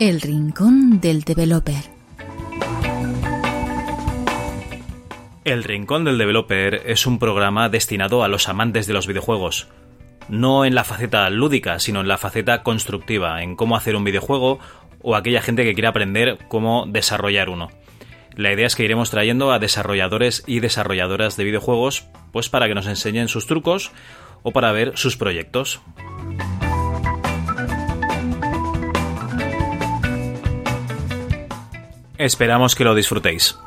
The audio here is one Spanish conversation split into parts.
El Rincón del Developer. El Rincón del Developer es un programa destinado a los amantes de los videojuegos. No en la faceta lúdica, sino en la faceta constructiva, en cómo hacer un videojuego o aquella gente que quiere aprender cómo desarrollar uno. La idea es que iremos trayendo a desarrolladores y desarrolladoras de videojuegos, pues para que nos enseñen sus trucos o para ver sus proyectos. Esperamos que lo disfrutéis.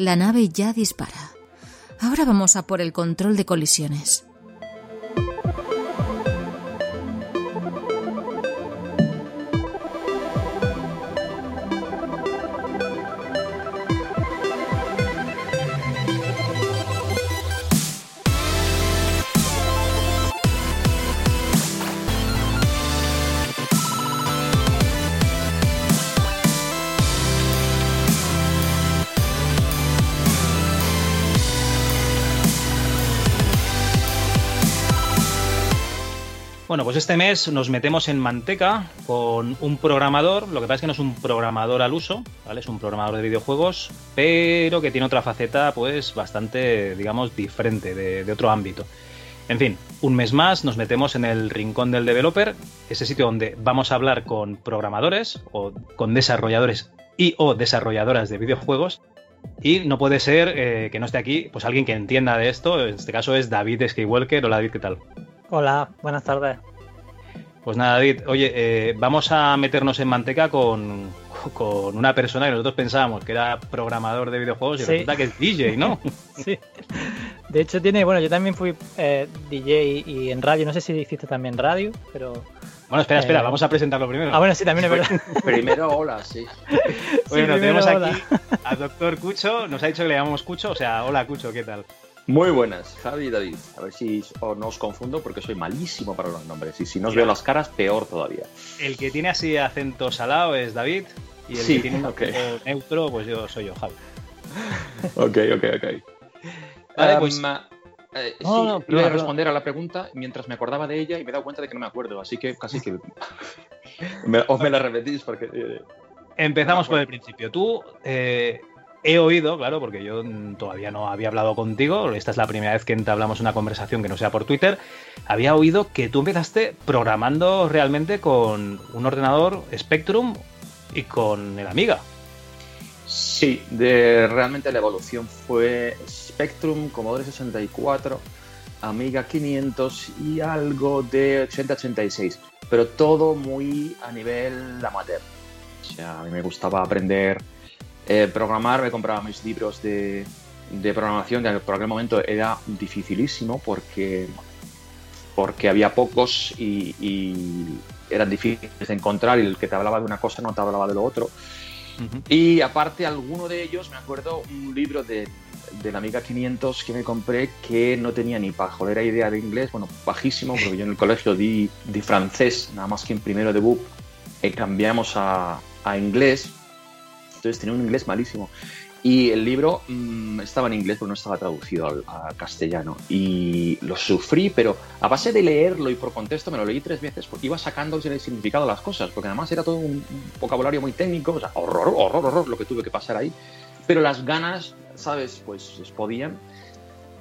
La nave ya dispara. Ahora vamos a por el control de colisiones. Pues este mes nos metemos en manteca con un programador. Lo que pasa es que no es un programador al uso, ¿vale? Es un programador de videojuegos, pero que tiene otra faceta, pues, bastante, digamos, diferente, de, otro ámbito. En fin, un mes más nos metemos en el rincón del developer, ese sitio donde vamos a hablar con programadores o con desarrolladores y o desarrolladoras de videojuegos. Y no puede ser eh, que no esté aquí, pues alguien que entienda de esto. En este caso es David Skywalker. Hola David, ¿qué tal? Hola, buenas tardes. Pues nada, David, oye, eh, vamos a meternos en manteca con, con, una persona que nosotros pensábamos que era programador de videojuegos y Sí. resulta que es DJ, ¿no? Sí. De hecho, tiene. Bueno, yo también fui eh, DJ y en radio. No sé si hiciste también radio, pero. Bueno, espera, espera, Eh, vamos a presentarlo primero. Ah, bueno, sí, también es verdad. Primero, hola, sí. bueno, sí, tenemos aquí al doctor Cucho, nos ha dicho que le llamamos Cucho, o sea, hola Cucho, ¿qué tal? Muy buenas, Javi y David. A ver si no os confundo porque soy malísimo para los nombres. Y si no os veo las caras, peor todavía. El que tiene así acento salado es David y el Sí, que tiene un ok. acento neutro, pues yo soy yo, Javi. Ok, ok, ok. Vale, pues- eh, sí, No, no, iba a responder a la pregunta mientras me acordaba de ella y me he dado cuenta de que no me acuerdo. Así que casi que. me, os me la repetís porque. eh, Empezamos No por el principio. Tú eh, he oído, claro, porque yo todavía no había hablado contigo, esta es la primera vez que entablamos una conversación que no sea por Twitter, había oído que tú empezaste programando realmente con un ordenador Spectrum y con el Amiga. Sí, de, realmente la evolución fue Spectrum, Commodore 64, Amiga 500 y algo de 8086, pero todo muy a nivel amateur. O sea, a mí me gustaba aprender eh, programar, me compraba mis libros de, de programación, que por aquel momento era dificilísimo porque, porque había pocos y, y eran difíciles de encontrar y el que te hablaba de una cosa no te hablaba de lo otro. Y aparte, alguno de ellos, me acuerdo un libro de, de la Amiga 500 que me compré que no tenía ni pajolera idea de inglés, bueno, bajísimo, porque yo en el colegio di, di francés, nada más que en primero de BUP eh, cambiamos a, a inglés, entonces tenía un inglés malísimo. Y el libro mm, estaba en inglés, pero no estaba traducido al, castellano. Y lo sufrí, pero a base de leerlo y por contexto me lo leí tres veces, porque iba sacando el significado de las cosas, porque además era todo un, vocabulario muy técnico, o sea, horror, horror, horror lo que tuve que pasar ahí. Pero las ganas, ¿sabes? Pues les podían.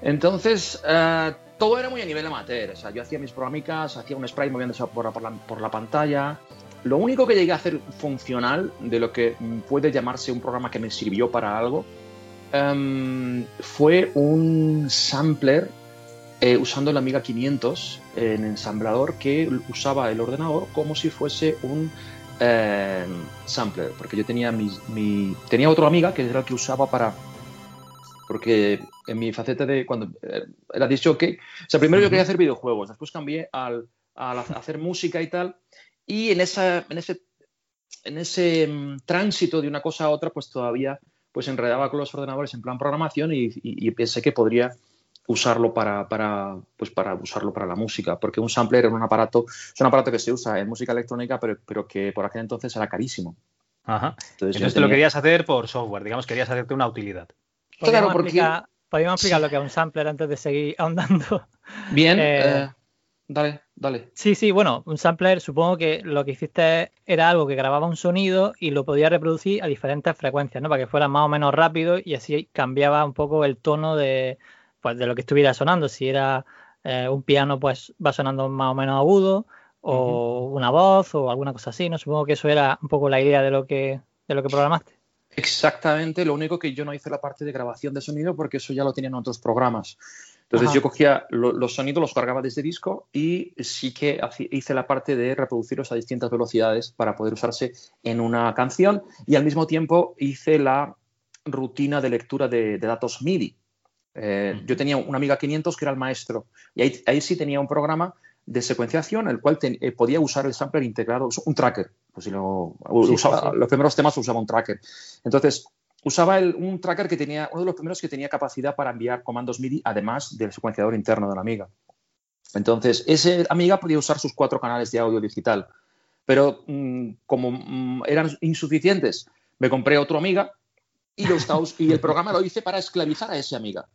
Entonces, eh, todo era muy a nivel amateur. O sea, yo hacía mis programicas, hacía un sprite moviéndose por, por la, por la pantalla. Lo único que llegué a hacer funcional de lo que puede llamarse un programa que me sirvió para algo em, fue un sampler eh, usando la Amiga 500 en ensamblador que usaba el ordenador como si fuese un eh, sampler, porque yo tenía mi, mi, tenía otra amiga que era el que usaba para porque en mi faceta de cuando eh, era dicho que, o sea, primero yo quería hacer videojuegos, después cambié al, al hacer música y tal, y en esa, en ese, en ese mm, tránsito de una cosa a otra, pues todavía pues enredaba con los ordenadores en plan programación y, y, y pensé que podría usarlo para, para, pues para usarlo para la música, porque un sampler es un aparato, es un aparato que se usa en música electrónica, pero, pero que por aquel entonces era carísimo. Ajá. Entonces, Entonces te lo querías hacer por software, digamos, querías hacerte una utilidad. Claro, porque... Explicar, ¿Podríamos explicar lo que es un sampler antes de seguir ahondando? Bien, eh, eh, dale, dale. Sí, sí, bueno, un sampler supongo que lo que hiciste era algo que grababa un sonido y lo podía reproducir a diferentes frecuencias, ¿no? Para que fuera más o menos rápido y así cambiaba un poco el tono de, pues, de lo que estuviera sonando. Si era eh, un piano, pues va sonando más o menos agudo, o uh -huh. una voz, o alguna cosa así, ¿no? Supongo que eso era un poco la idea de lo que, de lo que programaste. Exactamente, lo único que yo no hice la parte de grabación de sonido porque eso ya lo tenían otros programas. Entonces Ajá. yo cogía lo, los sonidos, los cargaba desde disco y sí que hice la parte de reproducirlos a distintas velocidades para poder usarse en una canción y al mismo tiempo hice la rutina de lectura de, de datos MIDI. Eh, yo tenía una amiga 500 que era el maestro y ahí, ahí sí tenía un programa de secuenciación, el cual te, eh, podía usar el sampler integrado, un tracker. Pues si lo, sí, usaba, sí, sí. Los primeros temas usaba un tracker. Entonces, usaba el, un tracker que tenía, uno de los primeros que tenía capacidad para enviar comandos MIDI, además del secuenciador interno de la amiga. Entonces, ese amiga podía usar sus cuatro canales de audio digital. Pero mmm, como mmm, eran insuficientes, me compré otro amiga y, lo estaba, y el programa lo hice para esclavizar a esa amiga.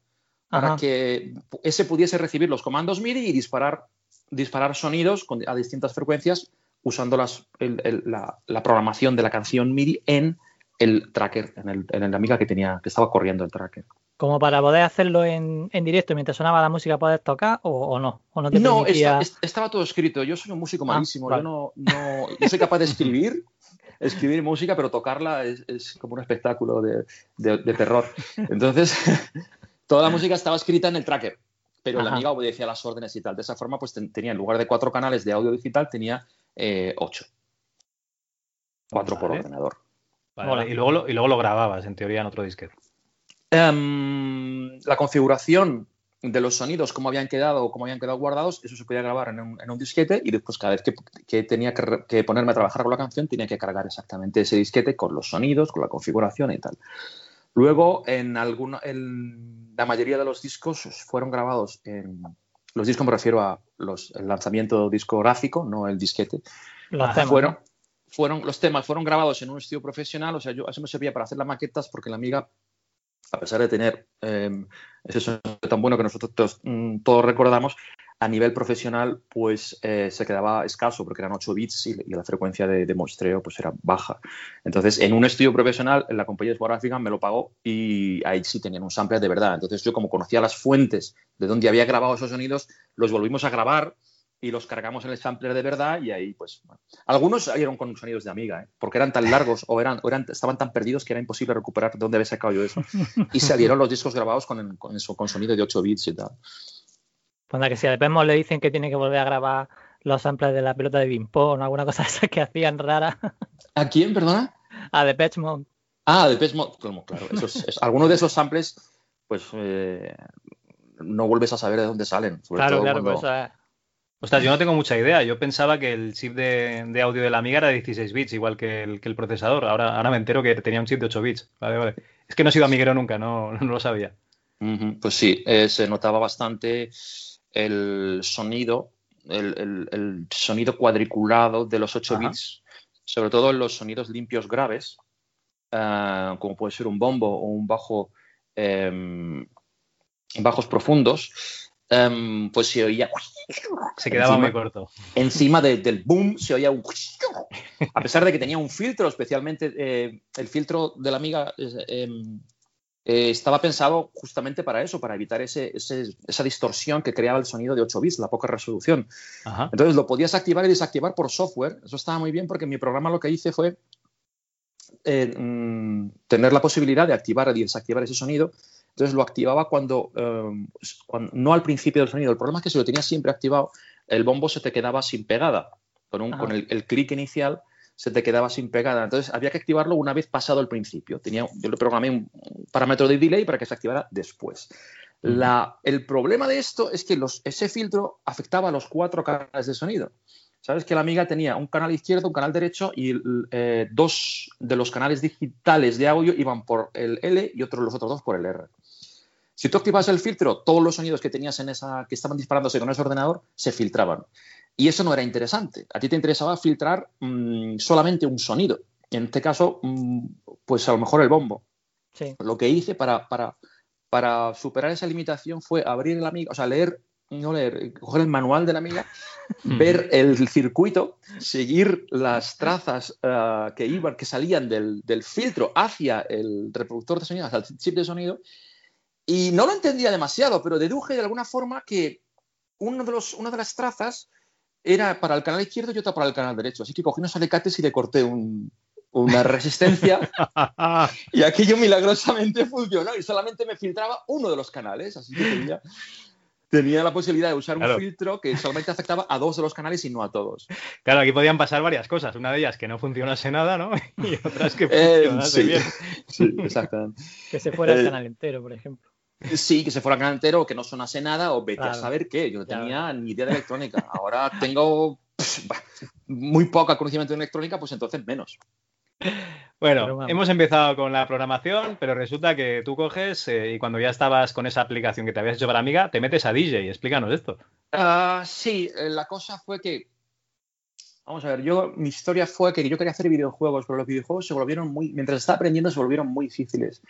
Para Ajá. que ese pudiese recibir los comandos MIDI y disparar disparar sonidos con, a distintas frecuencias usando las, el, el, la, la, programación de la canción MIDI en el tracker, en, el, en la amiga que tenía, que estaba corriendo el tracker. Como para poder hacerlo en, en directo mientras sonaba la música, poder tocar o, o no? ¿O no, te no permitía... estaba todo escrito. Yo soy un músico ah, malísimo. Vale. Yo no, no, yo soy capaz de escribir, escribir música, pero tocarla es, es como un espectáculo de, de, de terror. Entonces, toda la música estaba escrita en el tracker pero Ajá. la amiga obedecía las órdenes y tal. De esa forma, pues tenía en lugar de cuatro canales de audio digital, tenía eh, ocho. Cuatro vale. por ordenador. Vale, y, luego lo, y luego lo grababas, en teoría, en otro disquete. Um, la configuración de los sonidos, cómo habían quedado o cómo habían quedado guardados, eso se podía grabar en un, en un disquete y después cada vez que, que tenía que, que, ponerme a trabajar con la canción tenía que cargar exactamente ese disquete con los sonidos, con la configuración y tal. Luego, en, alguna, en la mayoría de los discos fueron grabados en. Los discos me refiero a los, el lanzamiento discográfico, no el disquete. Temas. Fueron, fueron, los temas fueron grabados en un estudio profesional, o sea, yo, eso me servía para hacer las maquetas porque la amiga, a pesar de tener eh, ese sonido tan bueno que nosotros todos, mm, recordamos, a nivel profesional pues eh, se quedaba escaso porque eran 8 bits y, y la frecuencia de, de, muestreo pues era baja. Entonces en un estudio profesional la compañía discográfica me lo pagó y ahí sí tenían un sampler de verdad. Entonces yo como conocía las fuentes de donde había grabado esos sonidos, los volvimos a grabar y los cargamos en el sampler de verdad y ahí pues bueno. algunos salieron con sonidos de amiga ¿eh? porque eran tan largos o eran, o eran estaban tan perdidos que era imposible recuperar de dónde había sacado yo eso y salieron los discos grabados con, con eso con sonido de 8 bits y tal Cuando que si a Depemo le dicen que tiene que volver a grabar los samples de la pelota de ping-pong o alguna cosa esa que hacían rara. ¿A quién, perdona? A Depeche Mode. Ah, Depeche Mode, claro. Esos, es, algunos de esos samples, pues eh, no vuelves a saber de dónde salen. Sobre claro, todo claro, cuando... eso es. Ostras, yo no tengo mucha idea. Yo pensaba que el chip de, de, audio de la Amiga era de 16 bits, igual que el, que el procesador. Ahora, ahora, me entero que tenía un chip de 8 bits. Vale, vale. Es que no he sido amiguero nunca, no, no lo sabía. Uh -huh. Pues sí, eh, se notaba bastante el sonido, el, el, el sonido cuadriculado de los 8 Ajá. bits, sobre todo en los sonidos limpios graves, uh, como puede ser un bombo o un bajo, um, bajos profundos, um, pues se oía. Se quedaba encima, muy corto. Encima de, del boom se oía un. A pesar de que tenía un filtro, especialmente eh, el filtro de la amiga. Eh, eh, estaba pensado justamente para eso, para evitar ese, ese, esa distorsión que creaba el sonido de 8 bits, la poca resolución. Ajá. Entonces lo podías activar y desactivar por software. Eso estaba muy bien porque mi programa lo que hice fue eh, mmm, tener la posibilidad de activar y desactivar ese sonido. Entonces lo activaba cuando, eh, cuando, no al principio del sonido. El problema es que si lo tenías siempre activado, el bombo se te quedaba sin pegada. Con, un, con el, el clic inicial se te quedaba sin pegada. Entonces había que activarlo una vez pasado el principio. Tenía, yo le programé un parámetro de delay para que se activara después. La, el problema de esto es que los, ese filtro afectaba a los cuatro canales de sonido. Sabes que la amiga tenía un canal izquierdo, un canal derecho y eh, dos de los canales digitales de audio iban por el L y otros, los otros dos por el R. Si tú activas el filtro, todos los sonidos que tenías en esa, que estaban disparándose con ese ordenador, se filtraban. Y eso no era interesante. A ti te interesaba filtrar mm, solamente un sonido. En este caso, mm, pues a lo mejor el bombo. Lo que hice para, para, para, superar esa limitación fue abrir el amiga, o sea, leer, no leer, coger el manual de la amiga, ver el circuito, seguir las trazas eh, que iban, que salían del, del, filtro hacia el reproductor de sonido, hacia el chip de sonido, y no lo entendía demasiado, pero deduje de alguna forma que uno de los, una de las trazas era para el canal izquierdo y otra para el canal derecho. Así que cogí unos alicates y le corté una resistencia y aquello milagrosamente funcionó y solamente me filtraba uno de los canales. Así que tenía, la posibilidad de usar un filtro que solamente afectaba a dos de los canales y no a todos. Claro, aquí podían pasar varias cosas. Una de ellas que no funcionase nada, ¿no? Y otras que eh, funcionase bien. Sí, exactamente. que se fuera el eh, canal entero, por ejemplo. Sí, que se fuera canal entero, que no sonase nada, o vete a saber qué. Yo no tenía ni idea de electrónica. Ahora tengo muy poca conocimiento de electrónica, pues entonces menos. Bueno, hemos empezado con la programación, pero resulta que tú coges eh, y cuando ya estabas con esa aplicación que te habías hecho para Amiga, te metes a DJ. Explícanos esto. Uh, sí, eh, la cosa fue que. Vamos a ver, yo, mi historia fue que yo quería hacer videojuegos, pero los videojuegos se volvieron muy. Mientras estaba aprendiendo, se volvieron muy difíciles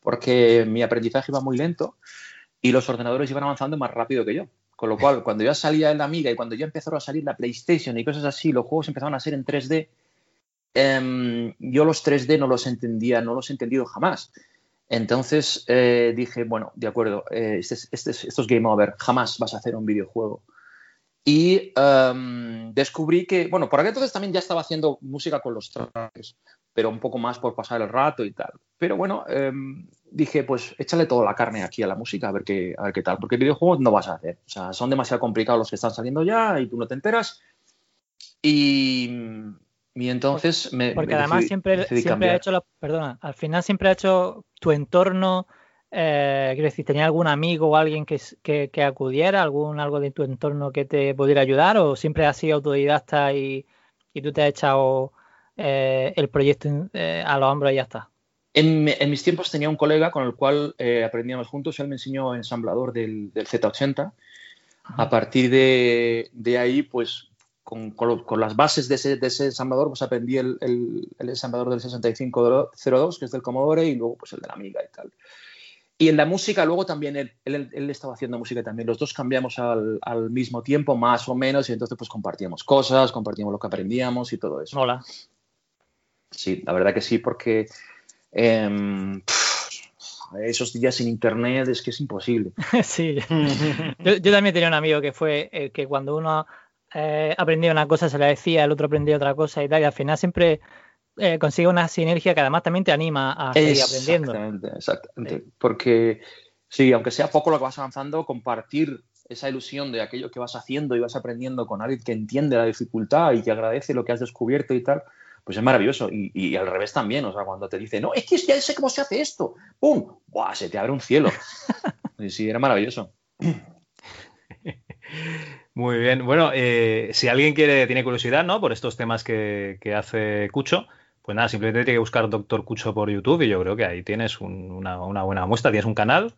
porque mi aprendizaje iba muy lento y los ordenadores iban avanzando más rápido que yo. Con lo cual, cuando ya salía la Amiga y cuando ya empezó a salir la PlayStation y cosas así, los juegos empezaban a ser en 3D, em, yo los 3D no los entendía, no los he entendido jamás. Entonces eh, dije, bueno, de acuerdo, eh, este, este, esto es game over, jamás vas a hacer un videojuego. Y em, descubrí que, bueno, por aquel entonces también ya estaba haciendo música con los trajes, pero un poco más por pasar el rato y tal. Pero bueno, em, dije, pues échale toda la carne aquí a la música, a ver qué, a ver qué tal, porque videojuegos no vas a hacer. O sea, son demasiado complicados los que están saliendo ya y tú no te enteras. Y, y entonces me. Porque además siempre, siempre ha hecho, perdona, al final siempre ha hecho tu entorno eh, quiero decir, ¿tenía algún amigo o alguien que, que, acudiera, algún algo de tu entorno que te pudiera ayudar o siempre has sido autodidacta y, y tú te has echado eh, el proyecto eh, a los hombros y ya está? En, en, mis tiempos tenía un colega con el cual eh, aprendíamos juntos, él me enseñó ensamblador del, del Z80. A partir de, de ahí, pues con, con, las bases de ese, de ese, ensamblador, pues aprendí el, el, el ensamblador del 6502, que es del Commodore, y luego pues el de la Amiga y tal. Y en la música, luego también él, él, estaba haciendo música también. Los dos cambiamos al, al, mismo tiempo, más o menos, y entonces pues compartíamos cosas, compartíamos lo que aprendíamos y todo eso. Hola. Sí, la verdad que sí, porque eh, esos días sin internet es que es imposible. sí. yo, yo, también tenía un amigo que fue el que cuando uno eh, aprendía una cosa se le decía, el otro aprendía otra cosa y tal, y al final siempre eh, consigue una sinergia que además también te anima a seguir aprendiendo. Exactamente, exactamente. Porque sí, aunque sea poco lo que vas avanzando, compartir esa ilusión de aquello que vas haciendo y vas aprendiendo con alguien que entiende la dificultad y que agradece lo que has descubierto y tal, pues es maravilloso. Y, y, al revés también, o sea, cuando te dice, no, es que ya sé cómo se hace esto, ¡pum! ¡Buah! Se te abre un cielo. y sí, era maravilloso. Muy bien. Bueno, eh, si alguien quiere, tiene curiosidad, ¿no? Por estos temas que, que hace Cucho, pues nada, simplemente tiene que buscar Doctor Cucho por YouTube y yo creo que ahí tienes una, buena muestra. Tienes un canal,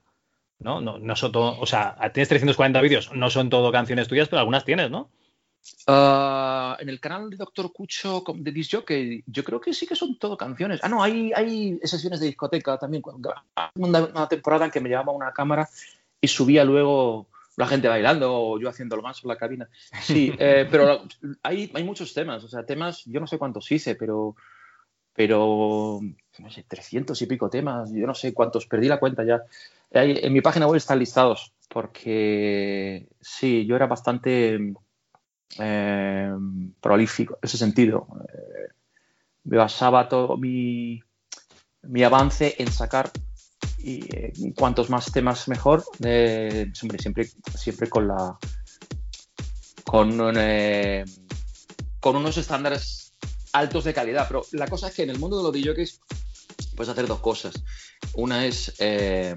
¿no? No, no son todo, o sea, tienes 340 vídeos, no son todo canciones tuyas, pero algunas tienes, ¿no? Uh, en el canal de Doctor Cucho de que yo creo que sí que son todo canciones. Ah, no, hay, hay sesiones de discoteca también. Una, una temporada en que me llevaba una cámara y subía luego la gente bailando o yo haciendo lo más en la cabina. Sí, eh, pero hay, hay muchos temas, o sea, temas, yo no sé cuántos hice, pero pero no sé, 300 y pico temas, yo no sé cuántos, perdí la cuenta ya. En mi página web están listados, porque sí, yo era bastante eh, prolífico en ese sentido. Eh, me basaba todo mi, avance en sacar y eh, cuantos más temas mejor, siempre, siempre, siempre con la con, con unos estándares altos de calidad. Pero la cosa es que en el mundo de los DJs puedes hacer dos cosas. Una es eh,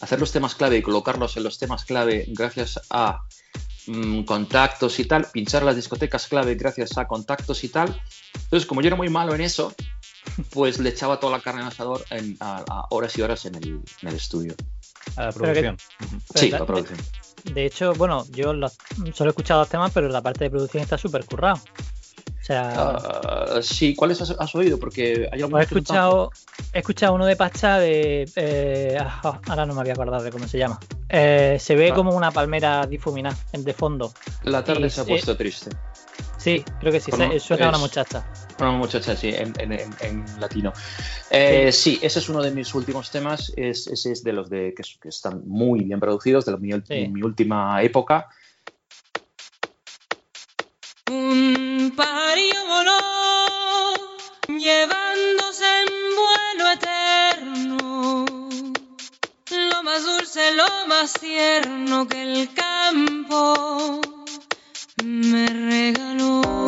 hacer los temas clave y colocarlos en los temas clave gracias a mm, contactos y tal, pinchar las discotecas clave gracias a contactos y tal. Entonces, como yo era muy malo en eso, pues le echaba toda la carne al asador en, a, horas y horas en el, en el estudio. A la producción. sí, a la producción. De hecho, bueno, yo solo he escuchado los temas, pero la parte de producción está súper currado. Sea. Ah, sí, ¿cuáles has, oído? Porque hay he escuchado, he escuchado uno de Pacha de. Eh, ah, ahora no me había acordado de cómo se llama. Eh, se ve ah. como una palmera difuminada de fondo. La tarde se ha puesto triste. Sí, creo que sí. suena a una muchacha. Una muchacha, sí, en, latino. Eh, sí. ese es uno de mis últimos temas. ese es de los de, que, están muy bien producidos, de mi, mi última época. Pajarillo voló, llevándose en vuelo eterno. Lo más dulce, lo más tierno que el campo me regaló.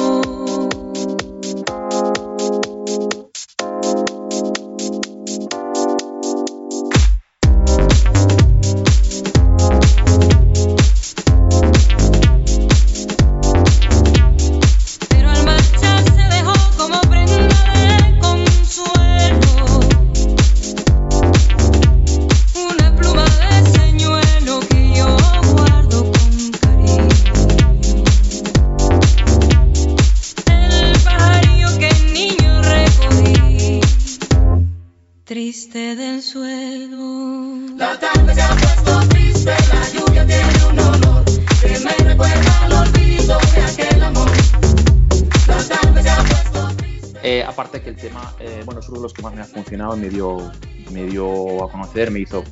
Me dio, me dio a conocer, me hizo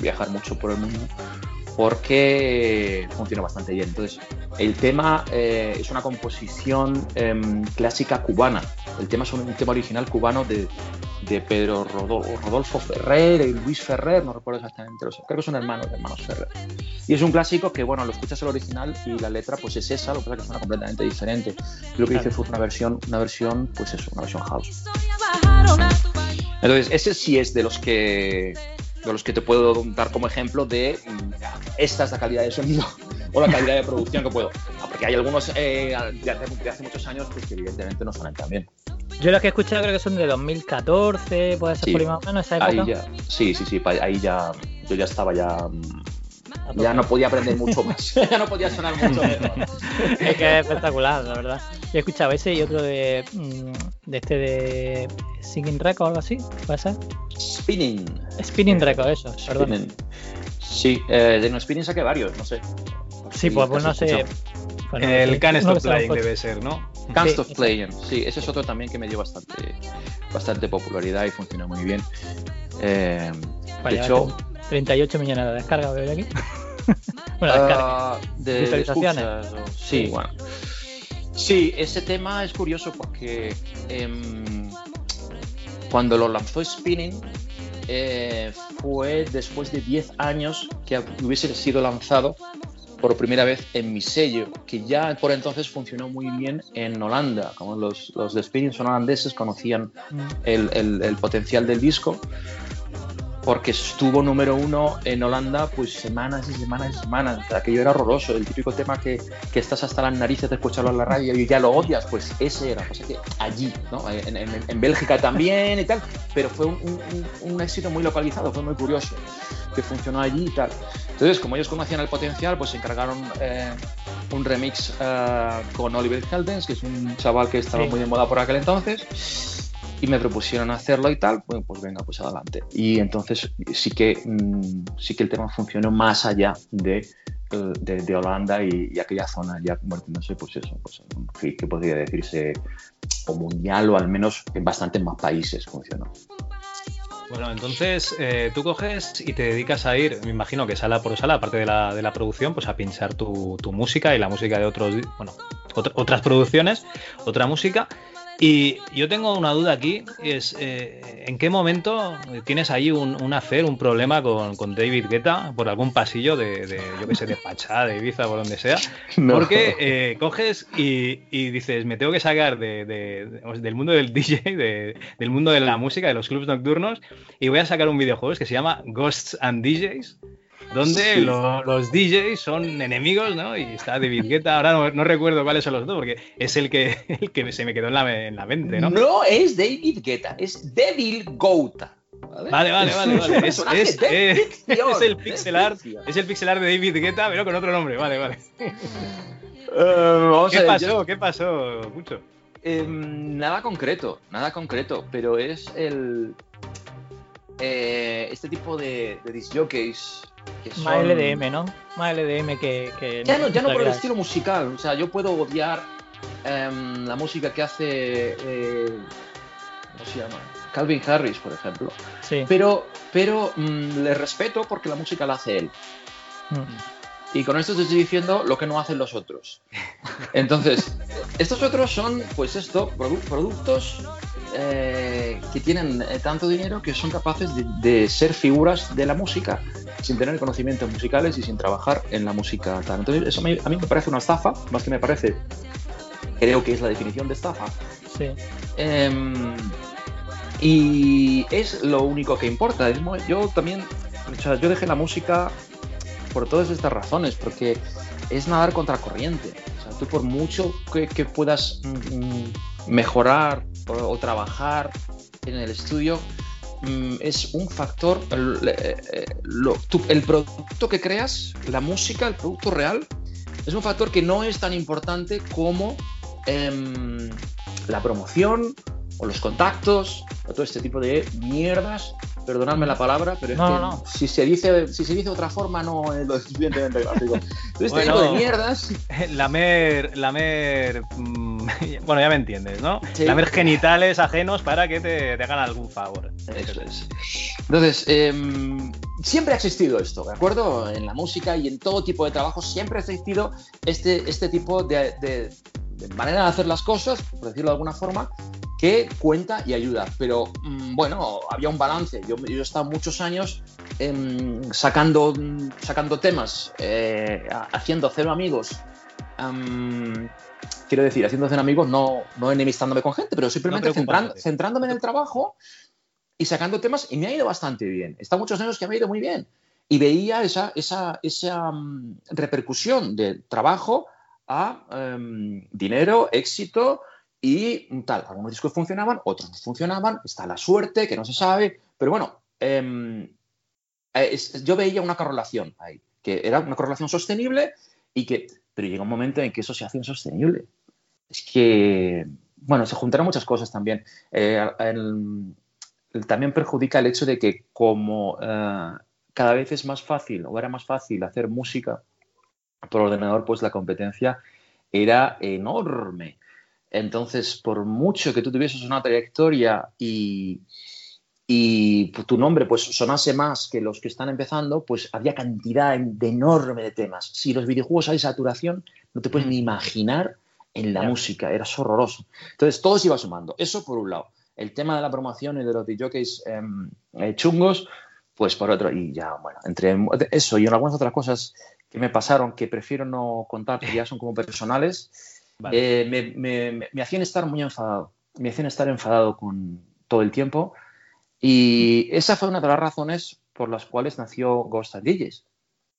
viajar mucho por el mundo porque funciona bastante bien. Entonces, el tema eh, es una composición em, clásica cubana. El tema es un, tema original cubano de, de Pedro Rodolfo, Ferrer y Luis Ferrer, no recuerdo exactamente, creo que son hermanos, hermanos Ferrer. Y es un clásico que, bueno, lo escuchas el original y la letra pues es esa, lo que pasa es que suena completamente diferente. Lo que hice fue una versión, una versión, pues eso, una versión house. Entonces, ese sí es de los que de los que te puedo dar como ejemplo de mm, esta es la calidad de sonido o la calidad de producción que puedo. Ah, porque hay algunos eh, de, hace, muchos años pues, que evidentemente no suenan tan bien. Yo los que he escuchado creo que son de 2014, puede ser por ahí más o menos esa época. Ahí ya, sí, sí, sí, ahí ya yo ya estaba ya mm, ya no podía aprender mucho más. ya no podía sonar mucho mejor. es que es espectacular, la verdad. Yo he escuchado ese y otro de, mm, de este de Singing Record o algo así, ¿puede ser? Spinning. Spinning Record, eso, perdón. Sí, eh, de no Spinning saqué varios, no sé. Sí, pues, pues no sé. El Can't Stop Playing debe ser, ¿no? Can't Stop Playing, sí, ese es otro también que me dio bastante, bastante popularidad y funciona muy bien. Eh, de hecho, 38 millones de descargas, veo aquí. bueno, uh, de visualizaciones. Sí, bueno. Sí, ese tema es curioso porque em, cuando lo lanzó Spinning eh, fue después de 10 años que hubiese sido lanzado por primera vez en mi sello, que ya por entonces funcionó muy bien en Holanda. Como los, los de Spinning son holandeses, conocían mm. el, el, el potencial del disco porque estuvo número uno en Holanda pues semanas y semanas y semanas. aquello era horroroso, el típico tema que, que, estás hasta las narices de escucharlo en la radio y ya lo odias, pues ese era. O sea que allí, ¿no? en, en, Bélgica también y tal, pero fue un, un, éxito muy localizado, fue muy curioso, que funcionó allí y tal. Entonces, como ellos conocían el potencial, pues se encargaron eh, un remix eh, con Oliver Heldens, que es un chaval que estaba muy de moda por aquel entonces y me propusieron hacerlo y tal, pues, pues venga, pues adelante. Y entonces sí que, mm, sí que el tema funcionó más allá de, eh, de, Holanda y, aquella zona, ya convirtiéndose, pues eso, pues, que, podría decirse o mundial o al menos en bastantes más países funcionó. Bueno, entonces eh, tú coges y te dedicas a ir, me imagino que sala por sala, aparte de la, de la producción, pues a pinchar tu, tu, música y la música de otros, bueno, otras producciones, otra música. Y yo tengo una duda aquí, es eh, ¿en qué momento tienes ahí un, un hacer, un problema con, con David Guetta por algún pasillo de, de, yo qué sé, de Pachá, de Ibiza, por donde sea? No. Porque eh, coges y, y dices, me tengo que sacar de, de- de- del mundo del DJ, de- del mundo de la música, de los clubs nocturnos, y voy a sacar un videojuego que se llama Ghosts and DJs, donde Sí. lo- los DJs son enemigos, ¿no? Y está David Guetta, ahora no, no recuerdo cuáles son los dos, porque es el que, el que se me quedó en la, en la mente, ¿no? No es David Guetta, es Devil Gouta. ¿vale? Vale, vale, vale. Es, es el pixel art, es el pixel art de David Guetta, pero con otro nombre, vale, vale. Eh, vamos ¿Qué a ver, pasó? yo- ¿Qué pasó, Cucho? Em, nada concreto, nada concreto, pero es el. Eh, este tipo de, de disc jockeys que son. Más LDM, ¿no? Más LDM que. que Ya no, ya no por el estilo musical. O sea, yo puedo odiar em, la música que hace. eh, ¿Cómo se llama? Calvin Harris, por ejemplo. Sí. Pero, pero mm, le respeto porque la música la hace él. Mm. Y con esto te estoy diciendo lo que no hacen los otros. Entonces, estos otros son, pues esto, produ- productos eh, que tienen eh, tanto dinero que son capaces de, de ser figuras de la música sin tener conocimientos musicales y sin trabajar en la música tal. Entonces, eso me- a mí me parece una estafa, más que me parece, creo que es la definición de estafa. Sí. Em, y es lo único que importa. Yo también, o sea, yo dejé la música por todas estas razones, porque es nadar contra corriente. O sea, tú por mucho que, que puedas mm, mm, mejorar o, trabajar en el estudio, mm, es un factor, el, eh, eh, el producto que creas, la música, el producto real, es un factor que no es tan importante como em, la promoción o los contactos o todo este tipo de mierdas. Perdonadme la palabra, pero es No, que no. Si, se dice, si se dice de otra forma no es lo suficientemente gráfico. Este Bueno. tipo de mierdas Lamer, lamer, mm, bueno, ya me entiendes, ¿no? Sí. Lamer genitales ajenos para que te, te hagan algún favor. Eso es. Entonces, em, siempre ha existido esto, ¿de acuerdo? En la música y en todo tipo de trabajo siempre ha existido este, este tipo de, de- de manera de hacer las cosas, por decirlo de alguna forma, que cuenta y ayuda. Pero mm, bueno, había un balance. Yo, yo he estado muchos años em, sacando, sacando temas, eh, ha- haciendo cero amigos. am, quiero decir, haciendo cero amigos, no, no enemistándome con gente, pero simplemente centrándome en el trabajo y sacando temas y me ha ido bastante bien. Está muchos años que me ha ido muy bien. Y veía esa, esa, esa mm, repercusión del trabajo a em, dinero, éxito y tal. Algunos discos funcionaban, otros no funcionaban. Está la suerte, que no se sabe. Pero bueno, em, eh, es- yo veía una correlación ahí, que era una correlación sostenible y que, pero llega un momento en que eso se hace insostenible. Es que, bueno, se juntaron muchas cosas también. Eh, el- el- también perjudica el hecho de que como eh, cada vez es más fácil o era más fácil hacer música por ordenador, pues la competencia era enorme. Entonces, por mucho que tú tuvieses una trayectoria y, y tu nombre pues sonase más que los que están empezando, pues había cantidad de enorme de temas. Si los videojuegos hay saturación, no te puedes ni imaginar en la música, era horroroso. Entonces, todo se iba sumando. Eso por un lado. El tema de la promoción y de los DJs em, eh, chungos, pues por otro. Y ya, bueno, entre eso y algunas otras cosas que me pasaron que prefiero no contar, que ya son como personales, Eh, me, hacían estar muy enfadado. Me hacían estar enfadado con todo el tiempo. Y esa fue una de las razones por las cuales nació Ghost and DJs.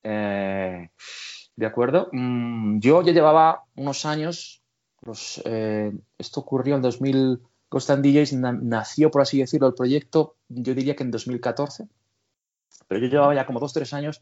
Eh, ¿De acuerdo? Mm, yo ya llevaba unos años, los, eh, esto ocurrió en 2000, Ghost and DJs na- nació, por así decirlo, el proyecto, yo diría que en 2014, pero yo llevaba ya como dos, tres años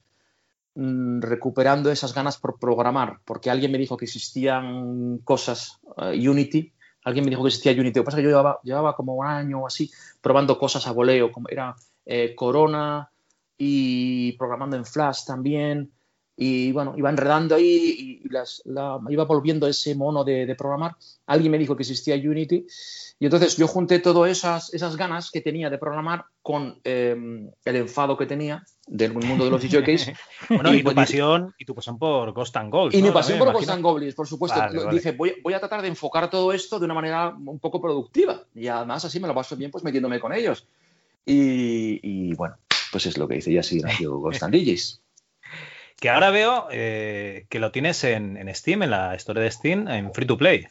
recuperando esas ganas por programar, porque alguien me dijo que existían cosas, eh, Unity, alguien me dijo que existía Unity, lo que pasa es que yo llevaba, llevaba como un año o así probando cosas a voleo, como era eh, Corona y programando en Flash también, y bueno, iba enredando ahí y, las, la, iba volviendo ese mono de, de, programar. Alguien me dijo que existía Unity y entonces yo junté todas esas, esas ganas que tenía de programar con eh, el enfado que tenía del mundo de los DJs. bueno, y, y, tu pasión, y tu pasión por Ghost and Gold. Y ¿no? mi pasión por Ghost and Goblins, por supuesto. Vale, vale. Dije, voy, voy, a tratar de enfocar todo esto de una manera un poco productiva y además así me lo paso bien pues metiéndome con ellos. Y, y bueno, pues es lo que hice y así nació Ghost and DJs. Que ahora veo eh, que lo tienes en, en, Steam, en la historia de Steam, en Free to Play.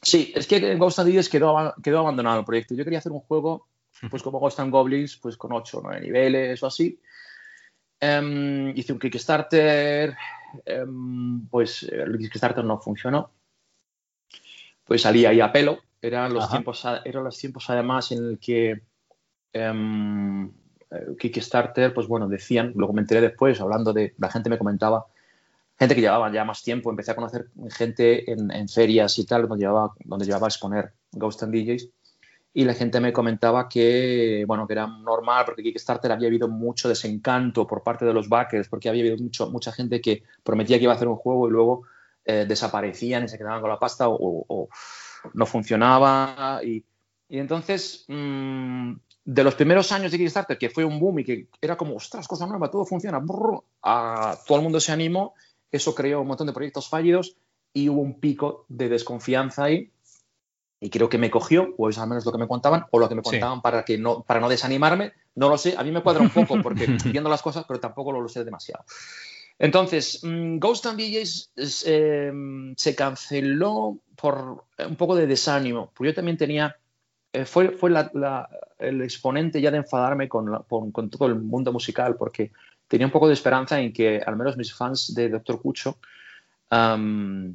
Sí, es que Ghost and DJs quedó, quedó abandonado el proyecto. Yo quería hacer un juego, pues como Ghost and Goblins, pues con 8 o 9 niveles o así. Um, hice un Kickstarter, um, pues el Kickstarter no funcionó. Pues salí ahí a pelo. Eran los, tiempos, eran los tiempos además en el que um, Kickstarter, pues bueno, decían, lo comenté después, hablando de, la gente me comentaba, gente que llevaba ya más tiempo, empecé a conocer gente en, ferias y tal, donde llevaba, donde llevaba a exponer Ghost and DJs, y la gente me comentaba que, bueno, que era normal, porque Kickstarter había habido mucho desencanto por parte de los backers, porque había habido mucho, mucha gente que prometía que iba a hacer un juego y luego eh, desaparecían y se quedaban con la pasta o, no funcionaba, y, entonces mmm, de los primeros años de Kickstarter, que fue un boom y que era como, ostras, cosa nueva, todo funciona, brrr, a, todo el mundo se animó, eso creó un montón de proyectos fallidos y hubo un pico de desconfianza ahí. Y creo que me cogió, o es al menos lo que me contaban, o lo que me contaban sí. para, que no, para no desanimarme. No lo sé, a mí me cuadra un poco porque viendo las cosas, pero tampoco lo, lo sé demasiado. Entonces, mmm, Ghost and DJs eh, se canceló por un poco de desánimo, porque yo también tenía eh, fue, fue la, la, el exponente ya de enfadarme con, la, con, con, todo el mundo musical, porque tenía un poco de esperanza en que al menos mis fans de Doctor Cucho um,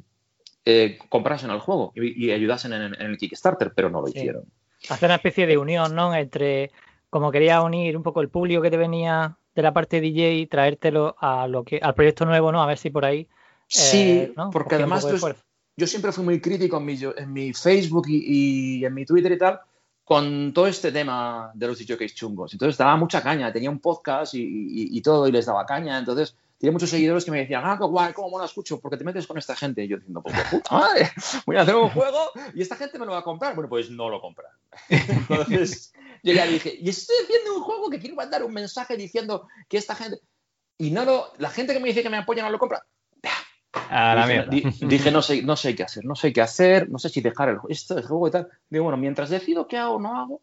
eh, comprasen el juego y, y ayudasen en, en, el Kickstarter, pero no lo sí. hicieron. Hacer una especie de unión, ¿no? Entre, como quería unir un poco el público que te venía de la parte DJ y traértelo a lo que, al proyecto nuevo, ¿no? A ver si por ahí. Sí, eh, ¿no? porque además yo, yo, siempre fui muy crítico en mi, en mi Facebook y, y, en mi Twitter y tal con todo este tema de los DJs chungos. Entonces daba mucha caña, tenía un podcast y, y, y, todo y les daba caña. Entonces tenía muchos seguidores que me decían, ah, qué guay, cómo mola escucho, porque te metes con esta gente. Y yo diciendo, pues puta madre, voy a hacer un juego y esta gente me lo va a comprar. Bueno, pues no lo compran. Entonces yo ya dije, y estoy haciendo un juego que quiero mandar un mensaje diciendo que esta gente... Y no lo, la gente que me dice que me apoya no lo compra. A la dije, mierda. dije, no sé, no sé qué hacer, no sé qué hacer, no sé si dejar el, esto, el juego y tal. Digo, bueno, mientras decido qué hago o no hago,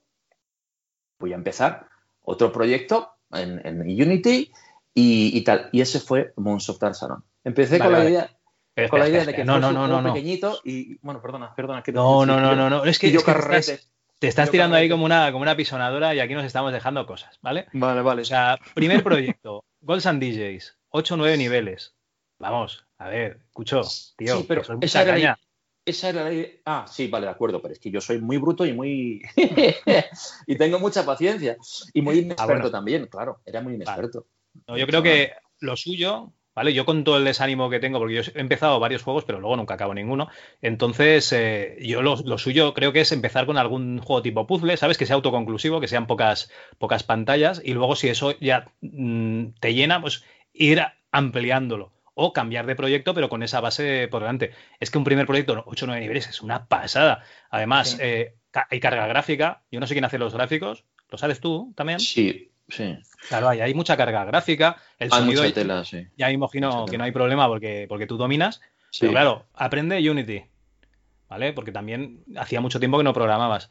voy a empezar otro proyecto en, en Unity y, y, tal. Y ese fue Moonsoft Salon. Empecé vale, con, vale. La idea, espera, con la idea espera, de que no, no, no, no, pequeñito y, bueno, perdona, perdona. Que no, no, no, no, no, es que, yo es que carrete. Estás, te estás tirando ahí como una, como una pisonadora y aquí nos estamos dejando cosas, ¿vale? Vale, vale. O sea, primer proyecto, Golds and DJs, 8 o 9 niveles. Vamos, a ver, escucho, tío, sí, pero esa era, la, esa era la Ah, sí, vale, de acuerdo, pero es que yo soy muy bruto y muy. y tengo mucha paciencia. Y muy inexperto ah, bueno. también, claro, era muy inexperto. Vale. No, yo creo que lo suyo, ¿vale? Yo con todo el desánimo que tengo, porque yo he empezado varios juegos, pero luego nunca acabo ninguno. Entonces, eh, yo lo, lo, suyo creo que es empezar con algún juego tipo puzzle, ¿sabes? Que sea autoconclusivo, que sean pocas, pocas pantallas, y luego si eso ya mmm, te llena, pues ir ampliándolo o cambiar de proyecto, pero con esa base por delante. Es que un primer proyecto, 8 o 9 niveles, es una pasada. Además, sí. eh, hay carga gráfica. Yo no sé quién hace los gráficos. ¿Lo sabes tú también? Sí, sí. Claro, hay, hay mucha carga gráfica. El hay sonido, mucha tela, sí. Ya imagino que no hay problema porque, porque tú dominas. Sí. Pero claro, aprende Unity. ¿Vale? Porque también hacía mucho tiempo que no programabas.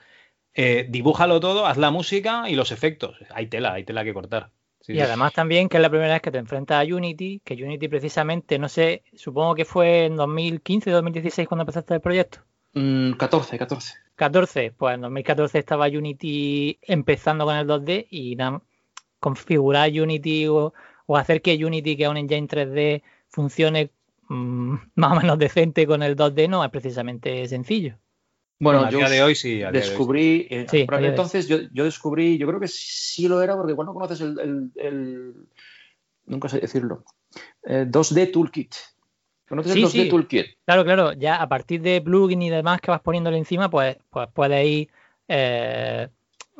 Eh, dibújalo todo, haz la música y los efectos. Hay tela, hay tela que cortar. Sí, y además también que es la primera vez que te enfrentas a Unity, que Unity precisamente, no sé, supongo que fue en 2015, 2016 cuando empezaste el proyecto. Mm, 14, 14. 14, pues en 2014 estaba Unity empezando con el 2D y nada, configurar Unity o, o, hacer que Unity, que es un engine 3D, funcione mmm, más o menos decente con el 2D no es precisamente sencillo. Bueno, bueno, a yo día de hoy sí. descubrí, de hoy. Eh, sí, entonces yo, yo, descubrí, yo creo que sí lo era porque igual no conoces el, el, el nunca sé decirlo, eh, 2D Toolkit. ¿Conoces sí, el 2D sí. Toolkit? Claro, claro, ya a partir de plugin y demás que vas poniéndole encima, pues, pues puedes ir, eh,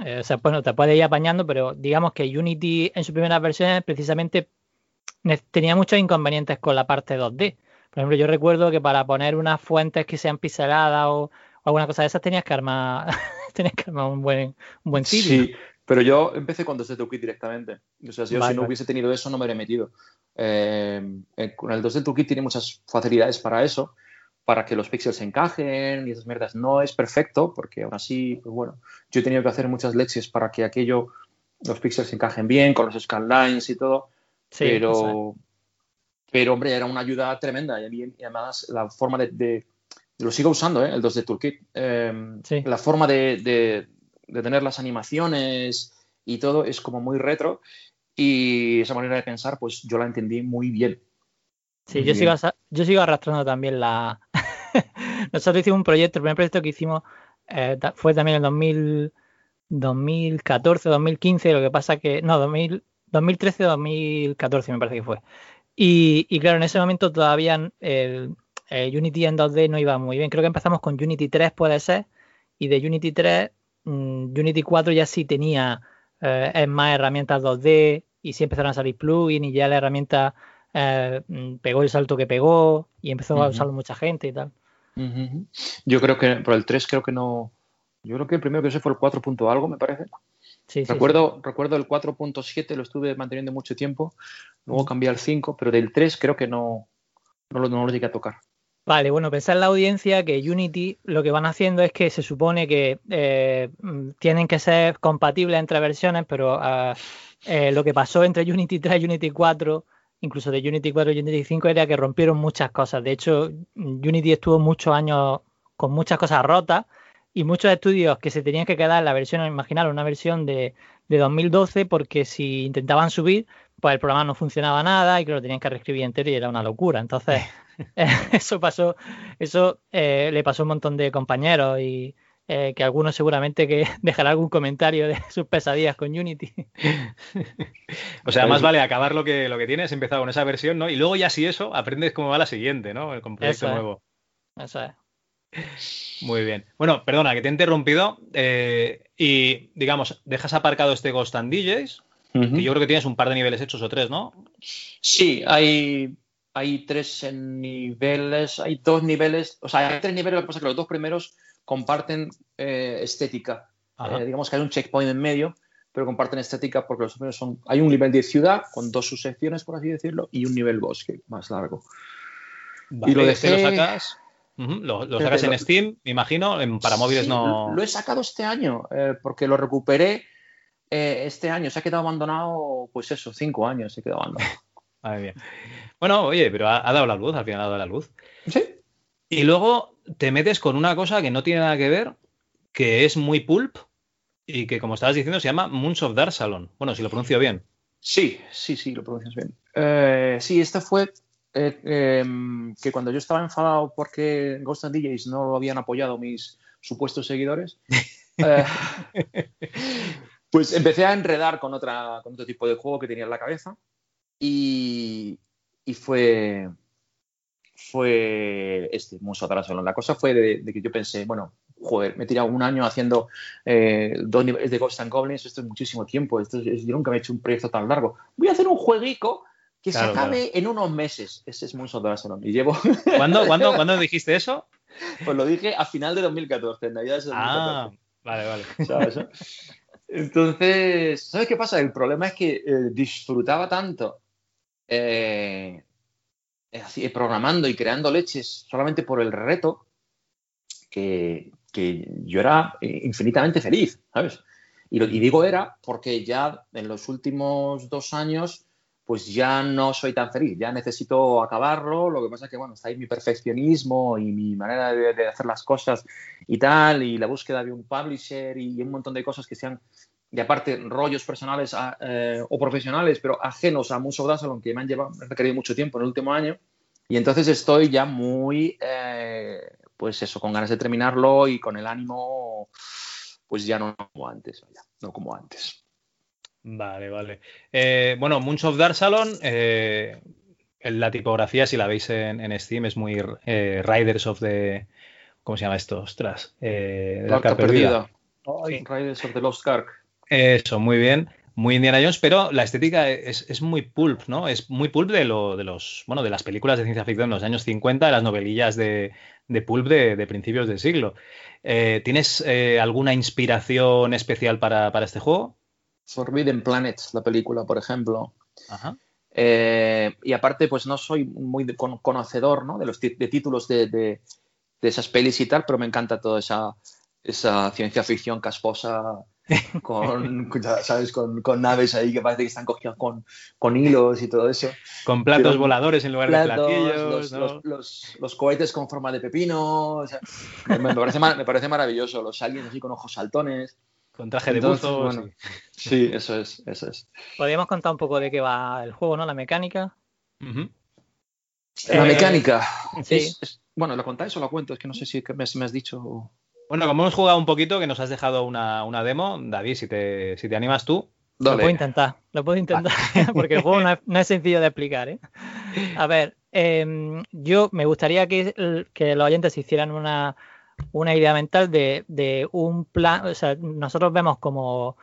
eh, o sea, bueno, te puedes ir apañando, pero digamos que Unity en sus primeras versiones precisamente tenía muchos inconvenientes con la parte 2D. Por ejemplo, yo recuerdo que para poner unas fuentes que sean pixeladas o alguna cosa de esas tenías que armar, tenías que armar un buen, un buen sitio. Sí, pero yo empecé con 2D Toolkit directamente. O sea, si yo Vale, si no vale. hubiese tenido eso, no me hubiera metido. Eh, eh, con el 2D Toolkit tiene muchas facilidades para eso, para que los píxeles se encajen y esas mierdas. No es perfecto, porque aún así, pues bueno, yo he tenido que hacer muchas leches para que aquello, los píxeles se encajen bien, con los scanlines y todo. Sí, pero, pero, hombre, era una ayuda tremenda. Y además, la forma de, de- lo sigo usando, ¿eh? el 2D Toolkit. Eh, Sí. La forma de, de- de tener las animaciones y todo es como muy retro. Y esa manera de pensar, pues yo la entendí muy bien. Sí, Muy yo sigo, bien. yo sigo arrastrando también la... Nosotros hicimos un proyecto, el primer proyecto que hicimos eh, fue también en 2000, 2014, 2015, lo que pasa que... No, 2000, 2013, 2014 me parece que fue. Y, y claro, en ese momento todavía el, el Unity en 2D no iba muy bien. Creo que empezamos con Unity 3, puede ser, y de Unity 3, mm, Unity 4 ya sí tenía eh, más herramientas 2D y sí empezaron a salir plugins y ya la herramienta eh, mm, pegó el salto que pegó y empezó a usarlo mucha gente y tal. Yo creo que por el 3 creo que no... Yo creo que el primero que sé fue el 4 punto algo, me parece. Sí, sí, recuerdo, recuerdo el 4.7, lo estuve manteniendo mucho tiempo. Luego cambié al 5, pero del 3 creo que no, no, lo, no lo llegué a tocar. Vale, bueno, pensar en la audiencia que Unity lo que van haciendo es que se supone que eh, mm, tienen que ser compatibles entre versiones, pero ah, eh, lo que pasó entre Unity 3 y Unity 4, incluso de Unity 4 y Unity 5, era que rompieron muchas cosas. De hecho, Unity estuvo muchos años con muchas cosas rotas y muchos estudios que se tenían que quedar en la versión, imaginar una versión de, de 2012, porque si intentaban subir, pues el programa no funcionaba nada y que lo tenían que reescribir entero y era una locura. Entonces, eso pasó, eso eh, le pasó a un montón de compañeros y eh, que algunos seguramente que dejará algún comentario de sus pesadillas con Unity. O sea, Pues- más vale acabar lo que, lo que tienes, empezar con esa versión, ¿no? Y luego ya si eso, aprendes cómo va la siguiente, ¿no? Con proyecto Eso es. nuevo. Eso es. Muy bien. Bueno, perdona que te he interrumpido. eh, y digamos, dejas aparcado este Ghost and DJs, que yo creo que tienes un par de niveles hechos o tres, ¿no? Sí, hay, hay tres niveles, hay dos niveles, o sea, hay tres niveles, lo que pasa es que los dos primeros comparten eh, estética. Eh, digamos que hay un checkpoint en medio, pero comparten estética porque los primeros son, hay un nivel de ciudad con dos subsecciones, por así decirlo, y un nivel bosque más largo. Vale, lo este lo dejé- sacas. Lo, sacas en lo- Steam, me imagino. En, para móviles Sí, no. Lo he sacado este año, eh, porque lo recuperé este año. Se ha quedado abandonado, pues eso, cinco años se quedó abandonado. Madre mía. Bueno, oye, pero ha, ha dado la luz, al final ha dado la luz. Sí. Y luego te metes con una cosa que no tiene nada que ver, que es muy pulp y que, como estabas diciendo, se llama Moons of Dark Salon. Bueno, si lo pronuncio bien. Sí, sí, sí, lo pronuncias bien. Eh, sí, este fue eh, em, que cuando yo estaba enfadado porque Ghost and DJs no habían apoyado mis supuestos seguidores, eh, pues empecé a enredar con, otra, con otro tipo de juego que tenía en la cabeza y, y fue, fue este, Muso Salon. La cosa fue de, de que yo pensé, bueno, joder, me he tirado un año haciendo eh, dos niveles de Ghost and Goblins, esto es muchísimo tiempo, esto es- yo nunca me he hecho un proyecto tan largo. Voy a hacer un jueguico que Claro, se acabe en unos meses. Ese es Muso Salon. Y llevo, ¿Cuándo, cuándo, ¿cuándo dijiste eso? pues lo dije a final de 2014, en Navidad de 2014. Ah, vale, vale. ¿sabes? Entonces, ¿sabes qué pasa? El problema es que eh, disfrutaba tanto eh, así, programando y creando leches solamente por el reto que, yo era eh, infinitamente feliz, ¿sabes? Y, lo, y digo era porque ya en los últimos dos años pues ya no soy tan feliz, ya necesito acabarlo, lo que pasa es que, bueno, está ahí mi perfeccionismo y mi manera de, de hacer las cosas y tal, y la búsqueda de un publisher y un montón de cosas que sean, de aparte, rollos personales a- eh, o profesionales, pero ajenos a Muso Salon, que me han llevado, me han requerido mucho tiempo en el último año, y entonces estoy ya muy, eh, pues eso, con ganas de terminarlo y con el ánimo, pues ya no como antes, no como antes. Vale, vale. Eh, bueno, Moons of Dark Salon, eh, en la tipografía, si la veis en, en Steam, es muy eh, Riders of the. ¿Cómo se llama esto? Ostras. Eh, de la Arca Arca Perdida. Perdida. Ay, Riders of the Lost Ark. Eso, muy bien. muy Indiana Jones, pero la estética es, es muy pulp, ¿no? Es muy pulp de, lo, de los, bueno, de las películas de ciencia ficción de los años 50, de las novelillas de, de pulp de, de principios del siglo. Eh, ¿Tienes eh, alguna inspiración especial para, para este juego? Forbidden Planet, la película, por ejemplo. Ajá. Eh, y aparte, pues no soy muy con- conocedor ¿no? de los de títulos de, de- de esas pelis y tal, pero me encanta toda esa, esa ciencia ficción casposa con, ya ¿sabes? Con, con naves ahí que parece que están cogidas con, con hilos y todo eso. Con platos Pero- voladores en lugar Platos, de platillos. los, ¿no? los- los- los cohetes con forma de pepino. o sea, me, me parece, me parece maravilloso. Los aliens así con ojos saltones. Con traje de Entonces, buzo. bueno, sí. Sí, eso es, eso es. Podríamos contar un poco de qué va el juego, ¿no? La mecánica. La Eh, mecánica. sí. Es- es- bueno, ¿lo contáis o lo cuento? Es que no sé si me, si me has dicho. Bueno, como hemos jugado un poquito, que nos has dejado una, una demo, David, si te, si te animas tú. Lo Dale. puedo intentar, lo puedo intentar, porque el juego no es, no es sencillo de explicar. ¿eh? A ver, em, yo me gustaría que, que los oyentes se hicieran una, una idea mental de, de un plan, o sea, nosotros vemos como,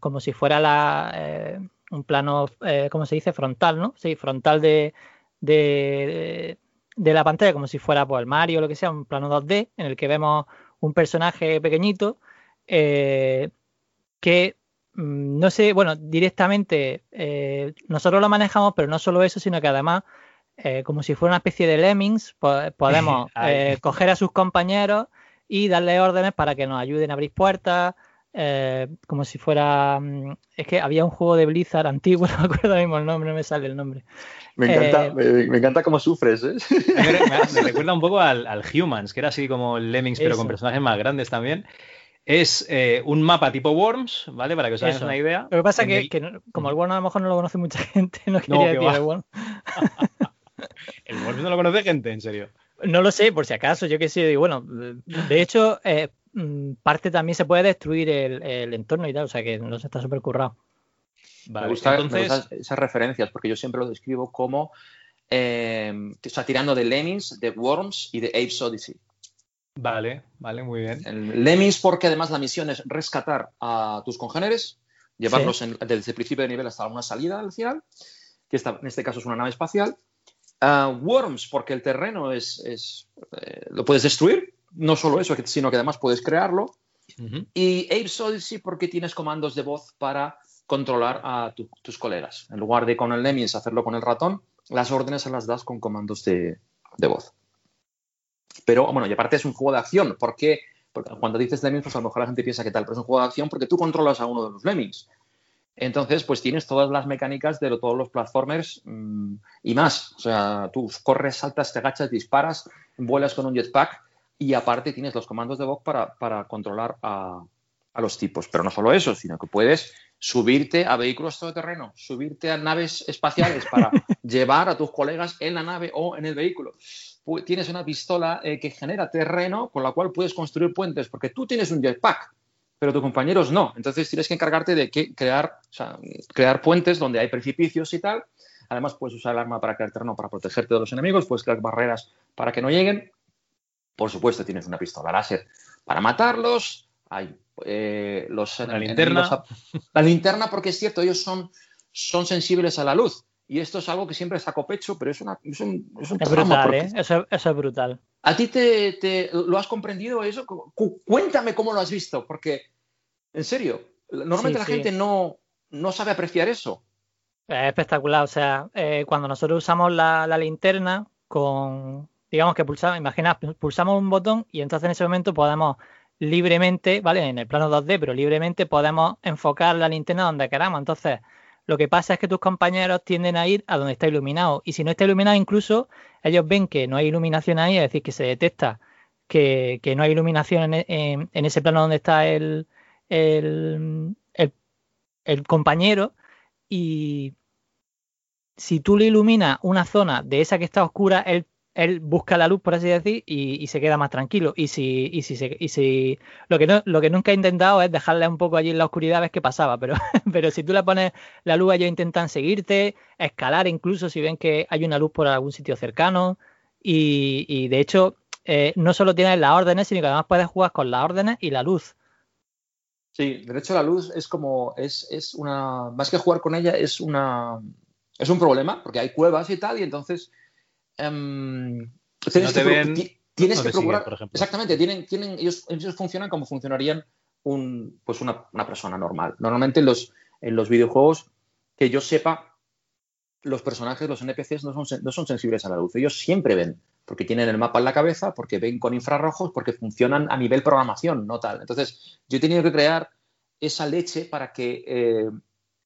como si fuera la, eh, un plano, eh, ¿cómo se dice? Frontal, ¿no? Sí, frontal de, de, de la pantalla, como si fuera pues, el Mario o lo que sea, un plano 2D en el que vemos un personaje pequeñito eh, que mm, no sé, bueno, directamente eh, nosotros lo manejamos, pero no solo eso, sino que además, eh, como si fuera una especie de lemmings, po- podemos eh, coger a sus compañeros y darle órdenes para que nos ayuden a abrir puertas. Eh, como si fuera. mm, Es que había un juego de Blizzard antiguo, no me acuerdo mismo el nombre, no me sale el nombre. Me encanta, Eh, me, me encanta cómo sufres, ¿eh? Me, me- me recuerda un poco al, al Humans, que era así como el Lemmings, pero con personajes más grandes también. Es eh, un mapa tipo Worms, ¿vale? Para que os hagáis una idea. Lo que pasa En que, el- que no- como el Worm a lo mejor no lo conoce mucha gente, no No, quería que decir va. el Worm. El Worms no lo conoce gente, en serio. No lo sé, por si acaso, yo qué sé, digo, bueno, de hecho, eh, parte también se puede destruir el, el entorno y tal, o sea que no se está súper currado. Vale, me, gusta, me gustan esas referencias porque yo siempre lo describo como. eh, o sea, tirando de Lemmings, de Worms y de Apes Odyssey. vale, vale, muy bien. El Lemmings, porque además la misión es rescatar a tus congéneres, llevarlos en- desde el principio de nivel hasta alguna salida al final, que esta- en este caso es una nave espacial. Ah, Worms, porque el terreno es, es, eh, lo puedes destruir, no solo eso, sino que además puedes crearlo. Ujú. Y Apes Odyssey porque tienes comandos de voz para controlar a tu- tus colegas. En lugar de con el Lemmings hacerlo con el ratón, las órdenes se las das con comandos de, de voz. Pero bueno, y aparte es un juego de acción. ¿Por qué? Porque cuando dices Lemmings, pues a lo mejor la gente piensa que tal, pero es un juego de acción porque tú controlas a uno de los Lemmings. Entonces, pues tienes todas las mecánicas de lo- todos los platformers mm, y más. O sea, tú corres, saltas, te agachas, disparas, vuelas con un jetpack y aparte tienes los comandos de voz para, para controlar a, a los tipos. Pero no solo eso, sino que puedes subirte a vehículos todoterreno, subirte a naves espaciales para llevar a tus colegas en la nave o en el vehículo. Tienes una pistola eh, que genera terreno con la cual puedes construir puentes, porque tú tienes un jetpack, pero tus compañeros no. Entonces tienes que encargarte de que crear, o sea, crear puentes donde hay precipicios y tal. Además, puedes usar el arma para crear terreno para protegerte de los enemigos, puedes crear barreras para que no lleguen. Por supuesto, tienes una pistola láser para matarlos. Hay eh, los La linterna. a- La linterna, porque es cierto, ellos son, son sensibles a la luz. Y esto es algo que siempre saco pecho, pero es, una, es un, es un Es brutal, ¿eh? Eso, eso es brutal. ¿A ti te, te- lo has comprendido eso? Cu- Cuéntame cómo lo has visto, porque, en serio, normalmente Sí, la sí. gente no, no sabe apreciar eso. Es espectacular, o sea, eh, cuando nosotros usamos la, la linterna con, digamos que pulsamos, imagina, pulsamos un botón y entonces en ese momento podemos libremente, ¿vale? En el plano 2D, pero libremente podemos enfocar la linterna donde queramos. Entonces, lo que pasa es que tus compañeros tienden a ir a donde está iluminado. Y si no está iluminado, incluso ellos ven que no hay iluminación ahí, es decir, que se detecta que, que no hay iluminación en, e- en- en ese plano donde está el, el, el- el compañero. Y si tú le iluminas una zona de esa que está oscura, él, él busca la luz, por así decir, y, se queda más tranquilo. Y si, y si, se- y si lo que nunca he intentado es dejarle un poco allí en la oscuridad a ver qué pasaba, pero, pero si tú le pones la luz, ellos intentan seguirte, escalar incluso si ven que hay una luz por algún sitio cercano. Y, y de hecho, eh, no solo tienes las órdenes, sino que además puedes jugar con las órdenes y la luz. Sí, de hecho la luz es como, es, es una, más que jugar con ella, es una, es un problema, porque hay cuevas y tal, y entonces tienes no te que, pro- ven, ti- tienes no que te siguen, procurar, por ejemplo. exactamente, tienen, tienen, ellos, ellos funcionan como funcionarían un, pues una, una persona normal. Normalmente en los, en los videojuegos, que yo sepa, los personajes, los NPCs no son, no son sensibles a la luz. Ellos siempre ven, porque tienen el mapa en la cabeza, porque ven con infrarrojos, porque funcionan a nivel programación, no tal. Entonces, yo he tenido que crear esa leche para que eh,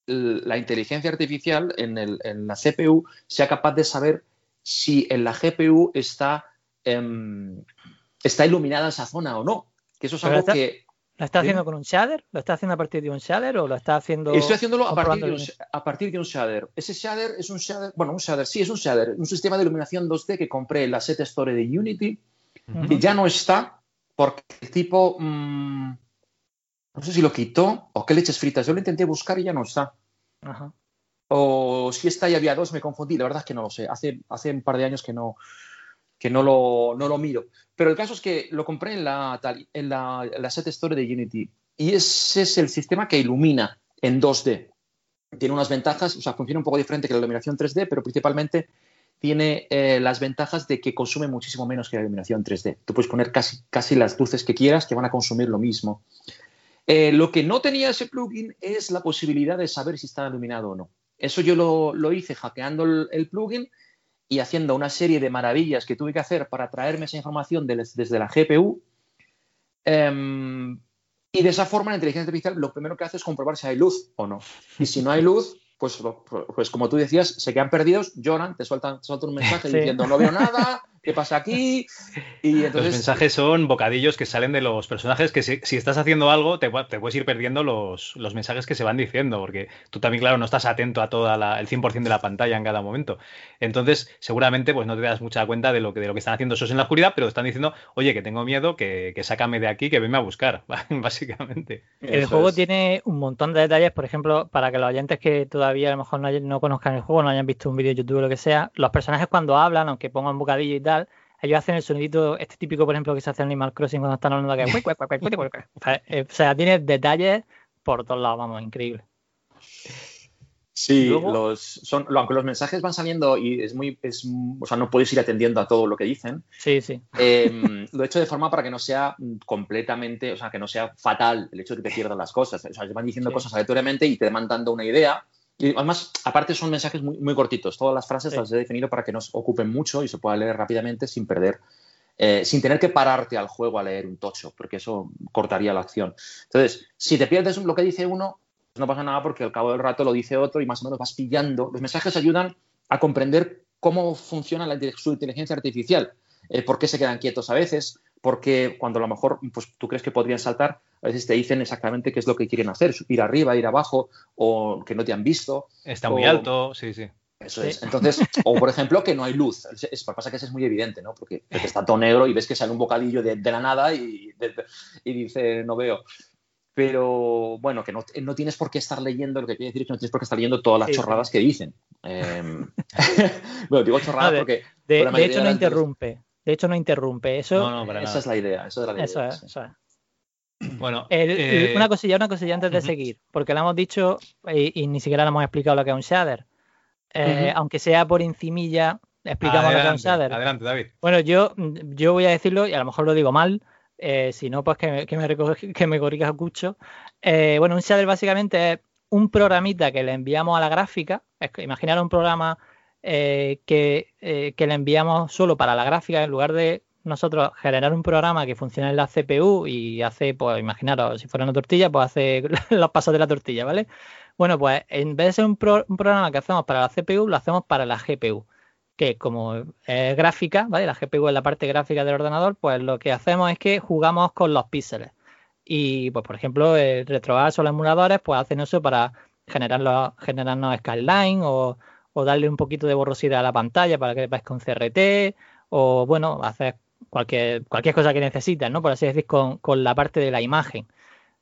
la inteligencia artificial en, el- en la CPU sea capaz de saber si en la GPU está, em, está iluminada esa zona o no. Que eso es algo está- que ¿Lo está haciendo con un shader? ¿Lo está haciendo a partir de un shader o lo está haciendo Estoy haciéndolo a partir, de un, a partir de un shader. Ese shader es un shader, bueno, un shader, sí, es un shader, un sistema de iluminación 2D que compré en la Set Store de Unity, que ya no está porque el tipo, mm, no sé si lo quitó o qué leches fritas. Yo lo intenté buscar y ya no está. Ajá. O si está y había dos, me confundí. La verdad es que no lo sé. Hace, hace un par de años que no, que no lo, no lo miro. Pero el caso es que lo compré en la, en la, en la Set Store de Unity. Y ese es el sistema que ilumina en 2D. Tiene unas ventajas, o sea, funciona un poco diferente que la iluminación 3D, pero principalmente tiene eh, las ventajas de que consume muchísimo menos que la iluminación 3D. Tú puedes poner casi, casi las luces que quieras que van a consumir lo mismo. Eh, lo que no tenía ese plugin es la posibilidad de saber si está iluminado o no. Eso yo lo, lo hice hackeando el, el plugin y haciendo una serie de maravillas que tuve que hacer para traerme esa información de- desde la GPU. Em, y de esa forma la inteligencia artificial lo primero que hace es comprobar si hay luz o no. Y si no hay luz, pues, lo- pues como tú decías, se quedan perdidos, lloran, te sueltan, te sueltan un mensaje Sí. diciendo no veo nada, ¿qué pasa aquí? Y Los mensajes son bocadillos que salen de los personajes que si, si estás haciendo algo te, pu- te puedes ir perdiendo los, los mensajes que se van diciendo, porque tú también, claro, no estás atento a toda la, el 100% de la pantalla en cada momento. Entonces, seguramente pues no te das mucha cuenta de lo que, de lo que están haciendo esos en la oscuridad, pero están diciendo, oye, que tengo miedo, que, que sácame de aquí, que venme a buscar, básicamente. El Eso juego es. tiene un montón de detalles, por ejemplo, para que los oyentes que todavía a lo mejor no, no conozcan el juego, no hayan visto un vídeo de YouTube o lo que sea, los personajes cuando hablan, aunque pongan bocadillo y tal, ellos hacen el sonidito, este típico, por ejemplo, que se hace en Animal Crossing cuando están hablando de que... O sea, o sea, tiene detalles por todos lados, vamos, increíble. Sí, Luego- los, son, aunque los mensajes van saliendo y es muy, es, o sea, no puedes ir atendiendo a todo lo que dicen, Sí, sí. eh, lo he hecho de forma para que no sea completamente, o sea, que no sea fatal el hecho de que te pierdas las cosas. O sea, te van diciendo Sí. cosas aleatoriamente y te van dando una idea. Y además, aparte son mensajes muy, muy cortitos. Todas las frases Sí. las he definido para que nos ocupen mucho y se pueda leer rápidamente sin perder, eh, sin tener que pararte al juego a leer un tocho, porque eso cortaría la acción. Entonces, si te pierdes lo que dice uno, pues no pasa nada porque al cabo del rato lo dice otro y más o menos vas pillando. Los mensajes ayudan a comprender cómo funciona la, su inteligencia artificial, eh, por qué se quedan quietos a veces, porque cuando a lo mejor pues, tú crees que podrían saltar, a veces te dicen exactamente qué es lo que quieren hacer, ir arriba, ir abajo, o que no te han visto. Está muy alto, sí, sí. Eso Sí. es. Entonces, o por ejemplo, que no hay luz. Es, es- pasa que eso es muy evidente, ¿no? Porque porque está todo negro y ves que sale un bocadillo de, de la nada y, de- y dice, no veo. Pero bueno, que no, no tienes por qué estar leyendo, lo que quiere decir es que no tienes por qué estar leyendo todas las Sí, sí. chorradas que dicen. Em, bueno, digo chorradas porque De, Por de hecho, no interrumpe. De hecho, no interrumpe. Eso, No, no, para esa nada. es la idea. Esa es la eso idea, es, sí. eso es. Bueno, El- eh, Una cosilla, una cosilla antes de seguir, porque le hemos dicho y, y ni siquiera le hemos explicado lo que es un shader. Eh. Aunque sea por encimilla, explicamos lo que es un shader. adelante, David. Bueno, yo, yo voy a decirlo y a lo mejor lo digo mal, eh, si no, pues que me, que me, que me corrija Cucho. Eh, bueno, un shader básicamente es un programita que le enviamos a la gráfica. Es que imaginar un programa eh, que, eh, que le enviamos solo para la gráfica en lugar de nosotros generar un programa que funcione en la CPU y hace, pues imaginaros, si fuera una tortilla, pues hace los pasos de la tortilla, ¿vale? Bueno, pues en vez de ser un, pro- un programa que hacemos para la CPU, lo hacemos para la GPU que como es gráfica, ¿vale? La GPU es la parte gráfica del ordenador, pues lo que hacemos es que jugamos con los píxeles. Y, pues, por ejemplo, el RetroArch o los emuladores, pues hacen eso para generarlo, generarnos skyline o, o darle un poquito de borrosidad a la pantalla para que veáis con CRT o, bueno, hacer cualquier, cualquier cosa que necesites, ¿no? Por así decir, con, con la parte de la imagen.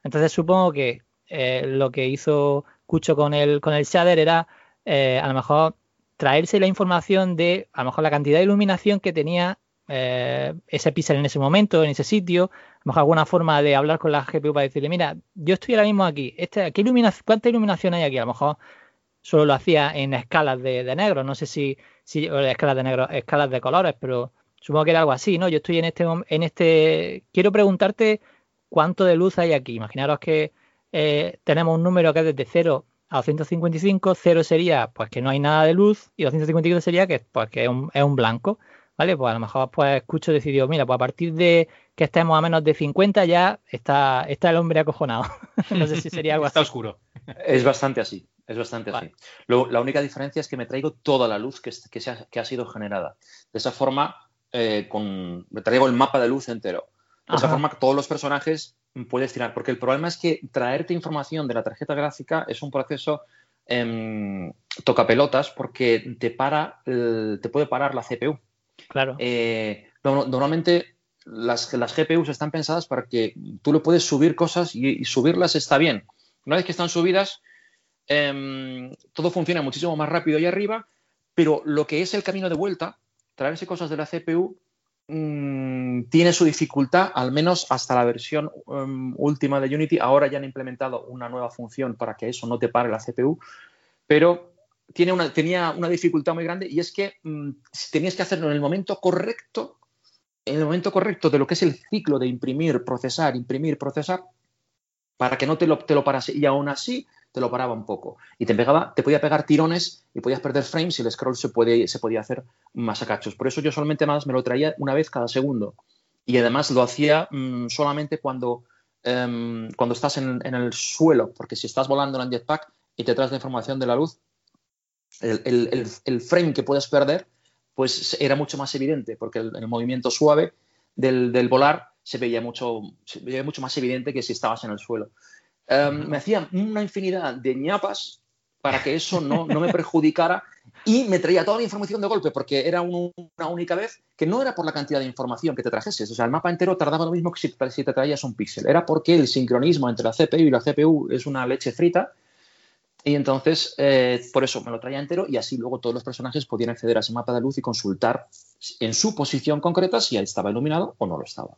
Entonces supongo que eh, lo que hizo Cucho con el, con el shader era eh, a lo mejor traerse la información de a lo mejor la cantidad de iluminación que tenía eh, ese píxel en ese momento, en ese sitio, a lo mejor alguna forma de hablar con la GPU para decirle, mira, yo estoy ahora mismo aquí, este, ¿qué iluminación, ¿cuánta iluminación hay aquí? A lo mejor solo lo hacía en escalas de, de negro, no sé si, si escalas de negro, escalas de colores, pero supongo que era algo así, ¿no? Yo estoy en este, en este, quiero preguntarte cuánto de luz hay aquí. Imaginaros que eh, tenemos un número que es desde 0 a 255, 0 sería pues que no hay nada de luz y 255 sería que, pues, que es, un, es un blanco. ¿Vale? Pues a lo mejor pues escucho decidió, mira, pues a partir de que estemos a menos de 50 ya está, está el hombre acojonado. no sé si sería algo Está así. oscuro. Es bastante así, es bastante Vale. así. Lo- la única diferencia es que me traigo toda la luz que, que, se ha, que ha sido generada. De esa forma, eh, con, me traigo el mapa de luz entero. De esa forma, todos los personajes puedes tirar. Porque el problema es que traerte información de la tarjeta gráfica es un proceso em, toca pelotas porque te para, te puede parar la CPU. Claro. Eh, no- normalmente las, las GPUs están pensadas para que tú le puedes subir cosas y, y subirlas está bien. Una vez que están subidas, em, todo funciona muchísimo más rápido ahí arriba, pero lo que es el camino de vuelta, traerse cosas de la CPU, mm, tiene su dificultad, al menos hasta la versión em, última de Unity. Ahora ya han implementado una nueva función para que eso no te pare la CPU, pero tiene una, tenía una dificultad muy grande y es que mm, tenías que hacerlo en el momento correcto, en el momento correcto de lo que es el ciclo de imprimir, procesar, imprimir, procesar, para que no te lo, te lo parase. Y aún así te lo paraba un poco. Y te pegaba, te podía pegar tirones y podías perder frames y el scroll se, puede, se podía hacer más a cachos. Por eso yo solamente más me lo traía una vez cada segundo. Y además lo hacía mm, solamente cuando, em, cuando estás en, en el suelo, porque si estás volando en el jetpack y te traes la información de la luz, el, el- el- frame que puedes perder, pues era mucho más evidente, porque el, el movimiento suave del, del volar se veía, mucho, se veía mucho más evidente que si estabas en el suelo. Um, me hacía una infinidad de ñapas para que eso no, no me perjudicara y me traía toda la información de golpe, porque era un- una única vez que no era por la cantidad de información que te trajeses. O sea, el mapa entero tardaba lo mismo que si, si te traías un píxel. Era porque el sincronismo entre la CPU y la CPU es una leche frita y entonces, eh, por eso me lo traía entero y así luego todos los personajes podían acceder a ese mapa de luz y consultar en su posición concreta si estaba iluminado o no lo estaba.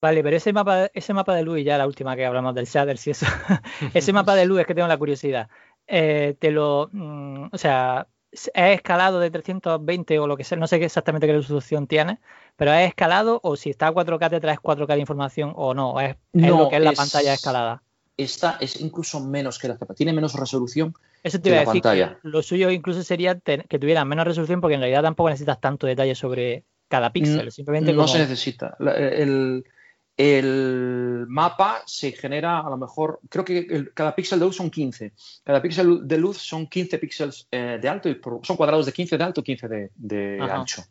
Vale, pero ese mapa, ese mapa de luz, y ya la última que hablamos del shaders y eso, ese mapa de luz es que tengo la curiosidad. Eh, te lo, mm, o sea, es escalado de 320 o lo que sea, no sé exactamente qué resolución tiene, pero es escalado o si está a 4K te traes 4K de información o no, es, lo que es la es- pantalla escalada. Esta es incluso menos que la capa, tiene menos resolución. Eso te que iba a decir, que pantalla. lo suyo incluso sería que tuviera menos resolución porque en realidad tampoco necesitas tanto detalle sobre cada píxel, No- simplemente no como- se necesita. La- El, el mapa se genera a lo mejor, creo que el- cada píxel de luz son 15. Cada píxel de luz son 15 píxeles eh, de alto y por- son cuadrados de 15 de alto y 15 de, ancho.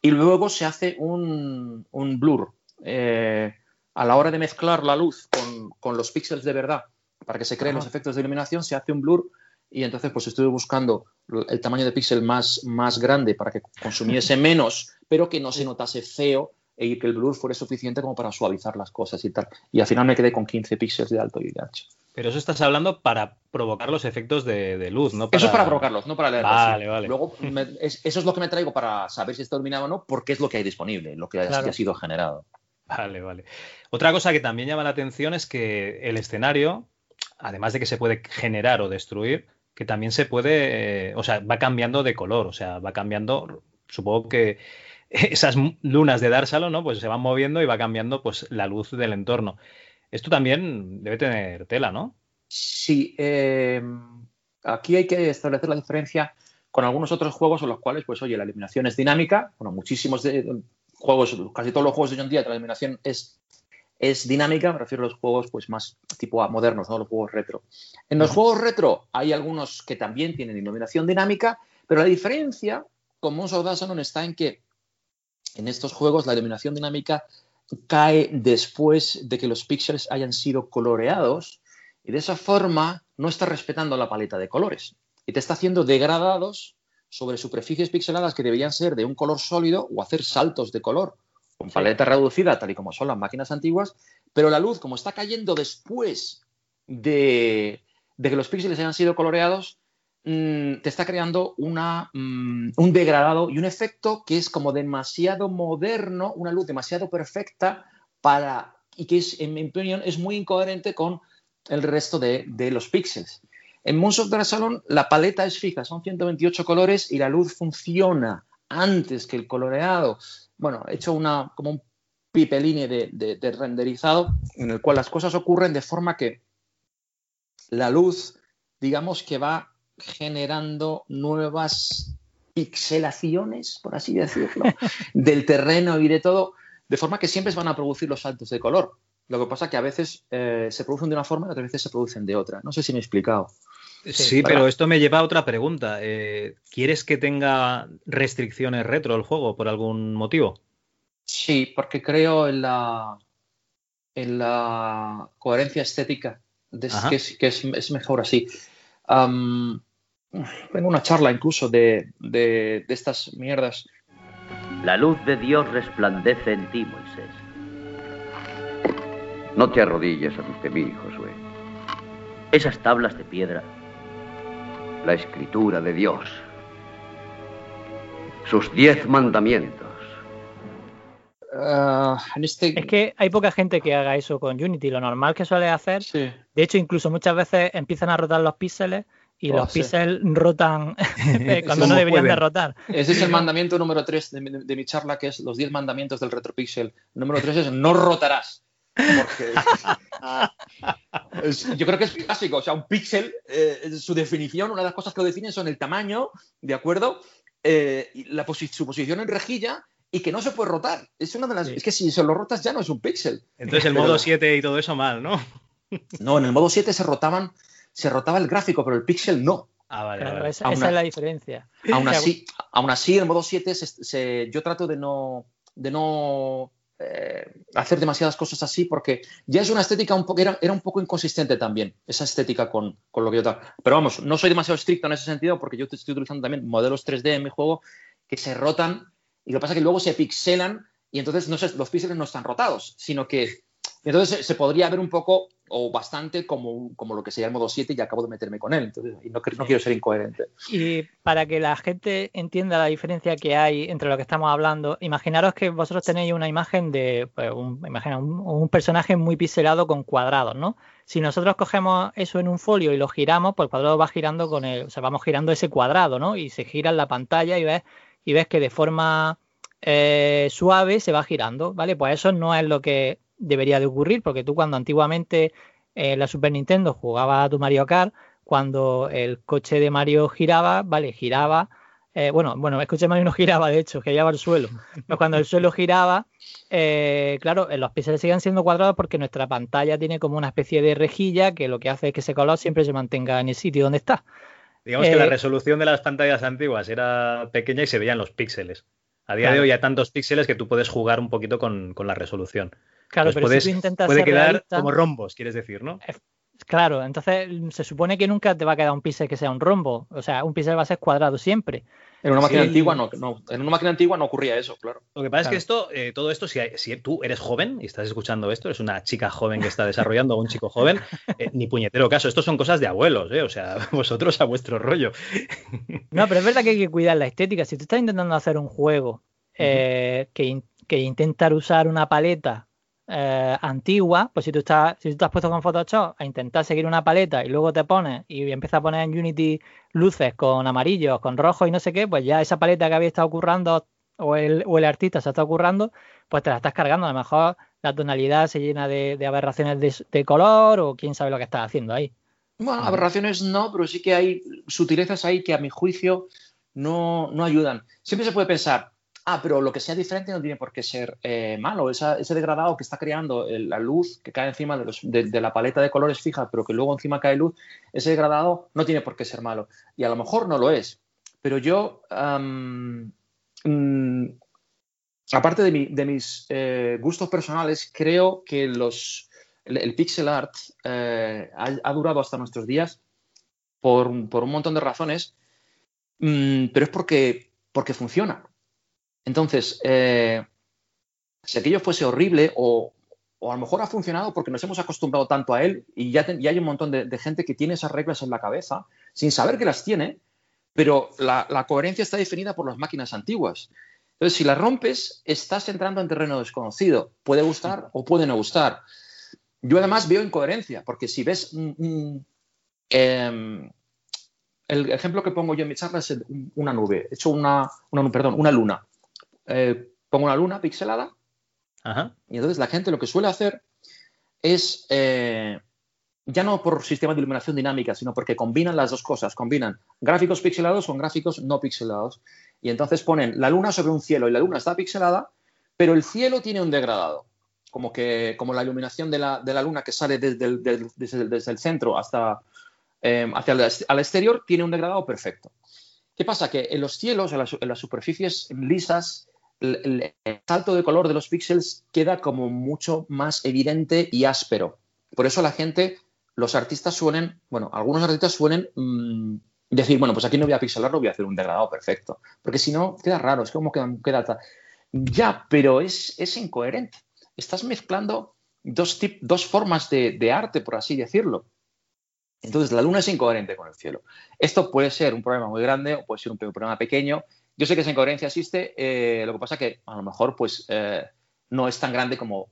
Y luego se hace un, un blur. Eh, a la hora de mezclar la luz con, con los píxeles de verdad para que se creen Ajá. los efectos de iluminación, se hace un blur y entonces pues estuve buscando el tamaño de píxel más, más grande para que consumiese menos, pero que no se notase feo y que el blur fuera suficiente como para suavizar las cosas y tal. Y al final me quedé con 15 píxeles de alto y de ancho. Pero eso estás hablando para provocar los efectos de, de luz, ¿no? Para... Eso es para provocarlos, no para leerlos. Vale, sí. vale. Luego, me- es- eso es lo que me traigo para saber si está iluminado o no, porque es lo que hay disponible, lo que ha- Claro. que ha sido generado. Vale, vale. Otra cosa que también llama la atención es que el escenario, además de que se puede generar o destruir, que también se puede, eh, o sea, va cambiando de color, o sea, va cambiando, supongo que esas lunas de Dársalo, ¿no? Pues se van moviendo y va cambiando pues la luz del entorno. Esto también debe tener tela, ¿no? Sí, eh, aquí hay que establecer la diferencia con algunos otros juegos en los cuales, pues oye, la iluminación es dinámica. Bueno, muchísimos de, juegos, casi todos los juegos de hoy en día, la iluminación es, es dinámica. Me refiero a los juegos pues más tipo a modernos, ¿no? Los juegos retro. En los juegos retro hay algunos que también tienen iluminación dinámica, pero la diferencia con Monster of Dazzle está en que en estos juegos la iluminación dinámica cae después de que los píxeles hayan sido coloreados y de esa forma no está respetando la paleta de colores y te está haciendo degradados sobre superficies pixeladas que deberían ser de un color sólido o hacer saltos de color con Sí. paleta reducida, tal y como son las máquinas antiguas, pero la luz, como está cayendo después de, de que los píxeles hayan sido coloreados, mm, te está creando mm, un degradado y un efecto que es como demasiado moderno, una luz demasiado perfecta para y que es, en mi opinión es muy incoherente con el resto de, los píxeles. En Moons of the Salon la paleta es fija, son 128 colores y la luz funciona antes que el coloreado. Bueno, he hecho una, como un pipeline de renderizado en el cual las cosas ocurren de forma que la luz, digamos que va generando nuevas pixelaciones, por así decirlo, del terreno y de todo, de forma que siempre van a producir los saltos de color. Lo que pasa que a veces eh, se producen de una forma y otras veces se producen de otra. No sé si me he explicado. Sí, pero esto me lleva a otra pregunta. Eh, ¿Quieres que tenga restricciones retro el juego por algún motivo? Sí, porque creo en la, en la coherencia estética, de, que, es, que es- es mejor así. Am, tengo una charla incluso de, de- de estas mierdas. La luz de Dios resplandece en ti, Moisés. No te arrodilles ante mí, Josué. Esas tablas de piedra, la escritura de Dios, sus diez mandamientos. Ah, en este... Es que hay poca gente que haga eso con Unity. Lo normal que suele hacer, Sí. de hecho, incluso muchas veces empiezan a rotar los píxeles y Oh, los sí. píxeles rotan cuando no deberían de rotar. Ese es el mandamiento número 3 de, mi- de mi charla, que es los 10 mandamientos del retropixel. Número 3 es no rotarás. Porque es- yo creo que es básico. O sea, un píxel, eh, su definición, una de las cosas que lo definen son el tamaño, ¿de acuerdo? Eh, y la posi- su posición en rejilla y que no se puede rotar. Es una de las. Sí. Es que si se lo rotas ya no es un píxel. Entonces el modo 7 y todo eso mal, ¿no? No, en el modo 7 se rotaban, se rotaba el gráfico, pero el píxel no. Ah, vale, Claro, vale. esa, Aún esa a- es la diferencia. Aún así, aún así, el modo 7 se- se- yo trato de no, de no eh, hacer demasiadas cosas así porque ya es una estética un poco, era, era un poco inconsistente también, esa estética con, con lo que yo tal. Pero vamos, no soy demasiado estricto en ese sentido porque yo estoy utilizando también modelos 3D en mi juego que se rotan y lo que pasa es que luego se pixelan y entonces no se- los píxeles no están rotados, sino que entonces se, se podría ver un poco o bastante como, como lo que sería el modo 7 y acabo de meterme con él. Entonces, y no, no quiero ser incoherente. Y para que la gente entienda la diferencia que hay entre lo que estamos hablando, imaginaros que vosotros tenéis una imagen de pues, un, imagina, un, un personaje muy pixelado con cuadrados, ¿no? Si nosotros cogemos eso en un folio y lo giramos, pues el cuadrado va girando con el, o sea, vamos girando ese cuadrado, ¿no? Y se gira en la pantalla y ves, y ves que de forma eh, suave se va girando, ¿vale? Pues eso no es lo que debería de ocurrir, porque tú cuando antiguamente en la Super Nintendo jugabas a tu Mario Kart, cuando el coche de Mario giraba, vale, giraba, eh, bueno, bueno, el coche de Mario no giraba, de hecho, giraba al suelo. Pero cuando el suelo giraba, eh, claro, eh, los píxeles siguen siendo cuadrados porque nuestra pantalla tiene como una especie de rejilla que lo que hace es que ese color siempre se mantenga en el sitio donde está. Digamos que la Eh, resolución de las pantallas antiguas era pequeña y se veían los píxeles. A día Claro. de hoy hay tantos píxeles que tú puedes jugar un poquito con, con la resolución. Claro, Entonces pero puedes- si tú intentas puede ser quedar realista, como rombos, quieres decir, ¿no? Claro, entonces se supone que nunca te va a quedar un píxel que sea un rombo, o sea, un píxel va a ser cuadrado siempre. En una máquina Sí. antigua no, no, en una máquina antigua no ocurría eso, claro. Lo que pasa Claro. es que esto, eh, todo esto, si, hay- si tú eres joven y estás escuchando esto, eres una chica joven que está desarrollando o un chico joven, eh, ni puñetero caso. Esto son cosas de abuelos, ¿eh? O sea, vosotros a vuestro rollo. No, pero es verdad que hay que cuidar la estética. Si tú estás intentando hacer un juego eh, que, in- que intentar usar una paleta eh, antigua, pues si tú estás, si tú te has puesto con Photoshop a intentar seguir una paleta y luego te pones y empiezas a poner en Unity luces con amarillos, con rojos y no sé qué, pues ya esa paleta que había estado currando o el, o el artista se está currando, pues te la estás cargando. A lo mejor la tonalidad se llena de, de aberraciones de, de color o quién sabe lo que estás haciendo ahí. Bueno, aberraciones no, pero sí que hay sutilezas ahí que a mi juicio no, no ayudan. Siempre se puede pensar, ah, pero lo que sea diferente no tiene por qué ser eh, malo. Ese degradado que está creando la luz que cae encima de, la paleta de colores fija, pero que luego encima cae luz, ese degradado no tiene por qué ser malo. Y a lo mejor no lo es. Pero yo, mm, aparte de, mi- de mis eh, gustos personales, creo que los, el, el pixel art eh, ha, durado hasta nuestros días por un montón de razones, mm, pero es porque, porque funciona. Entonces, eh, si aquello fuese horrible o, o a lo mejor ha funcionado porque nos hemos acostumbrado tanto a él y ya, te- hay un montón de, gente que tiene esas reglas en la cabeza sin saber que las tiene, pero la, la coherencia está definida por las máquinas antiguas. Entonces, si las rompes, estás entrando en terreno desconocido. Puede gustar o puede no gustar. Yo además veo incoherencia, porque si ves mm, mm, em, el ejemplo que pongo yo en mi charla es una nube. He hecho una, una perdón, una luna. Eh, pongo una luna pixelada Ajá. y entonces la gente lo que suele hacer es, eh, ya no por sistema de iluminación dinámica, sino porque combinan las dos cosas, combinan gráficos pixelados con gráficos no pixelados. Y entonces ponen la luna sobre un cielo y la luna está pixelada, pero el cielo tiene un degradado, como, que, como la iluminación de la, de la luna que sale desde el, del- desde desde el centro hasta eh, hacia el al exterior tiene un degradado perfecto. ¿Qué pasa? Que en los cielos, en las, en las superficies lisas, el, salto de color de los píxeles queda como mucho más evidente y áspero. Por eso la gente, los artistas suelen, bueno, algunos artistas suelen mm, decir, bueno, pues aquí no voy a pixelarlo, voy a hacer un degradado perfecto. Porque si no, queda raro, es como que queda... Ya, pero es, es incoherente. Estás mezclando dos, tip- dos formas de, de arte, por así decirlo. Entonces, la luna es incoherente con el cielo. Esto puede ser un problema muy grande o puede ser un problema pequeño. Yo sé que esa incoherencia existe, eh, lo que pasa que a lo mejor pues, eh, no es tan grande como,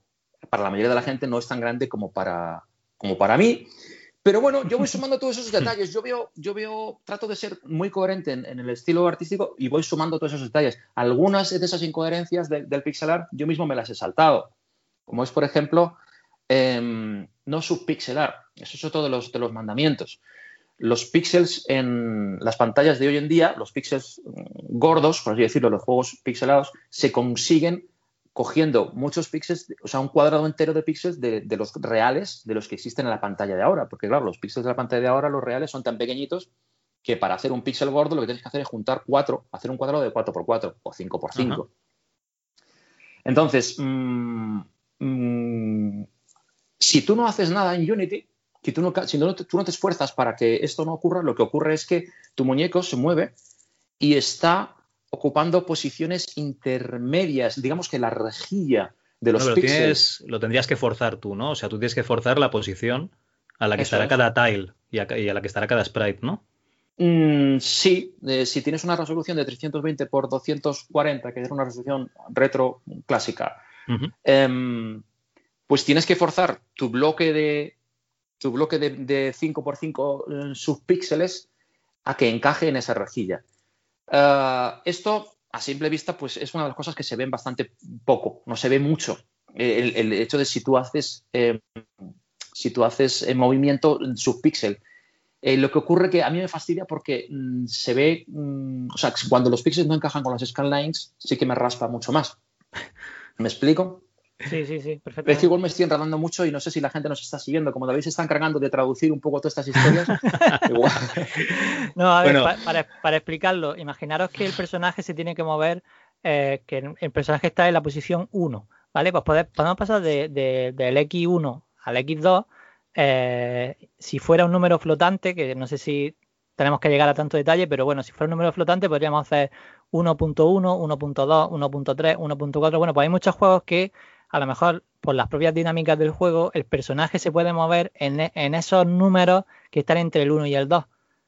para la mayoría de la gente, no es tan grande como para, como para mí. Pero bueno, yo voy sumando todos esos detalles. Yo veo, yo veo, trato de ser muy coherente en, en el estilo artístico y voy sumando todos esos detalles. Algunas de esas incoherencias de- del pixel art yo mismo me las he saltado. Como es, por ejemplo, em, no subpixelar. Eso es otro de los, de los mandamientos. Los píxeles en las pantallas de hoy en día, los píxeles mm, gordos, por así decirlo, los juegos pixelados, se consiguen cogiendo muchos píxeles, o sea, un cuadrado entero de píxeles de, de los reales, de los que existen en la pantalla de ahora. Porque, claro, los píxeles de la pantalla de ahora, los reales, son tan pequeñitos que para hacer un píxel gordo lo que tienes que hacer es juntar cuatro, hacer un cuadrado de 4x4 o 5x5. Entonces, mm, mm, si tú no haces nada en Unity, si, tú no, si no te- tú no te esfuerzas para que esto no ocurra, lo que ocurre es que tu muñeco se mueve y está ocupando posiciones intermedias, digamos que la rejilla de los No, pero píxeles. tienes- lo tendrías que forzar tú, ¿no? O sea, tú tienes que forzar la posición a la que Eso estará es. cada tile y a, y a la que estará cada sprite, ¿no? Mm, sí, eh, si tienes una resolución de 320 por 240, que es una resolución retro clásica, em, pues tienes que forzar tu bloque de tu bloque de, de 5x5 eh, subpíxeles a que encaje en esa rejilla. Ah, esto, a simple vista, pues es una de las cosas que se ven bastante poco, no se ve mucho. El, hecho de si tú haces, eh, si tú haces movimiento subpíxel. Eh, lo que ocurre que a mí me fastidia porque mm, se ve, mm, o sea, cuando los píxeles no encajan con las scanlines, sí que me raspa mucho más. ¿Me explico? Sí, sí, sí, Es que igual me estoy enredando mucho y no sé si la gente nos está siguiendo. Como David se está encargando de traducir un poco todas estas historias, igual. No, a ver, Bueno. pa- para, para explicarlo, imaginaros que el personaje se tiene que mover, eh, que el- el personaje está en la posición 1, ¿vale? Pues poder- podemos pasar de- de- del X1 al X2, eh, si fuera un número flotante, que no sé si tenemos que llegar a tanto detalle, pero bueno, si fuera un número flotante podríamos hacer 1.1, 1.2, 1.3, 1.4. Bueno, pues hay muchos juegos que a lo mejor por las propias dinámicas del juego el personaje se puede mover en, e- esos números que están entre el 1 y el 2.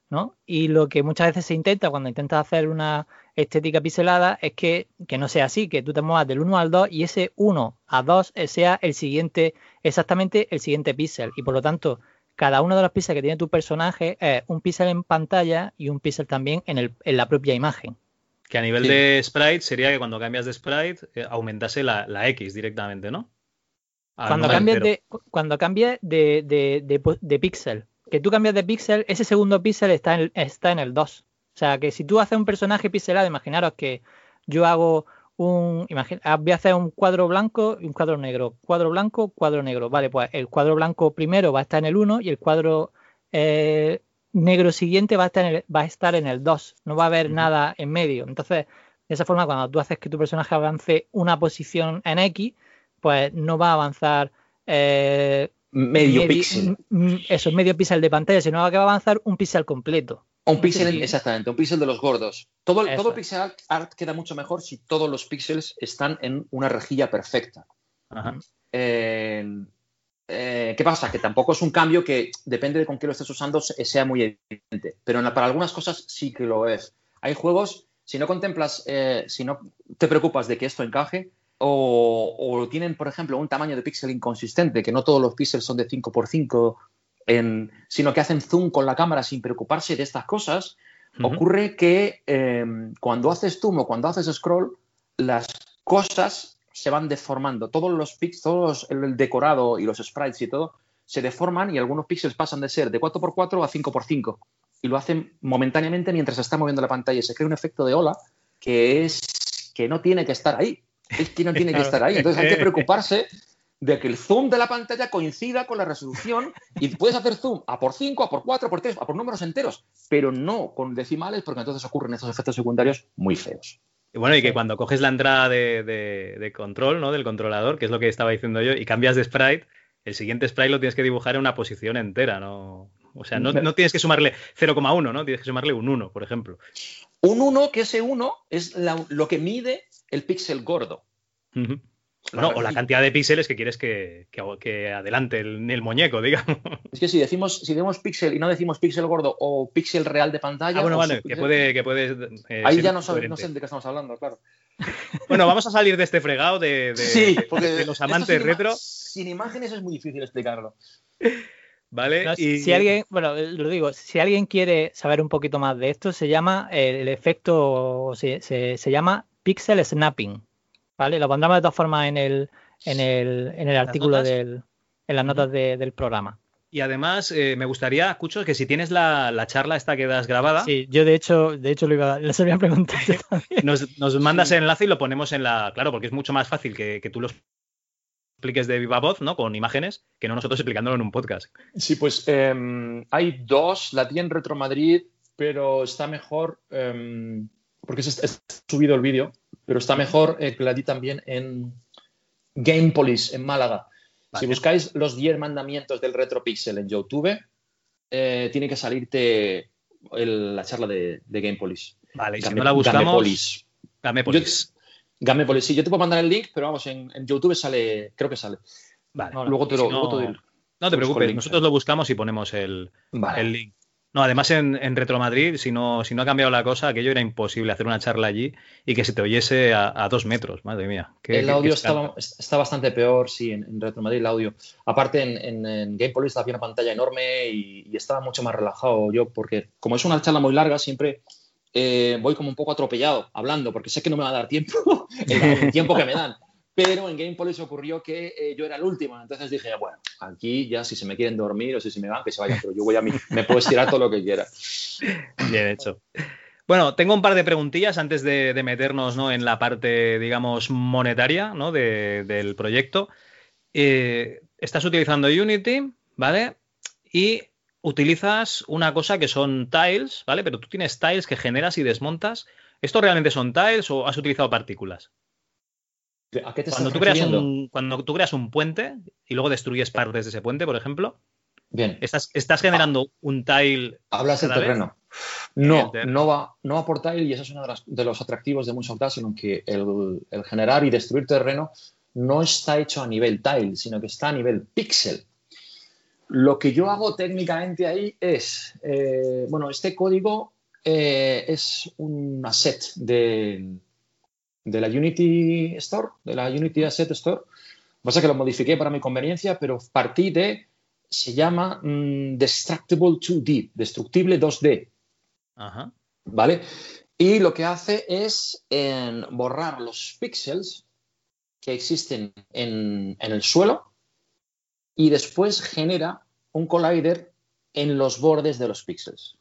¿no? Y lo que muchas veces se intenta cuando intentas hacer una estética pixelada es que, que no sea así, que tú te muevas del 1 al 2 y ese 1 a 2 sea el siguiente, exactamente el siguiente píxel. Y por lo tanto, cada uno de los píxeles que tiene tu personaje es un píxel en pantalla y un píxel también en, el, en la propia imagen. Que a nivel Sí. de sprite sería que cuando cambias de sprite eh, aumentase la, la X directamente, ¿no? Al Cuando cambies, de, cu- cuando cambies de, de, de po- de píxel, que tú cambias de píxel, ese segundo píxel está en, está en el 2. O sea, que si tú haces un personaje pixelado, imaginaros que yo hago un. imagina- ah, voy a hacer un cuadro blanco y un cuadro negro. Cuadro blanco, cuadro negro. Vale, pues el cuadro blanco primero va a estar en el 1 y el cuadro eh, negro siguiente va a estar en el, va a estar en el 2. No va a haber nada en medio. Entonces, de esa forma, cuando tú haces que tu personaje avance una posición en X, pues no va a avanzar. eh, Medio píxel. Eso, medio píxel de pantalla, sino que va a avanzar un píxel completo. Un píxel, exactamente, un píxel de los gordos. Todo, el- todo el es. pixel art, art queda mucho mejor si todos los píxeles están en una rejilla perfecta. Ajá. Eh, eh, ¿qué pasa? Que tampoco es un cambio que depende de con qué lo estés usando se- sea muy evidente. Pero la- para algunas cosas sí que lo es. Hay juegos, si no contemplas, eh, si no te preocupas de que esto encaje, o, o tienen, por ejemplo, un tamaño de píxel inconsistente, que no todos los píxeles son de 5x5, en- sino que hacen zoom con la cámara sin preocuparse de estas cosas, ocurre que eh, cuando haces zoom o cuando haces scroll, las cosas se van deformando. Todos los píxeles, todos el, decorado y los sprites y todo se deforman y algunos píxeles pasan de ser de 4x4 a 5x5 y lo hacen momentáneamente mientras se está moviendo la pantalla y se crea un efecto de ola que es que no tiene que estar ahí. Es que no tiene que estar ahí. Entonces hay que preocuparse de que el zoom de la pantalla coincida con la resolución y puedes hacer zoom a por 5, a por 4, a por 3, a por números enteros, pero no con decimales porque entonces ocurren esos efectos secundarios muy feos. Y bueno, y que Sí. cuando coges la entrada de, de- de control, ¿no? Del controlador, que es lo que estaba diciendo yo, y cambias de sprite, el siguiente sprite lo tienes que dibujar en una posición entera, ¿no? O sea, no, no tienes que sumarle 0,1, ¿no? Tienes que sumarle un 1, por ejemplo. Un 1, que ese 1 es la- lo que mide el píxel gordo. No, o la cantidad de píxeles que quieres que, que- que adelante el, el muñeco, digamos. Es que si decimos, si decimos píxel y no decimos píxel gordo o píxel real de pantalla, Ah, bueno, vale, que puede, que puede eh, ahí ya no, sabe- no sé de qué estamos hablando, claro. Bueno, vamos a salir de este fregado de, de- sí, porque de los amantes sin retro, Sin imágenes es muy difícil explicarlo. ¿vale? No, Y- Si alguien, bueno, lo digo, si alguien quiere saber un poquito más de esto, se llama eh, el efecto, se, se- se llama pixel snapping, ¿vale? Lo pondremos de todas formas en el, en el, en el ¿Las artículo notas? del, en las notas de- del programa. Y además, eh, me gustaría, escucho, que si tienes la, la charla esta que das grabada, Sí, yo de hecho, de hecho lo iba, les había preguntado nos, nos mandas el enlace y lo ponemos en la. Claro, porque es mucho más fácil que, que tú lo expliques de viva voz, ¿no? Con imágenes, que no nosotros explicándolo en un podcast. Sí, pues em, hay dos, la tiene en Retro Madrid, pero está mejor, em, porque es, es subido el vídeo, pero está mejor eh, que la di también en Game Police, en Málaga. Si buscáis los 10 mandamientos del Retro Pixel en YouTube, eh, tiene que salirte el- la charla de, de Game Police. Vale, y si no la buscamos. Gamepolis. Gamepolis. Gamepolis, sí, yo te puedo mandar el link, pero vamos, en, en YouTube sale, creo que sale. Vale. Luego te lo, si no- luego te lo- No te preocupes, nosotros lo buscamos y ponemos el, Vale. el link. No, además en, en Retro Madrid, si no, si no ha cambiado la cosa, aquello era imposible hacer una charla allí y que se te oyese a, a dos metros, madre mía. Qué- el qué- audio qué está bastante peor, sí, en, en Retro Madrid el audio. Aparte, en, en, en Game Police había una pantalla enorme y, y estaba mucho más relajado yo, porque como es una charla muy larga, siempre eh, voy como un poco atropellado hablando, porque sé que no me va a dar tiempo el, el tiempo que me dan. Pero en Game Police ocurrió que eh, yo era el último, entonces dije, bueno, aquí ya si se me quieren dormir o si se me van, que se vayan, pero yo voy a mí, me puedo estirar todo lo que quiera. Bien hecho. Bueno, tengo un par de preguntillas antes de, meternos ¿no? en la parte, digamos, monetaria ¿no? de- del proyecto. Eh, estás utilizando Unity, ¿vale? Y utilizas una cosa que son tiles, ¿vale? Pero tú tienes tiles que generas y desmontas. ¿Esto realmente son tiles o has utilizado partículas? ¿A qué te Cuando tú, creas un, cuando tú creas un puente y luego destruyes partes de ese puente, por ejemplo, Bien. estás, estás generando un tile Hablas del terreno. No, no va, no va por tile y eso es uno de, las- de los atractivos de Moonshot Dash, sino que el, el generar y destruir terreno no está hecho a nivel tile, sino que está a nivel pixel. Lo que yo hago técnicamente ahí es, eh, bueno, este código eh, es un asset de, de la Unity Store, de la Unity Asset Store. Pasa que lo modifiqué para mi conveniencia, pero partí de, se llama mm, Destructible 2D, destructible 2D. Ajá. ¿vale? Y lo que hace es en borrar los píxeles que existen en, en el suelo y después genera un collider en los bordes de los píxeles.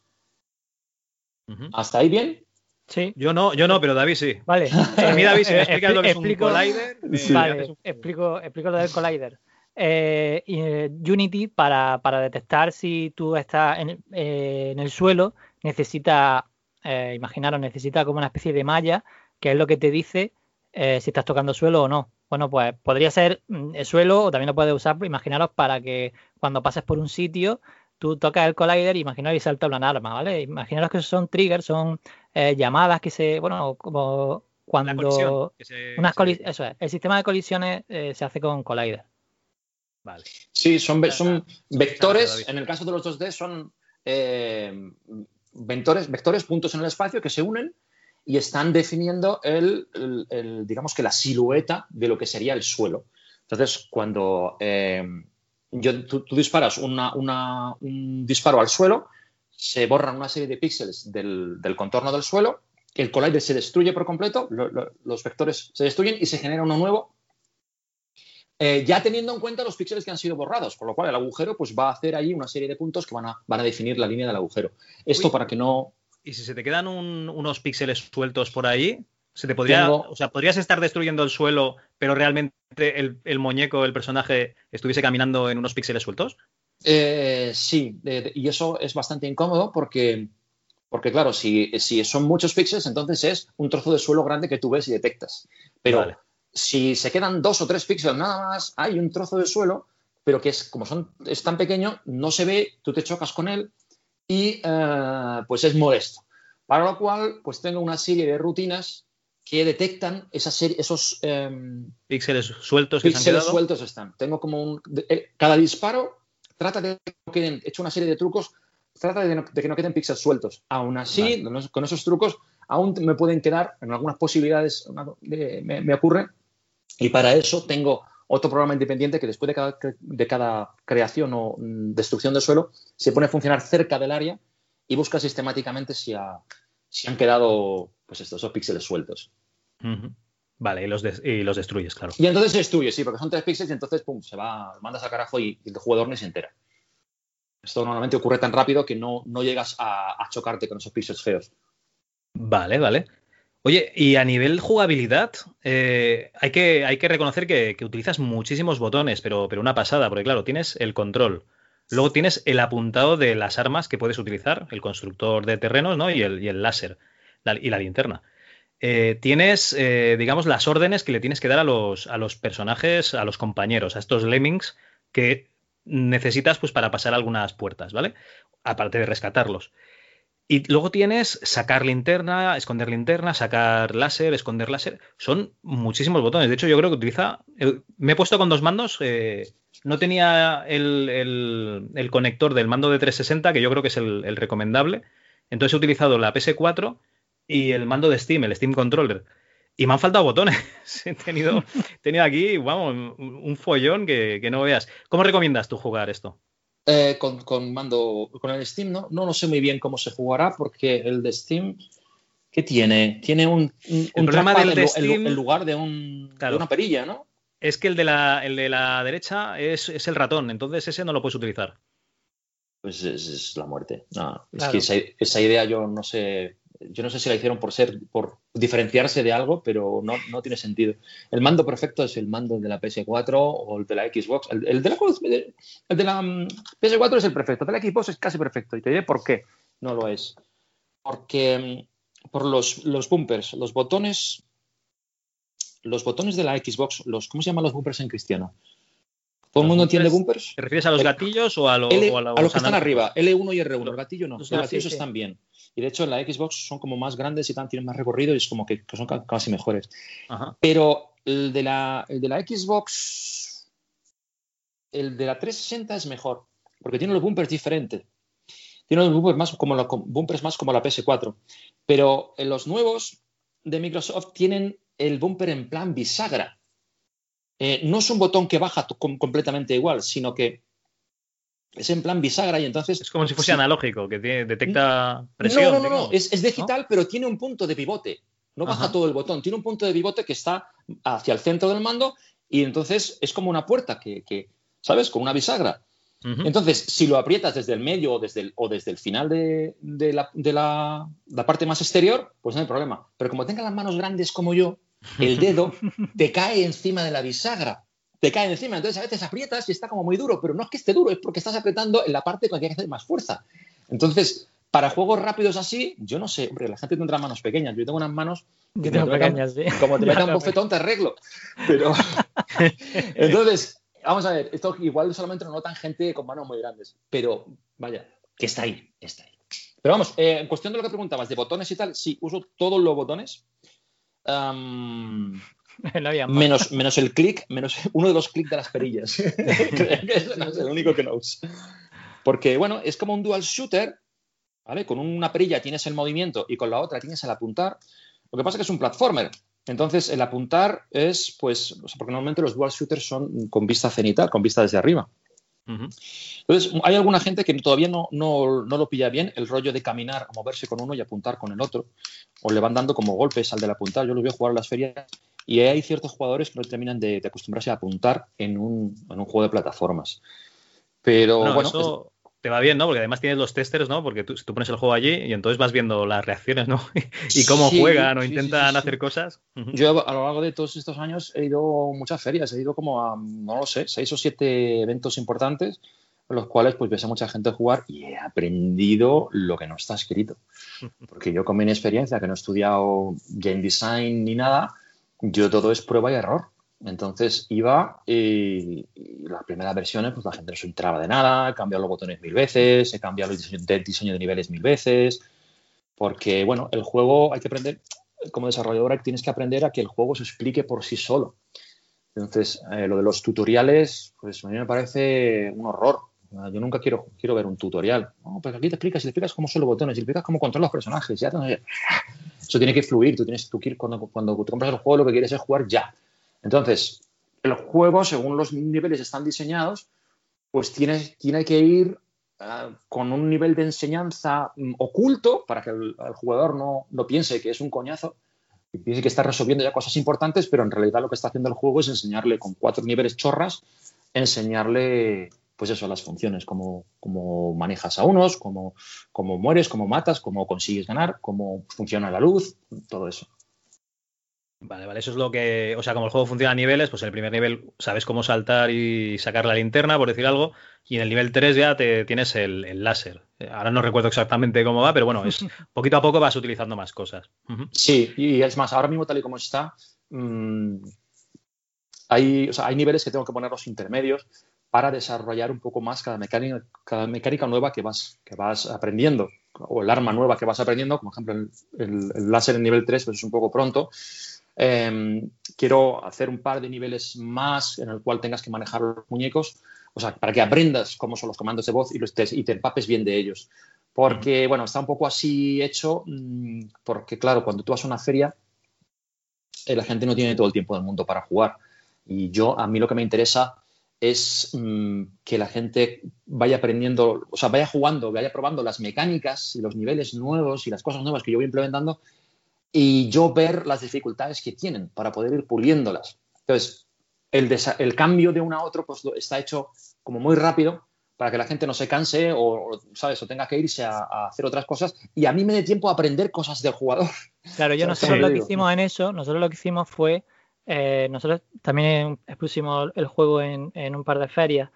¿Hasta ahí bien? Sí, Yo no, yo no, pero David sí. vale. A mí, David, si me Eh, explicas lo que es un collider, me- Sí. me Vale, un- explico, explico lo del collider. Eh, eh, Unity, para, para detectar si tú estás en, eh, en el suelo, necesita, eh, imaginaros, necesita como una especie de malla, que es lo que te dice eh, si estás tocando suelo o no. Bueno, pues podría ser mm, el suelo o también lo puedes usar, imaginaros, para que cuando pases por un sitio, tú tocas el collider y imaginaros y salta una alarma, ¿vale? Imaginaros que son triggers, son eh, llamadas que se, bueno, como la colisión, cuando se- unas se- coli- eso es, el sistema de colisiones eh, se hace con Collider. Vale. Sí, son, ve- son vectores, en el caso de los 2D son eh, vectores, vectores, puntos en el espacio que se unen y están definiendo el, el- el, digamos que la silueta de lo que sería el suelo. Entonces, cuando eh, yo- tú, tú disparas una- una- un disparo al suelo, se borran una serie de píxeles del, del contorno del suelo, el collider se destruye por completo, lo- lo- los vectores se destruyen y se genera uno nuevo eh, ya teniendo en cuenta los píxeles que han sido borrados, por lo cual el agujero pues, va a hacer ahí una serie de puntos que van a, van a definir la línea del agujero. Esto Uy. para que no... Y si se te quedan un- unos píxeles sueltos por ahí, se te podría, Tengo- o sea, podrías estar destruyendo el suelo, pero realmente el, el muñeco, el personaje, estuviese caminando en unos píxeles sueltos. Eh, sí, y eso es bastante incómodo porque, porque claro, si, si son muchos píxeles, entonces es un trozo de suelo grande que tú ves y detectas. Pero Vale. si se quedan dos o tres píxeles nada más, hay un trozo de suelo, pero que es como son, es tan pequeño, no se ve, tú te chocas con él y eh, pues es molesto. Para lo cual, pues tengo una serie de rutinas que detectan esa serie, esos em, Píxeles sueltos que se han píxeles sueltos están. Tengo como un. de- eh, cada disparo trata de que no queden. He hecho una serie de trucos. Trata de, no- de que no queden píxeles sueltos. Aún así, con esos- con esos trucos, aún me pueden quedar en algunas posibilidades. de- me, me ocurre. Y para eso tengo otro programa independiente que después de cada, de cada creación o mm, destrucción del suelo se pone a funcionar cerca del área y busca sistemáticamente si, ha- si han quedado pues estos, esos píxeles sueltos. Vale, y los, y los destruyes, claro. Y entonces se destruye, sí, porque son tres píxeles y entonces, pum, se va, mandas al carajo y, y el jugador ni se entera. Esto normalmente ocurre tan rápido que no, no llegas a, a chocarte con esos píxeles feos. Vale, vale. Oye, y a nivel jugabilidad, eh, hay, que, hay que reconocer que, que utilizas muchísimos botones, pero, pero una pasada, porque claro, tienes el control, luego tienes el apuntado de las armas que puedes utilizar, el constructor de terrenos, ¿no? Y el, láser y la linterna. Eh, tienes, eh, digamos, las órdenes que le tienes que dar a los, a los personajes, a los compañeros, a estos lemmings que necesitas pues para pasar algunas puertas, ¿vale? Aparte de rescatarlos. Y luego tienes sacar linterna, esconder linterna, sacar láser, esconder láser. Son muchísimos botones. De hecho, yo creo que utiliza. el- me he puesto con dos mandos. eh, no tenía el, el- el conector del mando de 360, que yo creo que es el, el recomendable. Entonces he utilizado la PS4 y el mando de Steam, el Steam Controller. Y me han faltado botones. he, tenido, he tenido aquí, vamos, un follón que, que no veas. ¿Cómo recomiendas tú jugar esto? Eh, con, con mando, con el Steam, no, no, no sé muy bien cómo se jugará porque el de Steam, ¿qué tiene? Tiene un, un, un del de Steam- en lugar de, un, de una perilla, ¿no? Es que el de la, el de la derecha es, es el ratón, entonces ese no lo puedes utilizar. Pues es, es la muerte. No, es Claro. que esa, esa idea yo no sé, yo no sé si la hicieron por ser, por diferenciarse de algo, pero no, no tiene sentido. El mando perfecto es el mando de la PS4 o el de la Xbox. El, el de, la, el de la mm, PS4 es el perfecto, el de la Xbox es casi perfecto. Y te diré por qué no lo es. Porque mm, por los, los bumpers, los botones, los botones de la Xbox, los, ¿cómo se llaman los bumpers en cristiano? ¿Todo el Los mundo entiende bumpers-? ¿Te refieres a los gatillos o a, lo- L- o a a los, los que están arriba, L1 y R1. El gatillo no, Los- los gatillos sí, sí. están bien. Y de hecho en la Xbox son como más grandes y tan, tienen más recorrido y es como que, que son ca- casi mejores. Ajá. Pero el de, la, el de la Xbox, el de la 360 es mejor, porque tiene los bumpers diferentes. Tiene los bumpers más como la, bumpers más como la PS4. Pero en los nuevos de Microsoft tienen el bumper en plan bisagra. Eh, no es un botón que baja completamente igual, sino que es en plan bisagra y entonces... Es como si fuese Sí. analógico, que tiene- detecta presión. No, no, no, no, Es, es digital, pero tiene un punto de pivote. No baja Ajá. todo el botón, tiene un punto de pivote que está hacia el centro del mando y entonces es como una puerta que, que, ¿sabes? Con una bisagra. Entonces, si lo aprietas desde el medio o desde el, o desde el final de, de la, de la- la parte más exterior, pues no hay problema. Pero como tengas las manos grandes como yo, el dedo te cae encima de la bisagra. Te cae encima. Entonces, a veces aprietas y está como muy duro, pero no es que esté duro, es porque estás apretando en la parte con la que hay que hacer más fuerza. Entonces, para juegos rápidos así, yo no sé, hombre, la gente tendrá manos pequeñas. Yo tengo unas manos que te pequeñas, sí. como te metan lo bofetón, te arreglo. Pero. Entonces, vamos a ver, esto igual solamente lo notan gente con manos muy grandes. Pero, vaya, que está ahí, está ahí. Pero vamos, eh, en cuestión de lo que preguntabas, de botones y tal, sí, uso todos los botones. No había menos, menos el clic, menos uno de los clics de las perillas. Creo que ese es el único que no uso. Porque, bueno, es como un dual shooter, ¿vale? Con una perilla tienes el movimiento y con la otra tienes el apuntar. Lo que pasa es que es un platformer. Entonces, el apuntar es, pues, o sea, porque normalmente los dual shooters son con vista cenital, con vista desde arriba. Entonces, hay alguna gente que todavía no, no, no lo pilla bien, el rollo de caminar, moverse con uno y apuntar con el otro, o le van dando como golpes al del apuntar. Yo lo veo jugar en las ferias y hay ciertos jugadores que no terminan de, de acostumbrarse a apuntar en un, en un juego de plataformas. Pero Bueno, bueno, eso te va bien, ¿no? Porque además tienes los testers, ¿no? Porque tú, tú pones el juego allí y entonces vas viendo las reacciones, ¿no? y cómo Sí, juegan o sí, intentan sí, hacer cosas. Yo a lo largo de todos estos años he ido a muchas ferias, he ido como a, no lo sé, seis o siete eventos importantes en los cuales pues ves a mucha gente jugar y he aprendido lo que no está escrito. Porque yo con mi inexperiencia, que no he estudiado game design ni nada, yo todo es prueba y error. Entonces iba y, y las primeras versiones, pues la gente no se entraba de nada, he cambiado los botones mil veces, he cambiado el diseño de, diseño de niveles mil veces, porque bueno, el juego hay que aprender, como desarrolladora tienes que aprender a que el juego se explique por sí solo. Entonces, eh, lo de los tutoriales, pues a mí me parece un horror. Yo nunca quiero, quiero ver un tutorial. No, pues aquí te explicas, y te explicas cómo son los botones, y te explicas cómo controlar los personajes. Ya, eso tiene que fluir. Tú tienes tú cuando, cuando tú compras el juego, lo que quieres es jugar ya. Entonces, el juego, según los niveles están diseñados, pues tiene, tiene que ir ah, con un nivel de enseñanza mm, oculto para que el, el jugador no, no piense que es un coñazo y piense que está resolviendo ya cosas importantes, pero en realidad lo que está haciendo el juego es enseñarle con cuatro niveles chorras, enseñarle pues eso, las funciones, cómo, cómo manejas a unos, cómo, cómo mueres, cómo matas, cómo consigues ganar, cómo funciona la luz, todo eso. Vale, vale, eso es lo que, o sea, como el juego funciona a niveles, pues en el primer nivel sabes cómo saltar y sacar la linterna, por decir algo, y en el nivel 3 ya te tienes el, el láser. Ahora no recuerdo exactamente cómo va, pero bueno, es poquito a poco vas utilizando más cosas. Sí, y es más, ahora mismo tal y como está, mm, hay, o sea, hay niveles que tengo que poner los intermedios para desarrollar un poco más cada mecánica, cada mecánica nueva que vas, que vas aprendiendo, o el arma nueva que vas aprendiendo, como por ejemplo el, el- el láser en nivel 3, pues es un poco pronto. Eh, quiero hacer un par de niveles más en el cual tengas que manejar los muñecos, o sea, para que aprendas cómo son los comandos de voz y, los te, y te empapes bien de ellos. Porque, bueno, está un poco así hecho, mm, porque claro, cuando tú vas a una feria, eh, la gente no tiene todo el tiempo del mundo para jugar. Y yo, a mí lo que me interesa es mm, que la gente vaya aprendiendo, o sea, vaya jugando, vaya probando las mecánicas y los niveles nuevos y las cosas nuevas que yo voy implementando y yo ver las dificultades que tienen para poder ir puliéndolas. Entonces, el, el cambio de uno a otro pues, está hecho como muy rápido para que la gente no se canse o, o, ¿sabes? o tenga que irse a, a hacer otras cosas y a mí me dé tiempo a aprender cosas del jugador. Claro, yo nosotros lo que hicimos en eso, nosotros lo que hicimos fue, eh, nosotros también expusimos el juego en, en un par de ferias.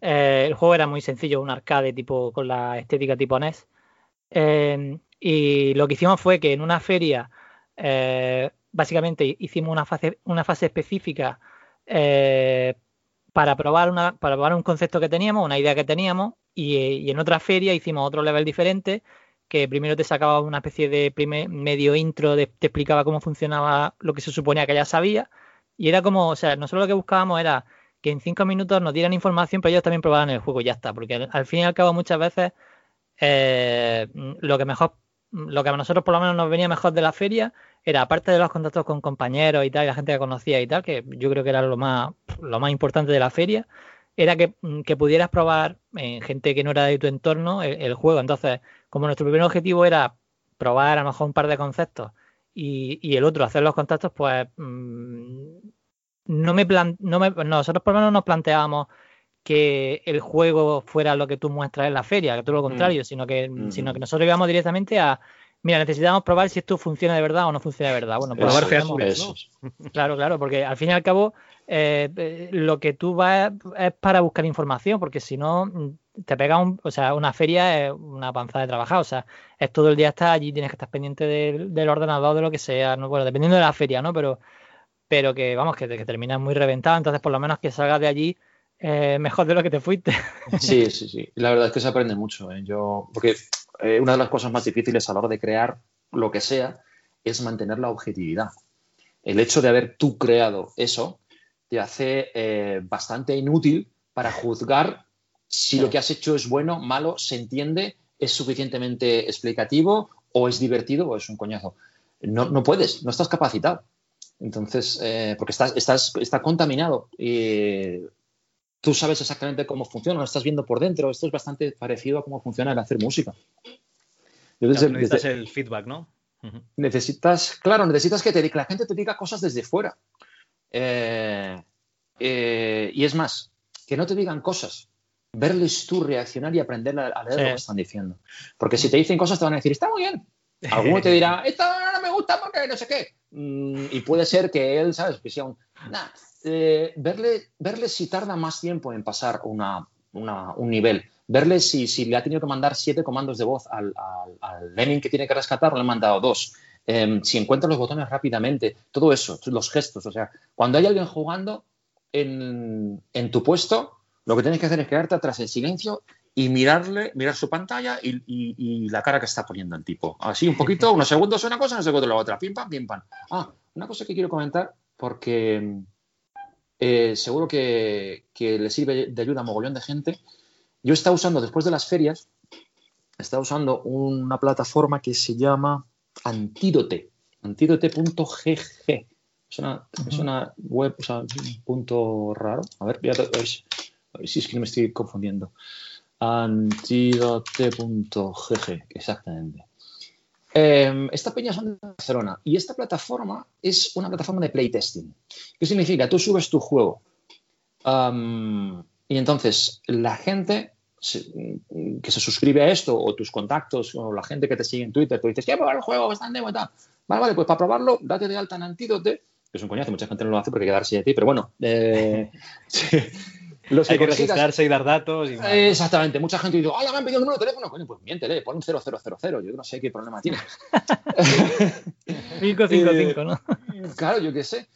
Eh, el juego era muy sencillo, un arcade tipo con la estética tipo NES. Eh, y lo que hicimos fue que en una feria, eh, básicamente hicimos una fase, una fase específica eh, para probar una, para probar un concepto que teníamos, una idea que teníamos, y, en otra feria hicimos otro level diferente que primero te sacaba una especie de primer, medio intro, de, te explicaba cómo funcionaba lo que se suponía que ya sabía. Y era como, o sea, nosotros lo que buscábamos era que en cinco minutos nos dieran información, pero ellos también probaran el juego y ya está. Porque al, al fin y al cabo muchas veces eh, lo que mejor, lo que a nosotros por lo menos nos venía mejor de la feria era, aparte de los contactos con compañeros y tal, y la gente que conocía y tal, que yo creo que era lo más, lo más importante de la feria, era que, que pudieras probar en gente que no era de tu entorno el, juego. Entonces, como nuestro primer objetivo era probar a lo mejor un par de conceptos y, y el otro hacer los contactos, pues mmm, no me plan, no me, nosotros por lo menos nos planteábamos que el juego fuera lo que tú muestras en la feria, que todo lo contrario, mm. sino, que, mm. sino que nosotros íbamos directamente a, mira, necesitamos probar si esto funciona de verdad o no funciona de verdad. Bueno, pues eso, eso. Claro, claro, porque al fin y al cabo eh, lo que tú vas es para buscar información, porque si no te pega un, o sea, una feria es una panza de trabajar, o sea, es todo el día estar allí, tienes que estar pendiente del, del ordenador, de lo que sea, ¿no? bueno, dependiendo de la feria, ¿no? Pero, pero que vamos, que, que terminas muy reventado, entonces por lo menos que salgas de allí eh, mejor de lo que te fuiste. Sí, sí, sí. La verdad es que se aprende mucho. ¿eh? Yo, porque eh, una de las cosas más difíciles a la hora de crear lo que sea es mantener la objetividad. el hecho de haber tú creado eso te hace eh, bastante inútil para juzgar si lo que has hecho es bueno, malo, se entiende, es suficientemente explicativo o es divertido o es un coñazo. No, no puedes, no estás capacitado. Entonces, porque estás, estás, está contaminado. Tú sabes exactamente cómo funciona, lo estás viendo por dentro. Esto es bastante parecido a cómo funciona el hacer música. Desde, necesitas desde, el feedback, ¿no? Necesitas, claro, necesitas que, te, que la gente te diga cosas desde fuera. Eh, eh, y es más, que no te digan cosas, verles tú reaccionar y aprender a, a leer sí. lo que están diciendo. Porque si te dicen cosas, te van a decir, está muy bien. Alguno te dirá, esto no me gusta porque no sé qué. Mm, y puede ser que él, ¿sabes? Que sea un. Nah, eh, verle, verle si tarda más tiempo en pasar una, una, un nivel. Verle si, si, le ha tenido que mandar siete comandos de voz al, al, al Lenin que tiene que rescatar, le he mandado dos. Eh, si encuentra los botones rápidamente, todo eso, los gestos. O sea, cuando hay alguien jugando en, en tu puesto, lo que tienes que hacer es quedarte atrás en silencio y mirarle, mirar su pantalla y, y, y, la cara que está poniendo el tipo. Así un poquito, unos segundos una cosa, unos segundos la otra. Pim, pam, pim, pam. Ah, una cosa que quiero comentar porque eh, seguro que, que, le sirve de ayuda a mogollón de gente. Yo estaba usando, después de las ferias, estaba usando una plataforma que se llama Antídote, antídote.gg. Es una, es una web, o sea, un punto raro. A ver, a ver, a ver si es que no me estoy confundiendo. Antidote.gg, exactamente. Eh, esta peña son de Barcelona y esta plataforma es una plataforma de playtesting. ¿Qué significa? Tú subes tu juego um, y entonces la gente que se suscribe a esto o tus contactos o la gente que te sigue en Twitter, tú dices, quiero probar el juego, tal. Vale, vale, pues para probarlo, date de alta en Antídote, es un coñazo, mucha gente no lo hace porque quedarse de ti, pero bueno. Eh, Los que Hay que registrarse y dar datos. Y... Exactamente. Mucha gente dice, ¡ah, me han pedido el número de teléfono! Coño, pues miéntele, pon un 0000. Yo no sé qué problema tiene. 555, ¿no? Claro, yo qué sé.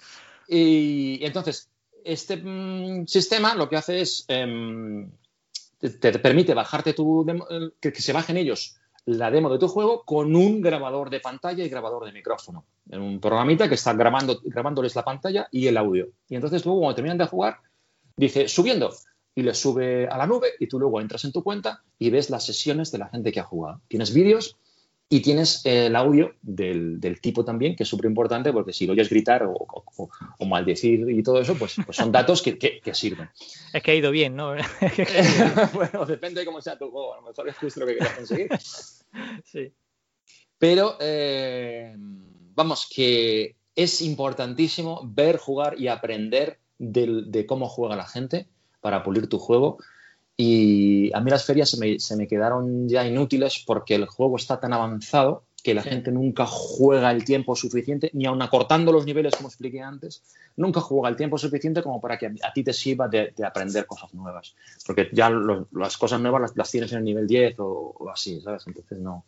Y, y entonces, este mmm, sistema lo que hace es. Eh, te, te, permite bajarte tu. Demo, que, que se bajen ellos la demo de tu juego con un grabador de pantalla y grabador de micrófono. En un programita que está grabando, grabándoles la pantalla y el audio. Y entonces luego cuando terminan de jugar, dice subiendo y le sube a la nube y tú luego entras en tu cuenta y ves las sesiones de la gente que ha jugado. Tienes vídeos y tienes el audio del, del tipo también, que es súper importante porque si lo oyes gritar o, o, o, maldecir y todo eso, pues, pues son datos que, que, que, sirven. Es que ha ido bien, ¿no? bueno, depende de cómo sea tu juego, a lo mejor es justo lo que quieras conseguir. sí. Pero, eh, vamos, que es importantísimo ver, jugar y aprender de, de, cómo juega la gente para pulir tu juego. Y a mí las ferias se me, se me, quedaron ya inútiles porque el juego está tan avanzado que la sí. gente nunca juega el tiempo suficiente, ni aun acortando los niveles, como expliqué antes, nunca juega el tiempo suficiente como para que a, a ti te sirva de, de, aprender cosas nuevas. Porque ya lo, las cosas nuevas las, las, tienes en el nivel 10 o, o así, ¿sabes? Entonces no.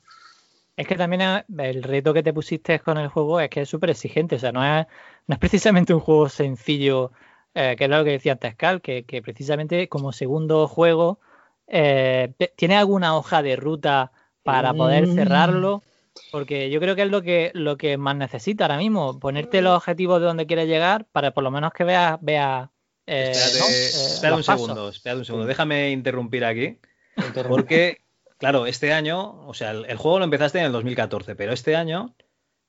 Es que también el reto que te pusiste con el juego es que es súper exigente, o sea, no es, no es precisamente un juego sencillo eh, que es lo que decía antes Cal, que, que precisamente como segundo juego eh, tiene alguna hoja de ruta para poder cerrarlo, porque yo creo que es lo que, lo que más necesita ahora mismo, ponerte los objetivos de donde quieres llegar para por lo menos que veas... Vea, eh, un pasos. segundo, espérate un segundo, déjame interrumpir aquí, porque, claro, este año, o sea, el, el, juego lo empezaste en el 2014, pero este año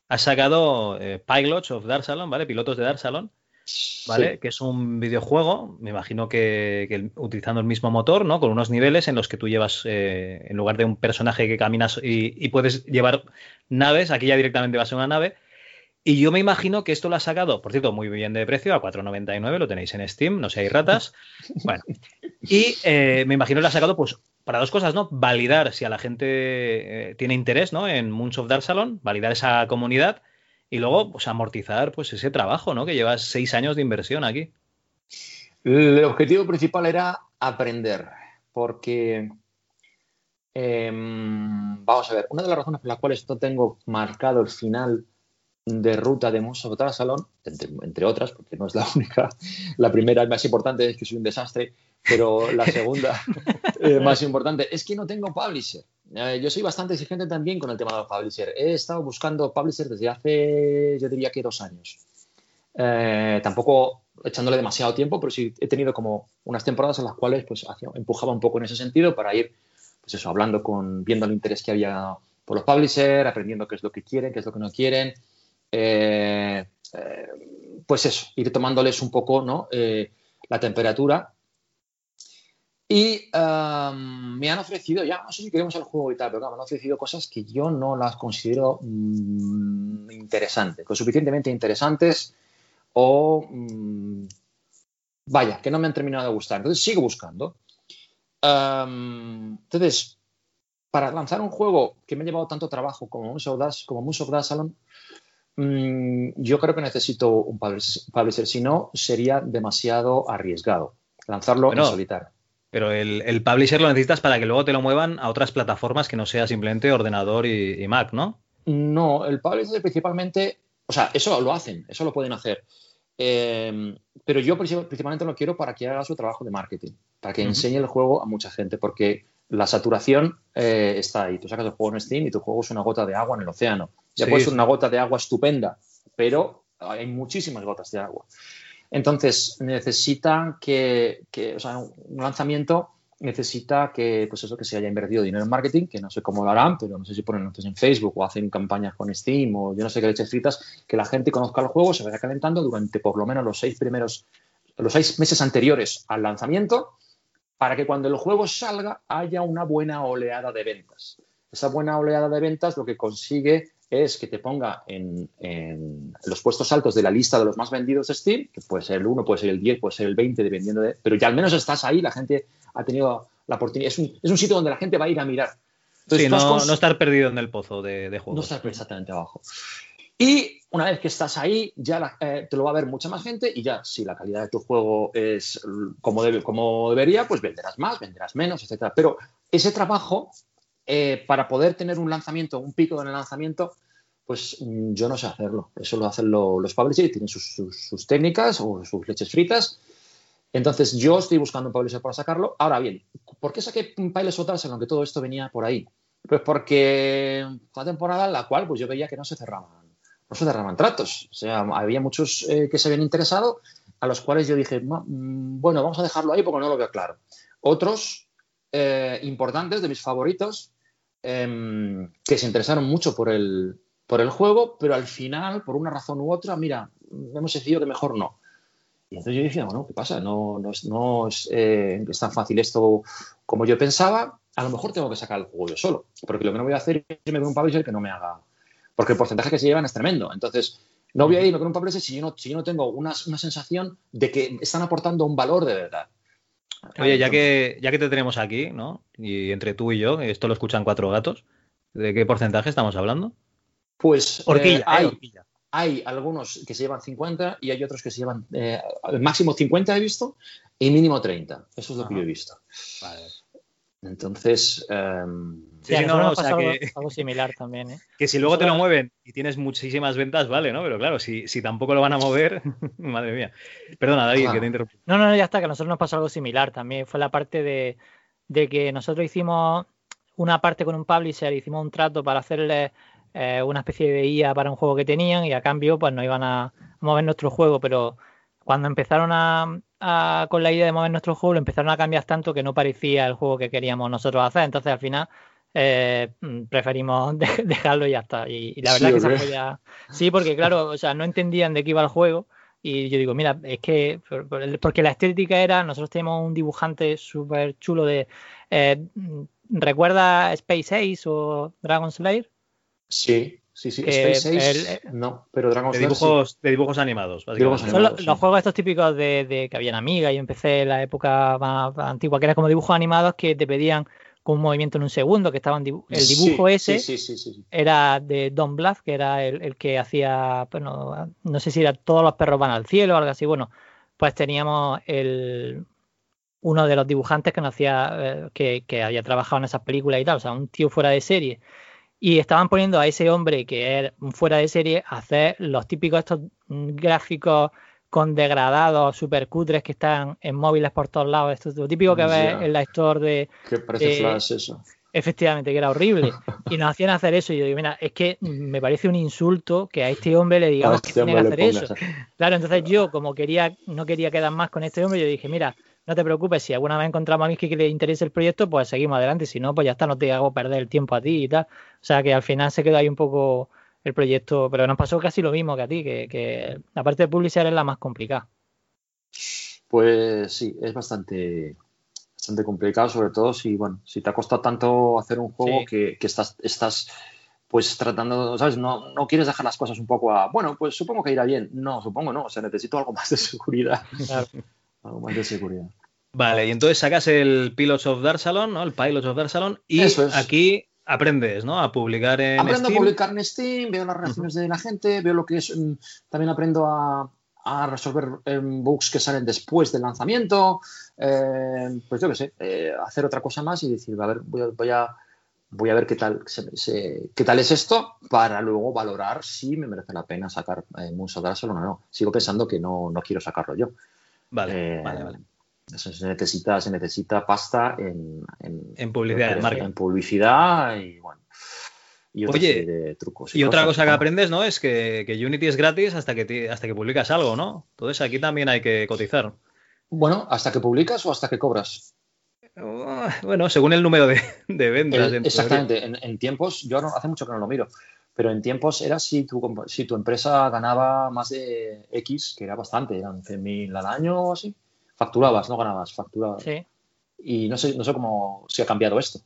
has sacado eh, Pilots of Darsalon, ¿vale? Pilotos de Darsalon, ¿vale? Sí. Que es un videojuego, me imagino que, que, utilizando el mismo motor, ¿no? Con unos niveles en los que tú llevas, eh, en lugar de un personaje que caminas y, y, puedes llevar naves, aquí ya directamente vas a una nave. Y yo me imagino que esto lo ha sacado, por cierto, muy bien de precio, a 4,99, lo tenéis en Steam, no sé, hay ratas. Bueno, y eh, me imagino que lo ha sacado, pues, para dos cosas, ¿no? Validar si a la gente eh, tiene interés, ¿no? En Moons of Dark Salon, validar esa comunidad y luego pues, amortizar pues, ese trabajo, ¿no? Que llevas seis años de inversión aquí. El objetivo principal era aprender, porque eh, vamos a ver, una de las razones por las cuales no tengo marcado el final de ruta de Monster of Salón, entre, entre, otras, porque no es la única, la primera más importante es que soy un desastre, pero la segunda eh, más importante es que no tengo publisher. Eh, yo soy bastante exigente también con el tema de los publisher. He estado buscando publisher desde hace, yo diría que dos años. Eh, tampoco echándole demasiado tiempo, pero sí he tenido como unas temporadas en las cuales pues hacía- empujaba un poco en ese sentido para ir, pues eso, hablando con, viendo el interés que había por los publishers, aprendiendo qué es lo que quieren, qué es lo que no quieren. Eh, eh, pues eso, ir tomándoles un poco ¿no? Eh, la temperatura. Y um, me han ofrecido, ya no sé si queremos el juego y tal, pero claro, me han ofrecido cosas que yo no las considero mm, interesantes, lo suficientemente interesantes o mm, vaya, que no me han terminado de gustar. Entonces sigo buscando. Um, entonces, para lanzar un juego que me ha llevado tanto trabajo como Moons of Dash, como of Dash Salon, mm, yo creo que necesito un publisher, publisher, si no sería demasiado arriesgado lanzarlo Bueno, en solitario. Pero el, el publisher lo necesitas para que luego te lo muevan a otras plataformas que no sea simplemente ordenador y, y Mac, ¿no? No, el publisher principalmente, o sea, eso lo hacen, eso lo pueden hacer. Eh, pero yo princip- principalmente lo quiero para que haga su trabajo de marketing, para que Ujú. enseñe el juego a mucha gente, porque la saturación eh, está ahí. Tú sacas el juego en Steam y tu juego es una gota de agua en el océano. Ya Sí, puede ser una gota de agua estupenda, pero hay muchísimas gotas de agua. Entonces, necesitan que, o sea, un lanzamiento necesita que, pues eso, que se haya invertido dinero en marketing, que no sé cómo lo harán, pero no sé si ponen anuncios en Facebook o hacen campañas con Steam o yo no sé qué leches fritas, que la gente conozca el juego, se vaya calentando durante por lo menos los seis primeros, los seis meses anteriores al lanzamiento, para que cuando el juego salga haya una buena oleada de ventas. Esa buena oleada de ventas lo que consigue es que te ponga en, en los puestos altos de la lista de los más vendidos de Steam, que puede ser el 1, puede ser el 10, puede ser el 20, dependiendo de... Pero ya al menos estás ahí, la gente ha tenido la oportunidad. Es un, es un sitio donde la gente va a ir a mirar. Entonces, sí, no, no estar perdido en el pozo de, de no juegos. estás exactamente abajo. Y una vez que estás ahí, ya la- eh, te lo va a ver mucha más gente y ya si la calidad de tu juego es como, debe- como debería, pues venderás más, venderás menos, etcétera. Pero ese trabajo, eh, para poder tener un lanzamiento, un pico en el lanzamiento, pues mm, yo no sé hacerlo. Eso lo hacen lo- los publishers, tienen sus, sus- sus técnicas o sus leches fritas. Entonces yo estoy buscando un publisher para sacarlo. Ahora bien, ¿por qué saqué Piles of Dancing, aunque todo esto venía por ahí? Pues porque fue una temporada en la cual pues yo veía que no se cerraban, no se cerraban tratos. O sea, había muchos eh, que se habían interesado, a los cuales yo dije, "Ma- mm, bueno, vamos a dejarlo ahí porque no lo veo claro. Otros eh, importantes, de mis favoritos, em, que se interesaron mucho por el, por el juego, pero al final, por una razón u otra, mira, hemos decidido que mejor no. Y entonces yo decía, bueno, ¿qué pasa? No, no es, no es, eh, es tan fácil esto como yo pensaba. A lo mejor tengo que sacar el juego yo solo, porque lo que no voy a hacer es irme con un publisher que no me haga. Porque el porcentaje que se llevan es tremendo. Entonces, no voy a irme con un publisher si yo no, si yo no tengo una, una sensación de que están aportando un valor de verdad. Oye, ya que, ya que te tenemos aquí, ¿no? Y entre tú y yo, esto lo escuchan cuatro gatos, ¿de qué porcentaje estamos hablando? Pues eh, Horquilla, eh, hay, horquilla. hay algunos que se llevan 50 y hay otros que se llevan eh, máximo 50 he visto y mínimo 30. Eso es lo que yo he visto. Vale. Entonces, em, Sí, Sí, no, no, nos o sea pasa algo, que- algo similar también, ¿eh? Que si luego te lo mueven y tienes muchísimas ventas, vale, ¿no? Pero claro, si, si tampoco lo van a mover, madre mía. Perdona, David, que te interrumpí. No, no, no, ya está, que a nosotros nos pasó algo similar también. Fue la parte de, de que nosotros hicimos una parte con un publisher, hicimos un trato para hacerle eh, una especie de IA para un juego que tenían y a cambio pues nos iban a mover nuestro juego, pero cuando empezaron a, a- con la idea de mover nuestro juego lo empezaron a cambiar tanto que no parecía el juego que queríamos nosotros hacer, entonces al final eh, preferimos de- dejarlo y ya está. Y, y la Sí, verdad que esa hombre. fue ya... Sí, porque claro, o sea, no entendían de qué iba el juego. Y yo digo, mira, es que, porque la estética era, nosotros tenemos un dibujante súper chulo de, eh, ¿recuerda Space Ace o Dragon Slayer? sí, sí, sí. Que Space Ace, el- no, pero Dragon De sí. dibujos, de dibujos animados, básicamente. Dibujos Son los, sí. los juegos estos típicos de, de que había en Amiga, yo empecé en la época más antigua, que era como dibujos animados que te pedían con un movimiento en un segundo, que estaban dibu- el dibujo Sí, ese Sí, sí, era de Don Bluth, que era el, el que hacía, bueno, no sé si era todos los perros van al cielo o algo así. Bueno, pues teníamos el uno de los dibujantes que nos hacía, eh, que, que había trabajado en esas películas y tal, o sea, un tío fuera de serie. Y estaban poniendo a ese hombre que era fuera de serie a hacer los típicos estos gráficos con degradados super cutres que están en móviles por todos lados. Esto es lo típico que ves en la store de, Que parece Eh, Flash eso. Efectivamente, que era horrible. Y nos hacían hacer eso. Y yo digo, mira, es que me parece un insulto que a este hombre le digamos que este tiene que hacer eso. Claro, entonces yo, como quería, no quería quedar más con este hombre, yo dije, mira, no te preocupes, si alguna vez encontramos a alguien que le interese el proyecto, pues seguimos adelante. Si no, pues ya está, no te hago perder el tiempo a ti y tal. O sea que al final se quedó ahí un poco el proyecto, pero nos pasó casi lo mismo que a ti, que, que la parte de publicidad es la más complicada. Pues sí, es bastante, bastante complicado, sobre todo si, bueno, si te ha costado tanto hacer un juego Sí. que, que estás, estás pues tratando, ¿sabes? No, no quieres dejar las cosas un poco a, bueno, pues supongo que irá bien. No, supongo no, o sea, necesito algo más de seguridad. Claro. Algo más de seguridad. Vale, y entonces sacas el Pilots of Darsalon, ¿no? El Pilots of Darsalon, y Eso es. aquí aprendes, ¿no? A publicar en Aprendo Steam. a publicar en Steam, veo las reacciones de la gente, veo lo que es. mm, También aprendo a, a resolver em, bugs que salen después del lanzamiento. eh, pues yo qué sé, eh, hacer otra cosa más y decir, a ver, voy a, voy a, voy a ver qué tal, se- se- qué tal es esto para luego valorar si me merece la pena sacar eh, of Darkseid o no. Sigo pensando que no, no quiero sacarlo yo. Vale, Eh, vale, vale. Eso se necesita, se necesita pasta en, en, En publicidad, en en marketing. publicidad y bueno. Y otra Oye, serie de trucos. Y otra cosa que aprendes, ¿no? Es que, que Unity es gratis hasta que, hasta que publicas algo, ¿no? Entonces aquí también hay que cotizar. Bueno, ¿hasta que publicas o hasta que cobras? Uh, Bueno, según el número de, de ventas. En exactamente, en, en tiempos, yo no, hace mucho que no lo miro, pero en tiempos era si tu, si tu empresa ganaba más de X, que era bastante, eran 100.000 al año o así, facturabas, no ganabas, facturabas. Sí. Y no sé, no sé cómo se ha cambiado esto.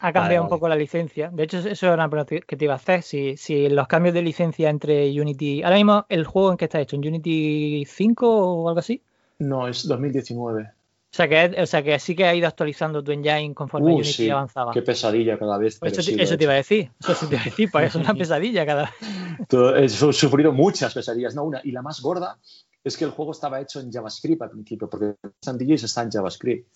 Ha cambiado Vale, un poco la licencia. De hecho, eso era una pregunta que te iba a hacer. Si, si los cambios de licencia entre Unity. Ahora mismo, el juego en que está hecho, ¿en Unity 5 o algo así? No, es 2019. O sea que, o sea que sí que ha ido actualizando tu engine conforme Uh, Unity sí, avanzaba. qué pesadilla cada vez. Pues eso, sí te- eso iba a decir. Eso sí te iba a decir, porque es una pesadilla cada vez. Todo- He su- sufrido muchas pesadillas, no una. Y la más gorda es que el juego estaba hecho en JavaScript al principio, porque San DJs está en JavaScript.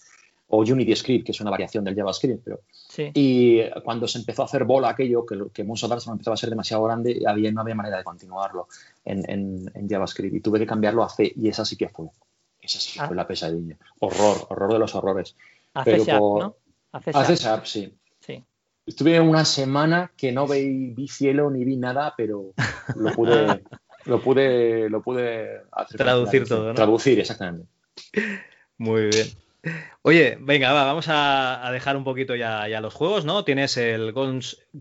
O Unity Script, que es una variación del JavaScript. Pero... Sí. Y cuando se empezó a hacer bola aquello, que, que Darkseid empezaba a ser demasiado grande, había, no había manera de continuarlo en, en- en JavaScript. Y tuve que cambiarlo a C, y esa sí que fue. Esa sí que Ah. fue la pesadilla. Horror, horror de los horrores. Hace pero Sharp, por- ¿no? Hace A Sharp, Sharp, sí. Sí. Estuve una semana que no vi, vi cielo ni vi nada, pero lo pude, lo pude, lo pude hacer Traducir todo, ¿no? Traducir, exactamente. Muy bien. Oye, venga, va, vamos a, a dejar un poquito ya, ya los juegos, ¿no? Tienes el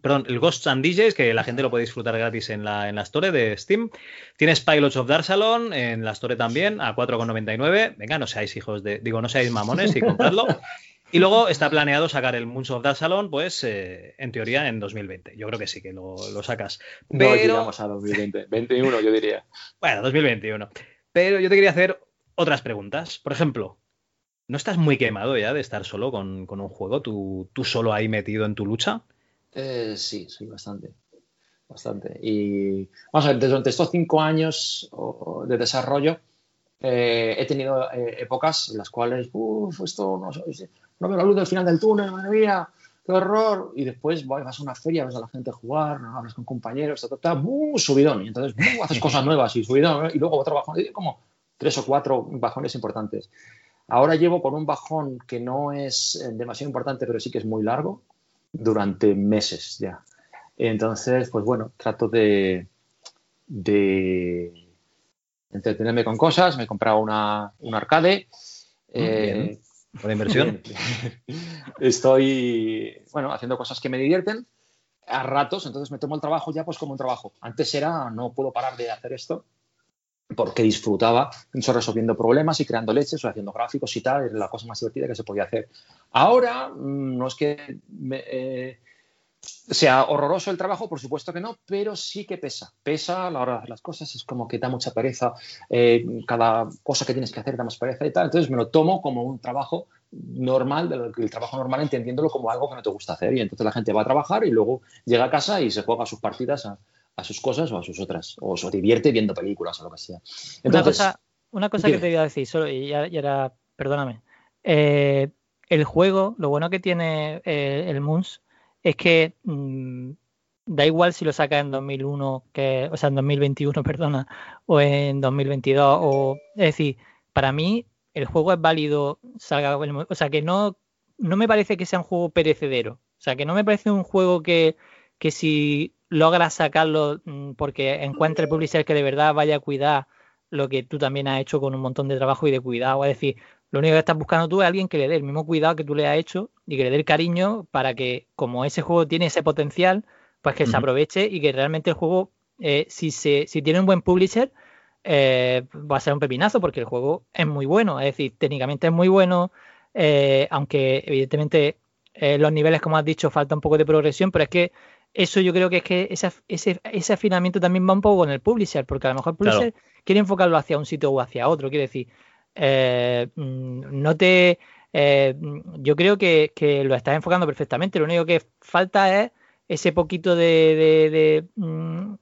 perdón, el Ghosts and DJs, que la gente lo puede disfrutar gratis en la, en la Store de Steam. Tienes Pilots of Darsalon en la Store también, a 4,99. Venga, no seáis hijos de. Digo, no seáis mamones y compradlo. Y luego está planeado sacar el Moons of Darsalon, pues eh, en teoría en 2020. Yo creo que sí que lo, lo sacas. No llegamos a 2020, 21 yo diría. bueno, 2021. Pero yo te quería hacer otras preguntas. Por ejemplo, ¿no estás muy quemado ya de estar solo con, con un juego? ¿Tú, ¿Tú solo ahí metido en tu lucha? Eh, sí, sí, bastante. Bastante. Y vamos a ver, durante estos cinco años de desarrollo eh, he tenido eh, épocas en las cuales, uff, esto no, no veo la luz del final del túnel, madre mía, qué horror. Y después vas a una feria, ves a la gente jugar, hablas con compañeros, ta, ta, ta, subidón. Y entonces ¡buh! haces cosas nuevas y subidón. Y luego otro bajón, y como tres o cuatro bajones importantes. Ahora llevo por un bajón que no es eh, demasiado importante, pero sí que es muy largo, durante meses ya. Entonces, pues bueno, trato de, de entretenerme con cosas. Me he comprado una, un arcade. eh, ¿Por inversión? Estoy, bueno, haciendo cosas que me divierten a ratos, entonces me tomo el trabajo ya pues como un trabajo. Antes era, no puedo parar de hacer esto porque disfrutaba eso, resolviendo problemas y creando leches o haciendo gráficos y tal, era la cosa más divertida que se podía hacer. Ahora, mm, no es que me, eh, sea horroroso el trabajo, por supuesto que no, pero sí que pesa. Pesa a la hora de hacer las cosas, es como que da mucha pereza. eh, cada cosa que tienes que hacer da más pereza y tal. Entonces me lo tomo como un trabajo normal, el trabajo normal entendiéndolo como algo que no te gusta hacer. Y entonces la gente va a trabajar y luego llega a casa y se juega sus partidas a, a sus cosas o a sus otras. O se divierte viendo películas o lo que sea. Una Entonces, cosa, una cosa que te iba a decir, solo, y era, perdóname. Eh, el juego, lo bueno que tiene eh, el Moons es que mm, da igual si lo sacas en 2001, que, o sea, en 2021, perdona, o en 2022, o, es decir, para mí el juego es válido, salga, el o sea, que no, no me parece que sea un juego perecedero. O sea, que no me parece un juego que, que si logras sacarlo mm, porque encuentre publisher que de verdad vaya a cuidar lo que tú también has hecho con un montón de trabajo y de cuidado. Es decir, lo único que estás buscando tú es alguien que le dé el mismo cuidado que tú le has hecho y que le dé el cariño para que, como ese juego tiene ese potencial, pues que se aproveche y que realmente el juego, eh, si, se, si tiene un buen publisher, eh, va a ser un pepinazo porque el juego es muy bueno. Es decir, técnicamente es muy bueno, eh, aunque evidentemente los niveles, como has dicho, falta un poco de progresión, pero es que eso yo creo que es que ese, ese, afinamiento también va un poco con el publisher, porque a lo mejor el publisher quiere enfocarlo hacia un sitio o hacia otro. Quiere decir, eh, mm, no te. Eh, yo creo que, lo estás enfocando perfectamente. Lo único que falta es ese poquito de, mm,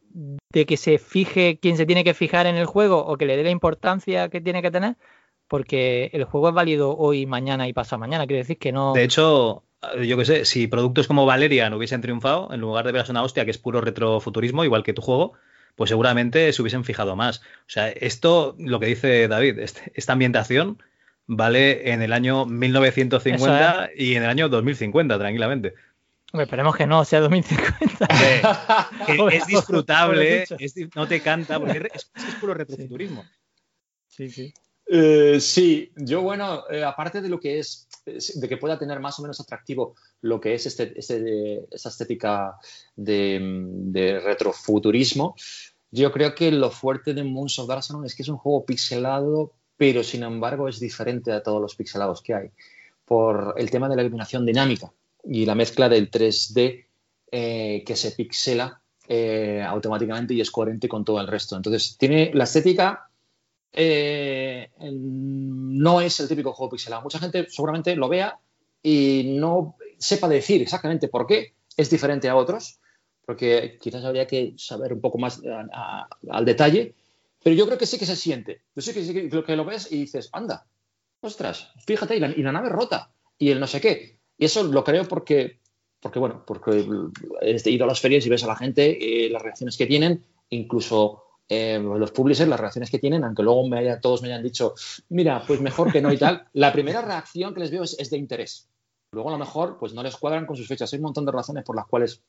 de, que se fije quien se tiene que fijar en el juego o que le dé la importancia que tiene que tener, porque el juego es válido hoy, mañana y pasado mañana. Quiere decir que no. De hecho, yo qué sé, si productos como Valerian hubiesen triunfado, en lugar de verlas una hostia que es puro retrofuturismo, igual que tu juego, pues seguramente se hubiesen fijado más. O sea, esto, lo que dice David, este, esta ambientación vale en el año 1950 y en el año 2050, tranquilamente. esperemos que no sea 2050. es disfrutable, no te canta, porque es, puro retrofuturismo. Sí, sí. Eh, sí, yo bueno, eh, aparte de lo que es, de que pueda tener más o menos atractivo lo que es este, este esta estética de, de, retrofuturismo, yo creo que lo fuerte de Moons of Darkson es que es un juego pixelado, pero sin embargo es diferente a todos los pixelados que hay, por el tema de la iluminación dinámica y la mezcla del 3D eh, que se pixela eh, automáticamente y es coherente con todo el resto. Entonces, tiene la estética eh, no es el típico juego pixelado. Mucha gente seguramente lo vea y no sepa decir exactamente por qué es diferente a otros, porque quizás habría que saber un poco más al detalle, pero yo creo que sí que se siente. Yo sí que, sí que, lo ves y dices, anda, ostras, fíjate, y la, nave rota, y el no sé qué. Y eso lo creo porque, porque bueno, porque he ido a las ferias y ves a la gente, eh, las reacciones que tienen, incluso eh, los publishers, las reacciones que tienen, aunque luego me haya, todos me hayan dicho, mira, pues mejor que no y tal, la primera reacción que les veo es, es, de interés. Luego a lo mejor pues no les cuadran con sus fechas. Hay un montón de razones por las cuales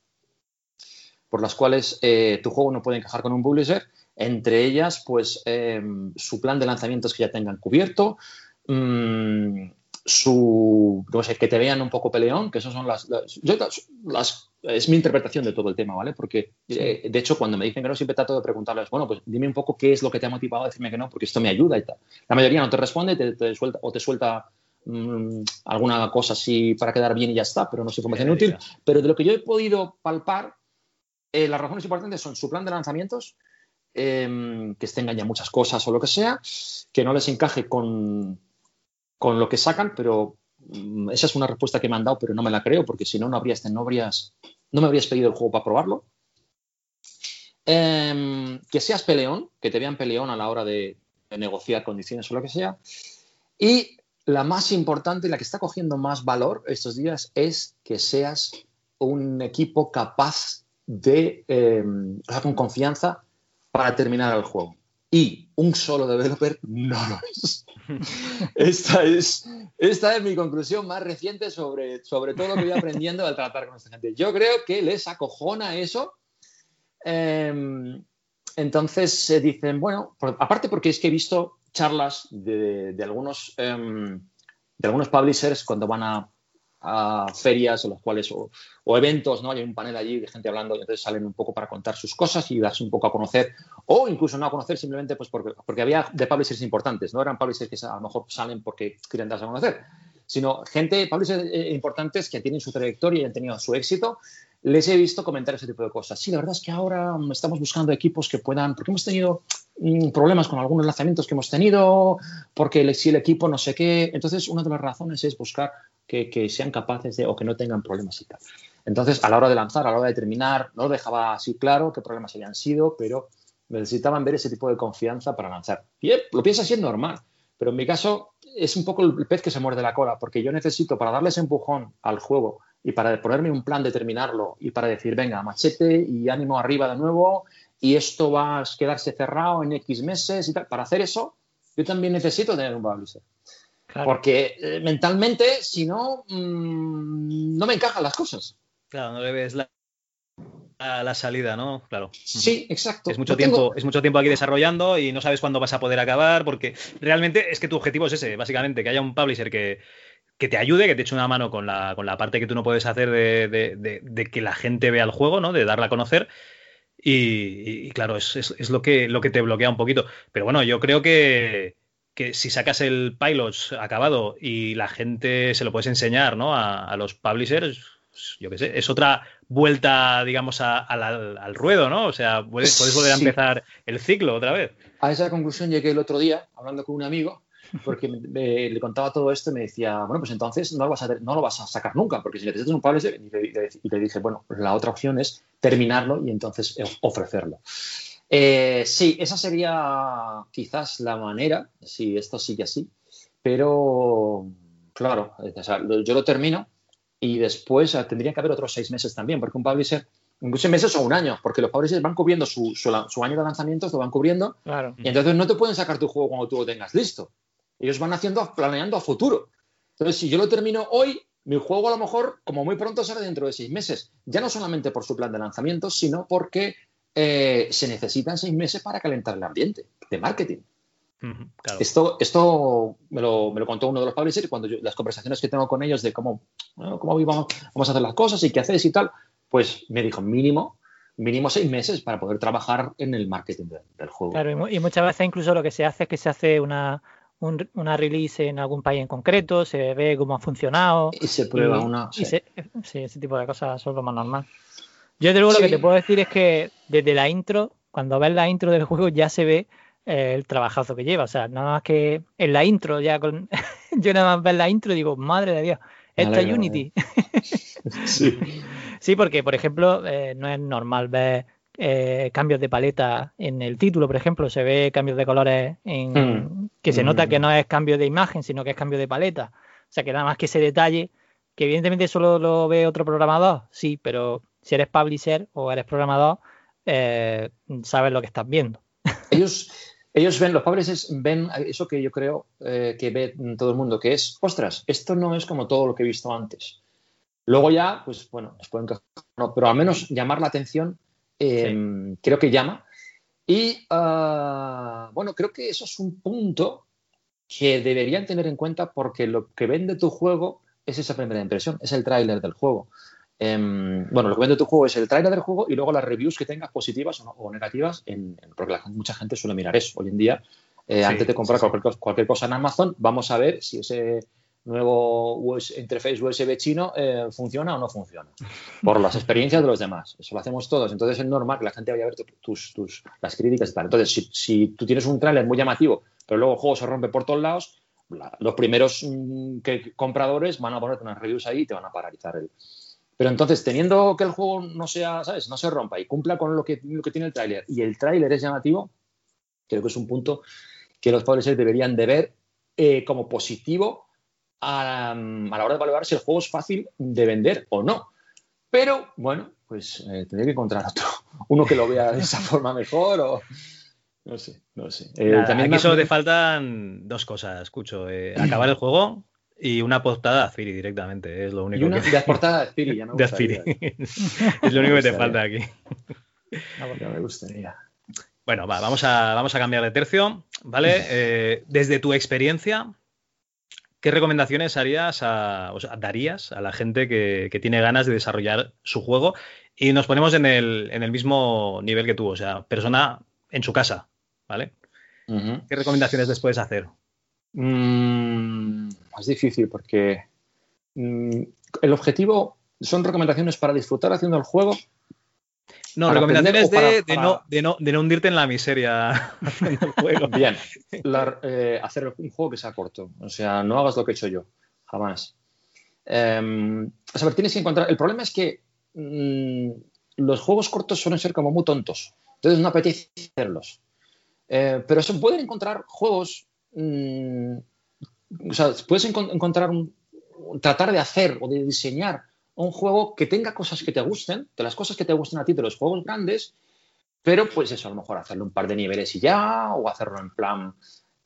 por las cuales eh, tu juego no puede encajar con un publisher, entre ellas, pues em, su plan de lanzamientos que ya tengan cubierto, mm, su, no sé, que te vean un poco peleón, que eso son las, las, es mi interpretación de todo el tema, ¿vale? Porque, eh, de hecho, cuando me dicen que no, siempre trato de preguntarles, bueno, pues dime un poco qué es lo que te ha motivado a decirme que no, porque esto me ayuda y tal. La mayoría no te responde te, suelta, o te suelta mm, alguna cosa así para quedar bien y ya está, pero no es información útil. Pero de lo que yo he podido palpar, eh, las razones importantes son su plan de lanzamientos, em, que estén ya muchas cosas o lo que sea, que no les encaje con, con lo que sacan, pero mm, esa es una respuesta que me han dado, pero no me la creo, porque si no, no, habrías, no, habrías, no me habrías pedido el juego para probarlo. Em, que seas peleón, que te vean peleón a la hora de, de negociar condiciones o lo que sea. Y la más importante, la que está cogiendo más valor estos días, es que seas un equipo capaz de, eh, o sea, con confianza para terminar el juego. Y un solo developer no lo es. esta, es esta es mi conclusión más reciente sobre, sobre todo lo que voy aprendiendo al tratar con esta gente. Yo creo que les acojona eso. Em, entonces se dicen, bueno, aparte porque es que he visto charlas de, de algunos, em, de algunos publishers cuando van a a ferias en las cuales o, eventos, ¿no? Hay un panel allí de gente hablando y entonces salen un poco para contar sus cosas y darse un poco a conocer o incluso no a conocer simplemente pues porque, porque había de publishers importantes, no eran publishers que a lo mejor salen porque quieren darse a conocer, sino gente, publishers eh, importantes que tienen su trayectoria y han tenido su éxito, les he visto comentar ese tipo de cosas. Sí, la verdad es que ahora estamos buscando equipos que puedan, porque hemos tenido problemas con algunos lanzamientos que hemos tenido, porque si el equipo no sé qué, entonces una de las razones es buscar que, sean capaces de o que no tengan problemas y tal. Entonces, a la hora de lanzar, a la hora de terminar, no dejaba así claro qué problemas habían sido, pero necesitaban ver ese tipo de confianza para lanzar. Y lo piensa así es normal, pero en mi caso es un poco el pez que se muerde la cola, porque yo necesito para darles empujón al juego y para ponerme un plan de terminarlo y para decir, venga, machete y ánimo arriba de nuevo y esto va a quedarse cerrado en X meses y tal, para hacer eso, yo también necesito tener un publisher. Claro. Porque eh, mentalmente, si no, mm, no me encajan las cosas. Claro, no le ves la, la, la salida, ¿no? Claro. Sí, exacto. Es mucho, No tengo- tiempo, es mucho tiempo aquí desarrollando y no sabes cuándo vas a poder acabar, porque realmente es que tu objetivo es ese, básicamente, que haya un publisher que, que te ayude, que te eche una mano con la, con la parte que tú no puedes hacer de, de- de- de que la gente vea el juego, ¿no? De darla a conocer. Y, claro, es, es- es lo, que, lo que te bloquea un poquito. Pero bueno, yo creo que, que si sacas el pilot acabado y la gente se lo puedes enseñar, ¿no? A, a los publishers, pues, yo qué sé, es otra vuelta, digamos, a- a la- al ruedo, ¿no? O sea, puedes, puedes volver a empezar el ciclo otra vez. A esa conclusión llegué el otro día hablando con un amigo porque me- le contaba todo esto y me decía, bueno, pues entonces no lo vas a, no lo vas a sacar nunca, porque si necesitas un publisher, y le, le- dije, bueno, pues la otra opción es terminarlo y entonces eh, ofrecerlo. Eh, sí, esa sería quizás la manera, si esto sigue así, pero claro, o sea, yo lo termino y después eh, tendría que haber otros seis meses también, porque un publisher, incluso seis meses o un año, porque los publishers van cubriendo su, su, su año de lanzamientos, lo van cubriendo Claro. y entonces no te pueden sacar tu juego cuando tú lo tengas listo. Ellos van haciendo, planeando a futuro. Entonces, si yo lo termino hoy, mi juego a lo mejor, como muy pronto, sale dentro de seis meses. Ya no solamente por su plan de lanzamiento, sino porque eh, se necesitan seis meses para calentar el ambiente de marketing. Claro. Esto, esto me, lo, me lo contó uno de los publishers y cuando yo, las conversaciones que tengo con ellos de cómo, bueno, cómo vamos, vamos a hacer las cosas y qué hacéis y tal, pues me dijo mínimo, mínimo seis meses para poder trabajar en el marketing de- del juego. Claro, y muchas veces incluso lo que se hace es que se hace una, un- una release en algún país en concreto, se ve cómo ha funcionado. Y se prueba y- una. y sí. se- sí, ese tipo de cosas son lo más normal. Yo, de luego, lo que te puedo decir es que desde la intro, cuando ves la intro del juego, ya se ve eh, el trabajazo que lleva. O sea, nada más que en la intro, ya con. yo nada más ver la intro y digo, madre de Dios, esta Unity. Sí. Sí, porque, por ejemplo, eh, no es normal ver eh, cambios de paleta en el título, por ejemplo, se ve cambios de colores en, Mm. que se nota Mm. que no es cambio de imagen, sino que es cambio de paleta. O sea, que nada más que ese detalle, que evidentemente solo lo ve otro programador, sí, pero si eres publisher o eres programador, eh, sabes lo que estás viendo. Ellos, ellos ven, los publishers ven eso que yo creo eh, que ve todo el mundo, que es, ostras, esto no es como todo lo que he visto antes. Luego ya, pues bueno, les pueden encajar, no, pero al menos llamar la atención eh, creo que llama. Y ah, bueno, creo que eso es un punto que deberían tener en cuenta porque lo que vende tu juego es esa primera impresión, es el tráiler del juego. Em, bueno, lo que vende tu juego es el tráiler del juego y luego las reviews que tengas positivas o, no- o negativas, en- en- porque la mucha gente suele mirar eso. Hoy en día, eh, Sí, antes de comprar sí, sí. Cualquier, cualquier cosa en Amazon, vamos a ver si ese nuevo US interface USB chino eh, funciona o no funciona, por las experiencias de los demás. Eso lo hacemos todos. Entonces es normal que la gente vaya a ver tu- tus, tus, las críticas y tal. Entonces, si, si tú tienes un tráiler muy llamativo, pero luego el juego se rompe por todos lados, la- los primeros mm, compradores van a ponerte unas reviews ahí y te van a paralizar el, pero entonces, teniendo que el juego no sea, ¿sabes? No se rompa y cumpla con lo que, lo que tiene el tráiler y el tráiler es llamativo, creo que es un punto que los publishers deberían de ver eh, como positivo a, a la hora de valorar si el juego es fácil de vender o no. Pero, bueno, pues eh, tendría que encontrar otro, uno que lo vea de esa forma mejor o... No sé, no sé. Eh, Nada, también aquí me- solo te faltan dos cosas, escucho. eh, acabar el juego y una portada de Azpiri directamente. Es lo único y una que... de portada de Azpiri, ya me de gustaría. Es lo único que te Me falta aquí. Ya me gustaría. Bueno, va, vamos a, vamos a cambiar de tercio, ¿vale? Eh, desde tu experiencia, ¿qué recomendaciones harías a, o sea, darías a la gente que, que tiene ganas de desarrollar su juego? Y nos ponemos en el, en el mismo nivel que tú, o sea, persona en su casa, ¿vale? ¿Qué recomendaciones les puedes hacer? Mm, es difícil porque mm, el objetivo son recomendaciones para disfrutar haciendo el juego. No, Para recomendaciones o de, para- de no, de, no, de no hundirte en la miseria haciendo el juego. Bien, La- eh, hacer un juego que sea corto. O sea, no hagas lo que he hecho yo. Jamás. Eh, a saber, tienes que encontrar. El problema es que mm, los juegos cortos suelen ser como muy tontos. Entonces no apetece hacerlos. Eh, pero se pueden encontrar juegos. mm, o sea, puedes encon- encontrar un- tratar de hacer o de diseñar un juego que tenga cosas que te gusten, de las cosas que te gusten a ti de los juegos grandes, pero pues eso, a lo mejor hacerle un par de niveles y ya, o hacerlo en plan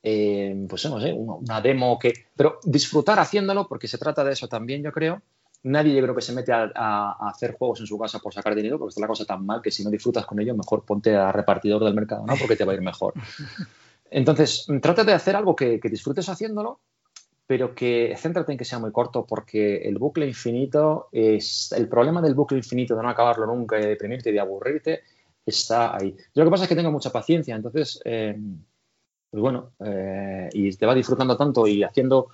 eh, pues no sé, una, demo que... Pero disfrutar haciéndolo, porque se trata de eso también, yo creo. Nadie yo creo que se mete a, a- a hacer juegos en su casa por sacar dinero, porque está la cosa tan mal que si no disfrutas con ello, mejor ponte a repartidor del mercado, ¿no? Porque te va a ir mejor. Entonces, trata de hacer algo que, que disfrutes haciéndolo, pero que céntrate en que sea muy corto, porque el bucle infinito es. El problema del bucle infinito de no acabarlo nunca, y de deprimirte y de aburrirte, está ahí. Yo lo que pasa es que tengo mucha paciencia, entonces, eh, pues bueno, eh, y te va disfrutando tanto y haciendo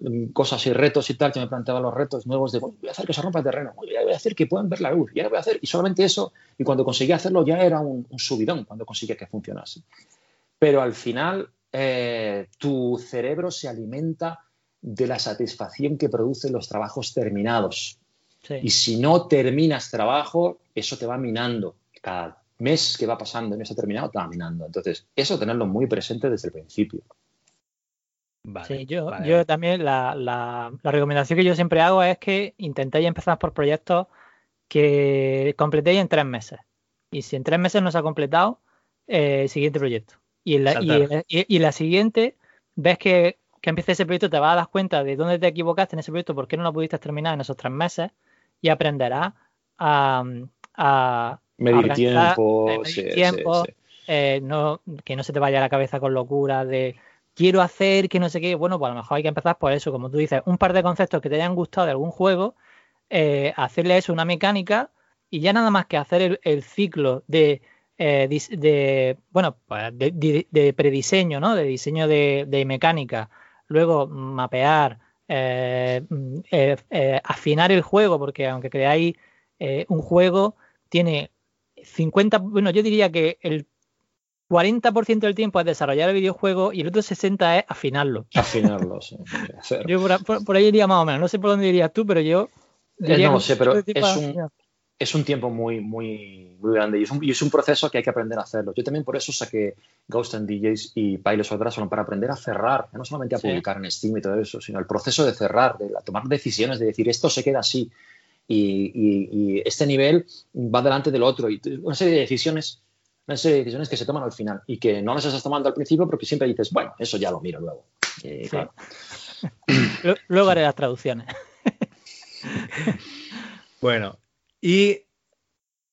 mm, cosas y retos y tal, que me planteaba los retos nuevos de "Uy, voy a hacer que se rompa el terreno, voy a hacer que puedan ver la luz, ya voy a hacer, y solamente eso, y cuando conseguí hacerlo ya era un, un subidón, cuando conseguía que funcionase. Pero al final eh, tu cerebro se alimenta de la satisfacción que producen los trabajos terminados. Y si no terminas trabajo, eso te va minando. Cada mes que va pasando y no está terminado, te va minando. Entonces, eso tenerlo muy presente desde el principio. Vale, Sí, yo, vale. yo también la, la- la recomendación que yo siempre hago es que intentéis empezar por proyectos que completéis en tres meses. Y si en tres meses no se ha completado, eh, siguiente proyecto. Y en la, y, la siguiente, ves que, que empieza ese proyecto, te vas a dar cuenta de dónde te equivocaste en ese proyecto, por qué no lo pudiste terminar en esos tres meses, y aprenderás a, a, Medir organizar, tiempo, medir sí, tiempo, sí. eh, no, que no se te vaya la cabeza con locura de quiero hacer que no sé qué. Bueno, pues a lo mejor hay que empezar por eso, como tú dices, un par de conceptos que te hayan gustado de algún juego, eh, hacerle eso una mecánica y ya nada más que hacer el, el ciclo de, eh, de bueno, pues de, de- prediseño, ¿no? De diseño de mecánica, luego mapear, eh, eh, eh, afinar el juego, porque aunque creáis eh, un juego, tiene 50, bueno, yo diría que el 40% del tiempo es desarrollar el videojuego y el otro 60% es afinarlo. Afinarlo, sí. Yo por, por- por ahí iría más o menos. No sé por dónde dirías tú, pero yo. Diría no que sé, pero es un-. Es un tiempo muy, muy, muy grande y es, un, y es un proceso que hay que aprender a hacerlo. Yo también por eso saqué Ghost and DJs y Pilots of Drassalon para aprender a cerrar, no solamente a Sí. publicar en Steam y todo eso, sino el proceso de cerrar, de la- tomar decisiones, de decir esto se queda así y, y- y este nivel va delante del otro y una serie de decisiones. Una serie de decisiones que se toman al final y que no las estás tomando al principio porque siempre dices, bueno, eso ya lo miro luego. Y, Sí. claro, Lu- Luego haré las traducciones. Bueno, y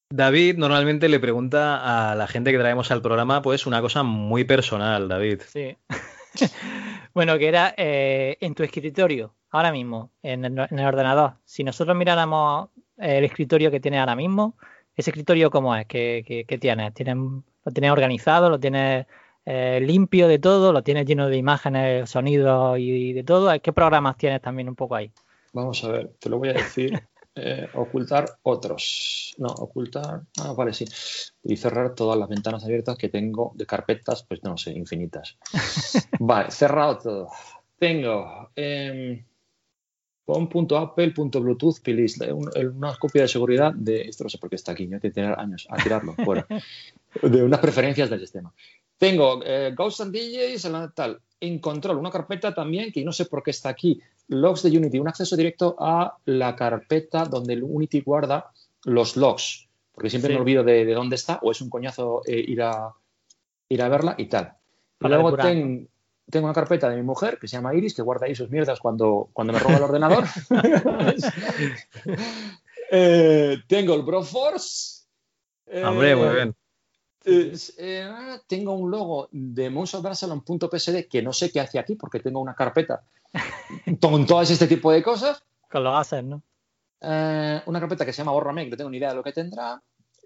David normalmente le pregunta a la gente que traemos al programa, pues una cosa muy personal, David. Sí. bueno, que era eh, en tu escritorio, ahora mismo, en el, en el ordenador. Si nosotros miráramos el escritorio que tienes ahora mismo, ese escritorio cómo es, ¿qué, qué- qué tienes? ¿Tienes- ¿Lo tienes organizado? ¿Lo tienes eh, limpio de todo? ¿Lo tienes lleno de imágenes, sonidos y de todo? ¿Qué programas tienes también un poco ahí? Vamos a ver, te lo voy a decir. Eh, ocultar otros. No, ocultar. Ah, vale, sí. Y cerrar todas las ventanas abiertas que tengo de carpetas, pues no sé, infinitas. Vale, cerrado todo. Tengo eh, pon.apple.bluetooth please, un- una copia de seguridad de. Esto no sé por qué está aquí, yo hay que tener años a tirarlo fuera. De unas preferencias del sistema. Tengo eh, Ghost and DJs, tal. En control, una carpeta también que no sé por qué está aquí. Logs de Unity, un acceso directo a la carpeta donde el Unity guarda los logs. Porque siempre Sí. me olvido de, de dónde está o es un coñazo eh, ir, a, ir a verla y tal. Y luego ten- tengo una carpeta de mi mujer que se llama Iris, que guarda ahí sus mierdas cuando, cuando me roba el ordenador. Eh, tengo el Broforce. Eh, Hombre, muy bien. Eh, eh, tengo un logo de monsterbrasalon.psd que no sé qué hace aquí porque tengo una carpeta con todas este tipo de cosas. Con los assets, ¿no? Eh, una carpeta que se llama Borrame, que no tengo ni idea de lo que tendrá.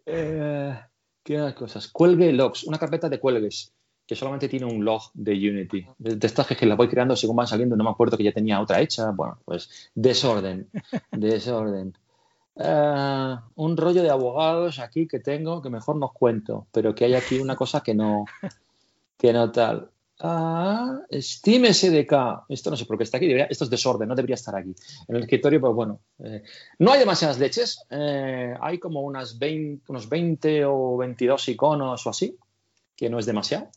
Eh, ¿Qué cosas? Cuelgue logs, una carpeta de cuelgues que solamente tiene un log de Unity. De estas que las voy creando según van saliendo, no me acuerdo que ya tenía otra hecha. Bueno, pues desorden, desorden. Eh, un rollo de abogados aquí que tengo que mejor nos cuento, pero que hay aquí una cosa que no, que no tal. Ah, Steam SDK. Esto no sé por qué está aquí. debería- esto es desorden, no debería estar aquí. En el escritorio, pues bueno. eh, no hay demasiadas leches. eh, hay como unas 20, unos 20 o 22 iconos o así, que no es demasiado.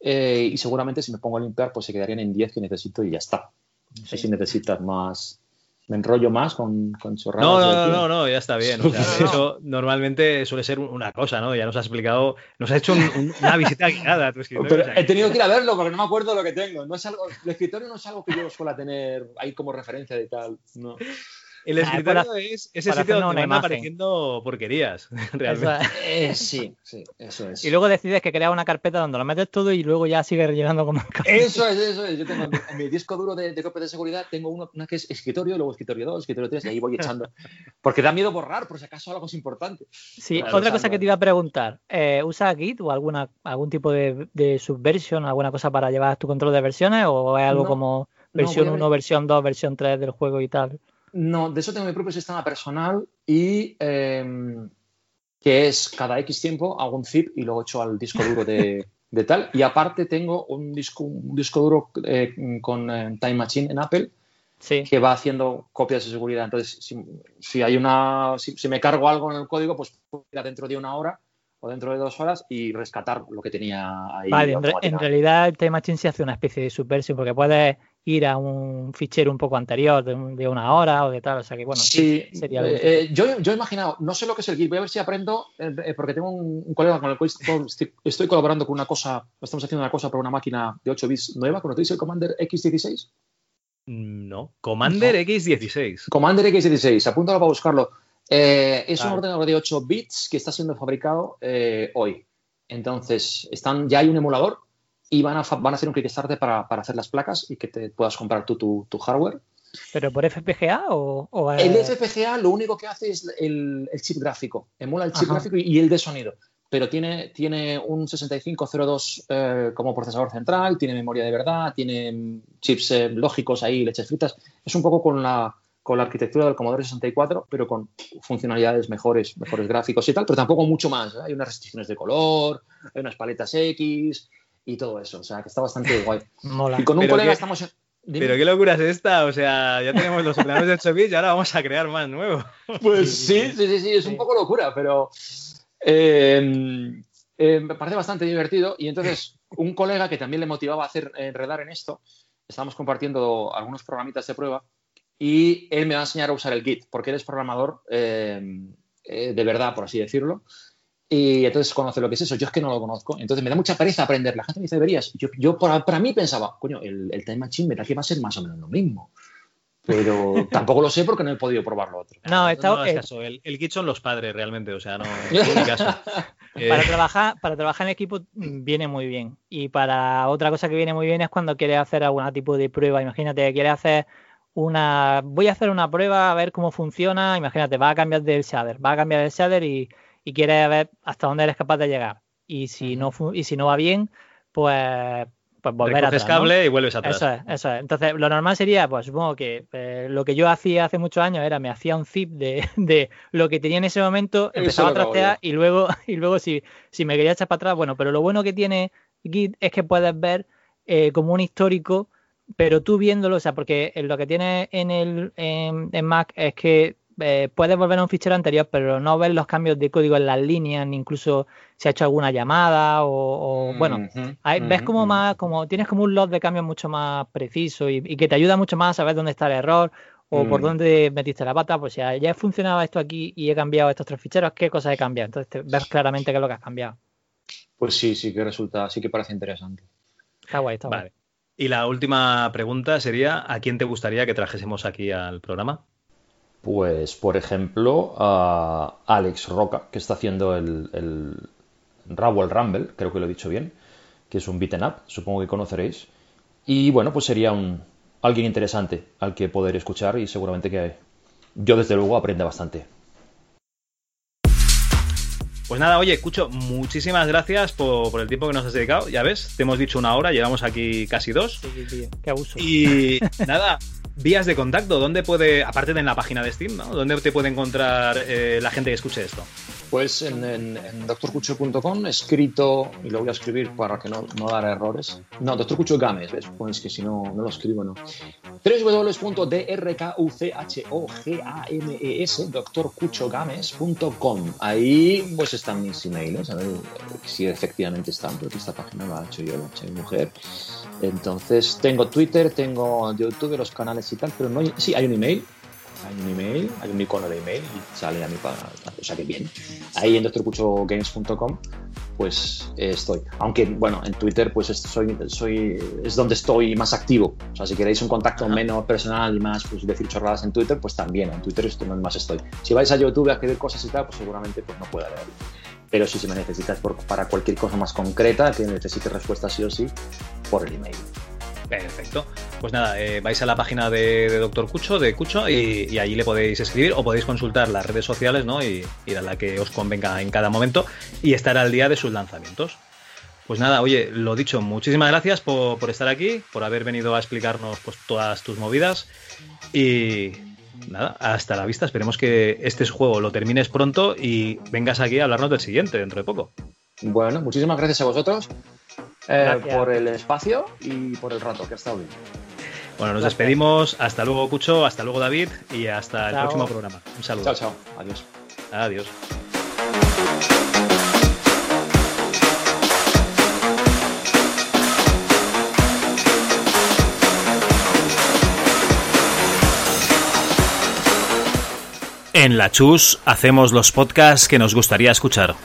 Eh, y seguramente si me pongo a limpiar, pues se quedarían en 10 que necesito y ya está. No sé si necesitas más, me enrollo más con, con chorradas. No, no, aquí. no, no, ya está bien. O sea, eso normalmente suele ser una cosa, ¿no? Ya nos has explicado, nos has hecho un- un- una visita guiada a tu escritorio. Pero o sea, que- he tenido que ir a verlo porque no me acuerdo lo que tengo. No es algo, el escritorio no es algo que yo suela tener ahí como referencia de tal. No. El Ah, escritorio para- es ese sitio donde una van imagen. apareciendo porquerías, Eso realmente. es. Eh, sí, sí, eso es. Y luego decides que creas una carpeta donde lo metes todo y luego ya sigues rellenando como Eso es, eso es. Yo tengo en mi, en mi disco duro de, de copia de seguridad, tengo uno, una que es escritorio, luego escritorio 2, escritorio 3, y ahí voy echando. Porque da miedo borrar, por si acaso algo es importante. Sí, Claro, otra cosa que no- te iba a preguntar, eh, ¿usas Git o alguna algún tipo de, de subversion, alguna cosa para llevar tu control de versiones o es algo No, como no, versión ver- 1, versión 2, versión 3 del juego y tal? No, de eso tengo mi propio sistema personal y em, que es cada X tiempo hago un zip y lo echo al disco duro de, de tal. Y aparte tengo un disco, un disco duro eh, con eh, Time Machine en Apple Sí. que va haciendo copias de seguridad. Entonces, si, si hay una, si, si me cargo algo en el código, pues ir dentro de una hora o dentro de dos horas y rescatar lo que tenía ahí. Vale, en, re- en realidad el Time Machine se hace una especie de subversion porque puedes ir a un fichero un poco anterior de, un- de una hora o de tal, o sea que bueno, sí, sería eh, eh, yo, yo he imaginado, no sé lo que es el Git, voy a ver si aprendo, eh, eh, porque tengo un, un colega con el cual estoy, estoy colaborando con una cosa, estamos haciendo una cosa para una máquina de 8 bits nueva, ¿conocéis el Commander X16? No. Commander X16. Commander X16, apúntalo para buscarlo. Eh, es un ordenador de 8 bits que está siendo fabricado eh, hoy. Entonces, están, ya hay un emulador y van a, van a hacer un Kickstarter para, para hacer las placas y que te puedas comprar tú tu, tu hardware. pero por FPGA o, o es- El FPGA lo único que hace es el, el chip gráfico, emula el chip Ajá. gráfico y, y el de sonido, pero tiene, tiene un 6502 eh, como procesador central, tiene memoria de verdad, tiene chips eh, lógicos ahí, leches fritas. Es un poco con la, con la arquitectura del Commodore 64, pero con funcionalidades mejores, mejores gráficos y tal, pero tampoco mucho más. ¿eh? Hay unas restricciones de color, hay unas paletas X y todo eso, o sea que está bastante guay. mola. Y con un Pero colega qué- estamos... en- Dime. Pero qué locura es esta, o sea, ya tenemos los ordenadores de 8 bits y ahora vamos a crear más nuevos. Pues sí, sí, sí, sí, es un poco locura, pero eh, eh, me parece bastante divertido. Y entonces, un colega que también le motivaba a hacer eh, enredar en esto, estábamos compartiendo algunos programitas de prueba y él me va a enseñar a usar el Git, porque él es programador eh, eh, de verdad, por así decirlo. Y entonces conoce lo que es eso. Yo es que no lo conozco. Entonces me da mucha pereza aprender. La gente me dice, deberías. Yo, yo para, para mí pensaba, coño, el, el Time Machine me da que va a ser más o menos lo mismo. Pero tampoco lo sé porque no he podido probarlo otro. No, está- no eh, caso, el, el Git son los padres realmente, o sea, no, no caso. Eh, Para trabajar, para trabajar en equipo mm, viene muy bien. Y para otra cosa que viene muy bien es cuando quieres hacer algún tipo de prueba. Imagínate quieres hacer una. Voy a hacer una prueba a ver cómo funciona. Imagínate, vas a cambiar del shader, vas a cambiar el shader y, y quieres ver hasta dónde eres capaz de llegar. Y si no y si no va bien, pues, pues volver recoges atrás. ¿no? cable y vuelves atrás. Eso es, eso es. Entonces, lo normal sería, pues supongo que eh, lo que yo hacía hace muchos años era me hacía un zip de, de lo que tenía en ese momento, Eso empezaba a trastear y luego, y luego si, si me quería echar para atrás, bueno, pero lo bueno que tiene Git es que puedes ver eh, como un histórico, pero tú viéndolo, o sea, porque lo que tiene en el en, en Mac es que eh, puedes volver a un fichero anterior, pero no ver los cambios de código en las líneas, ni incluso si ha hecho alguna llamada o, o, bueno, ves como más, como tienes como un log de cambios mucho más preciso y, y que te ayuda mucho más a saber dónde está el error o por Mm. dónde metiste la pata, pues si ya funcionaba esto aquí y he cambiado estos tres ficheros, ¿qué cosas he cambiado? Entonces te ves claramente qué es lo que has cambiado. Pues sí, sí que resulta, sí que parece interesante. Está guay, está guay. Vale. Y la última pregunta sería, ¿a quién te gustaría que trajésemos aquí al programa? Pues, por ejemplo, a Alex Roca, que está haciendo el, el Rawel Rumble, creo que lo he dicho bien, que es un beaten up, supongo que conoceréis. Y bueno, pues sería un alguien interesante al que poder escuchar y seguramente que yo desde luego aprenda bastante. Pues nada, oye, Cucho, muchísimas gracias por, por el tiempo que nos has dedicado. Ya ves, te hemos dicho una hora, llevamos aquí casi dos. Sí, sí, tío, qué abuso. Y nada, vías de contacto, ¿dónde puede, aparte de en la página de Steam, ¿no? ¿Dónde te puede encontrar eh, la gente que escuche esto? Pues en, en, en drcucho.com escrito, y lo voy a escribir para que no, no dar errores. No, drcucho Games, ¿ves? Pues que si no, no lo escribo, no. www.drkuchames, drcuchogames.com. Ahí pues están mis emails, a ver si efectivamente están, porque esta página la ha hecho yo, la ha hecho mi mujer. Entonces tengo Twitter, tengo YouTube, los canales y tal, pero no hay, sí hay un email hay un email, hay un icono de email y sale a mí para. O sea que bien. Ahí en drcuchogames.com pues eh, estoy. Aunque, bueno, en Twitter pues soy, soy, es donde estoy más activo. O sea, si queréis un contacto menos personal y más, pues decir chorradas en Twitter, pues también, en Twitter es donde más estoy. Si vais a YouTube a escribir cosas y tal, pues seguramente pues no pueda leerlo. Pero sí, si me necesitas por, para cualquier cosa más concreta, que necesite respuesta sí o sí, por el email. Perfecto. Pues nada, eh, vais a la página de, Doctor Cucho, de Cucho, y, allí le podéis escribir o podéis consultar las redes sociales, ¿no? Y ir a la que os convenga en cada momento y estar al día de sus lanzamientos. Pues nada, oye, lo dicho, muchísimas gracias por, estar aquí, por haber venido a explicarnos pues, todas tus movidas. Y nada, hasta la vista. Esperemos que este juego lo termines pronto y vengas aquí a hablarnos del siguiente dentro de poco. Bueno, muchísimas gracias a vosotros. Eh, por el espacio y por el rato, que ha estado bien. Bueno, nos despedimos. Hasta luego, Cucho. Hasta luego, David. Y hasta el próximo programa. Un saludo. Chao, chao. Adiós. Adiós. En la Chus hacemos los podcasts que nos gustaría escuchar.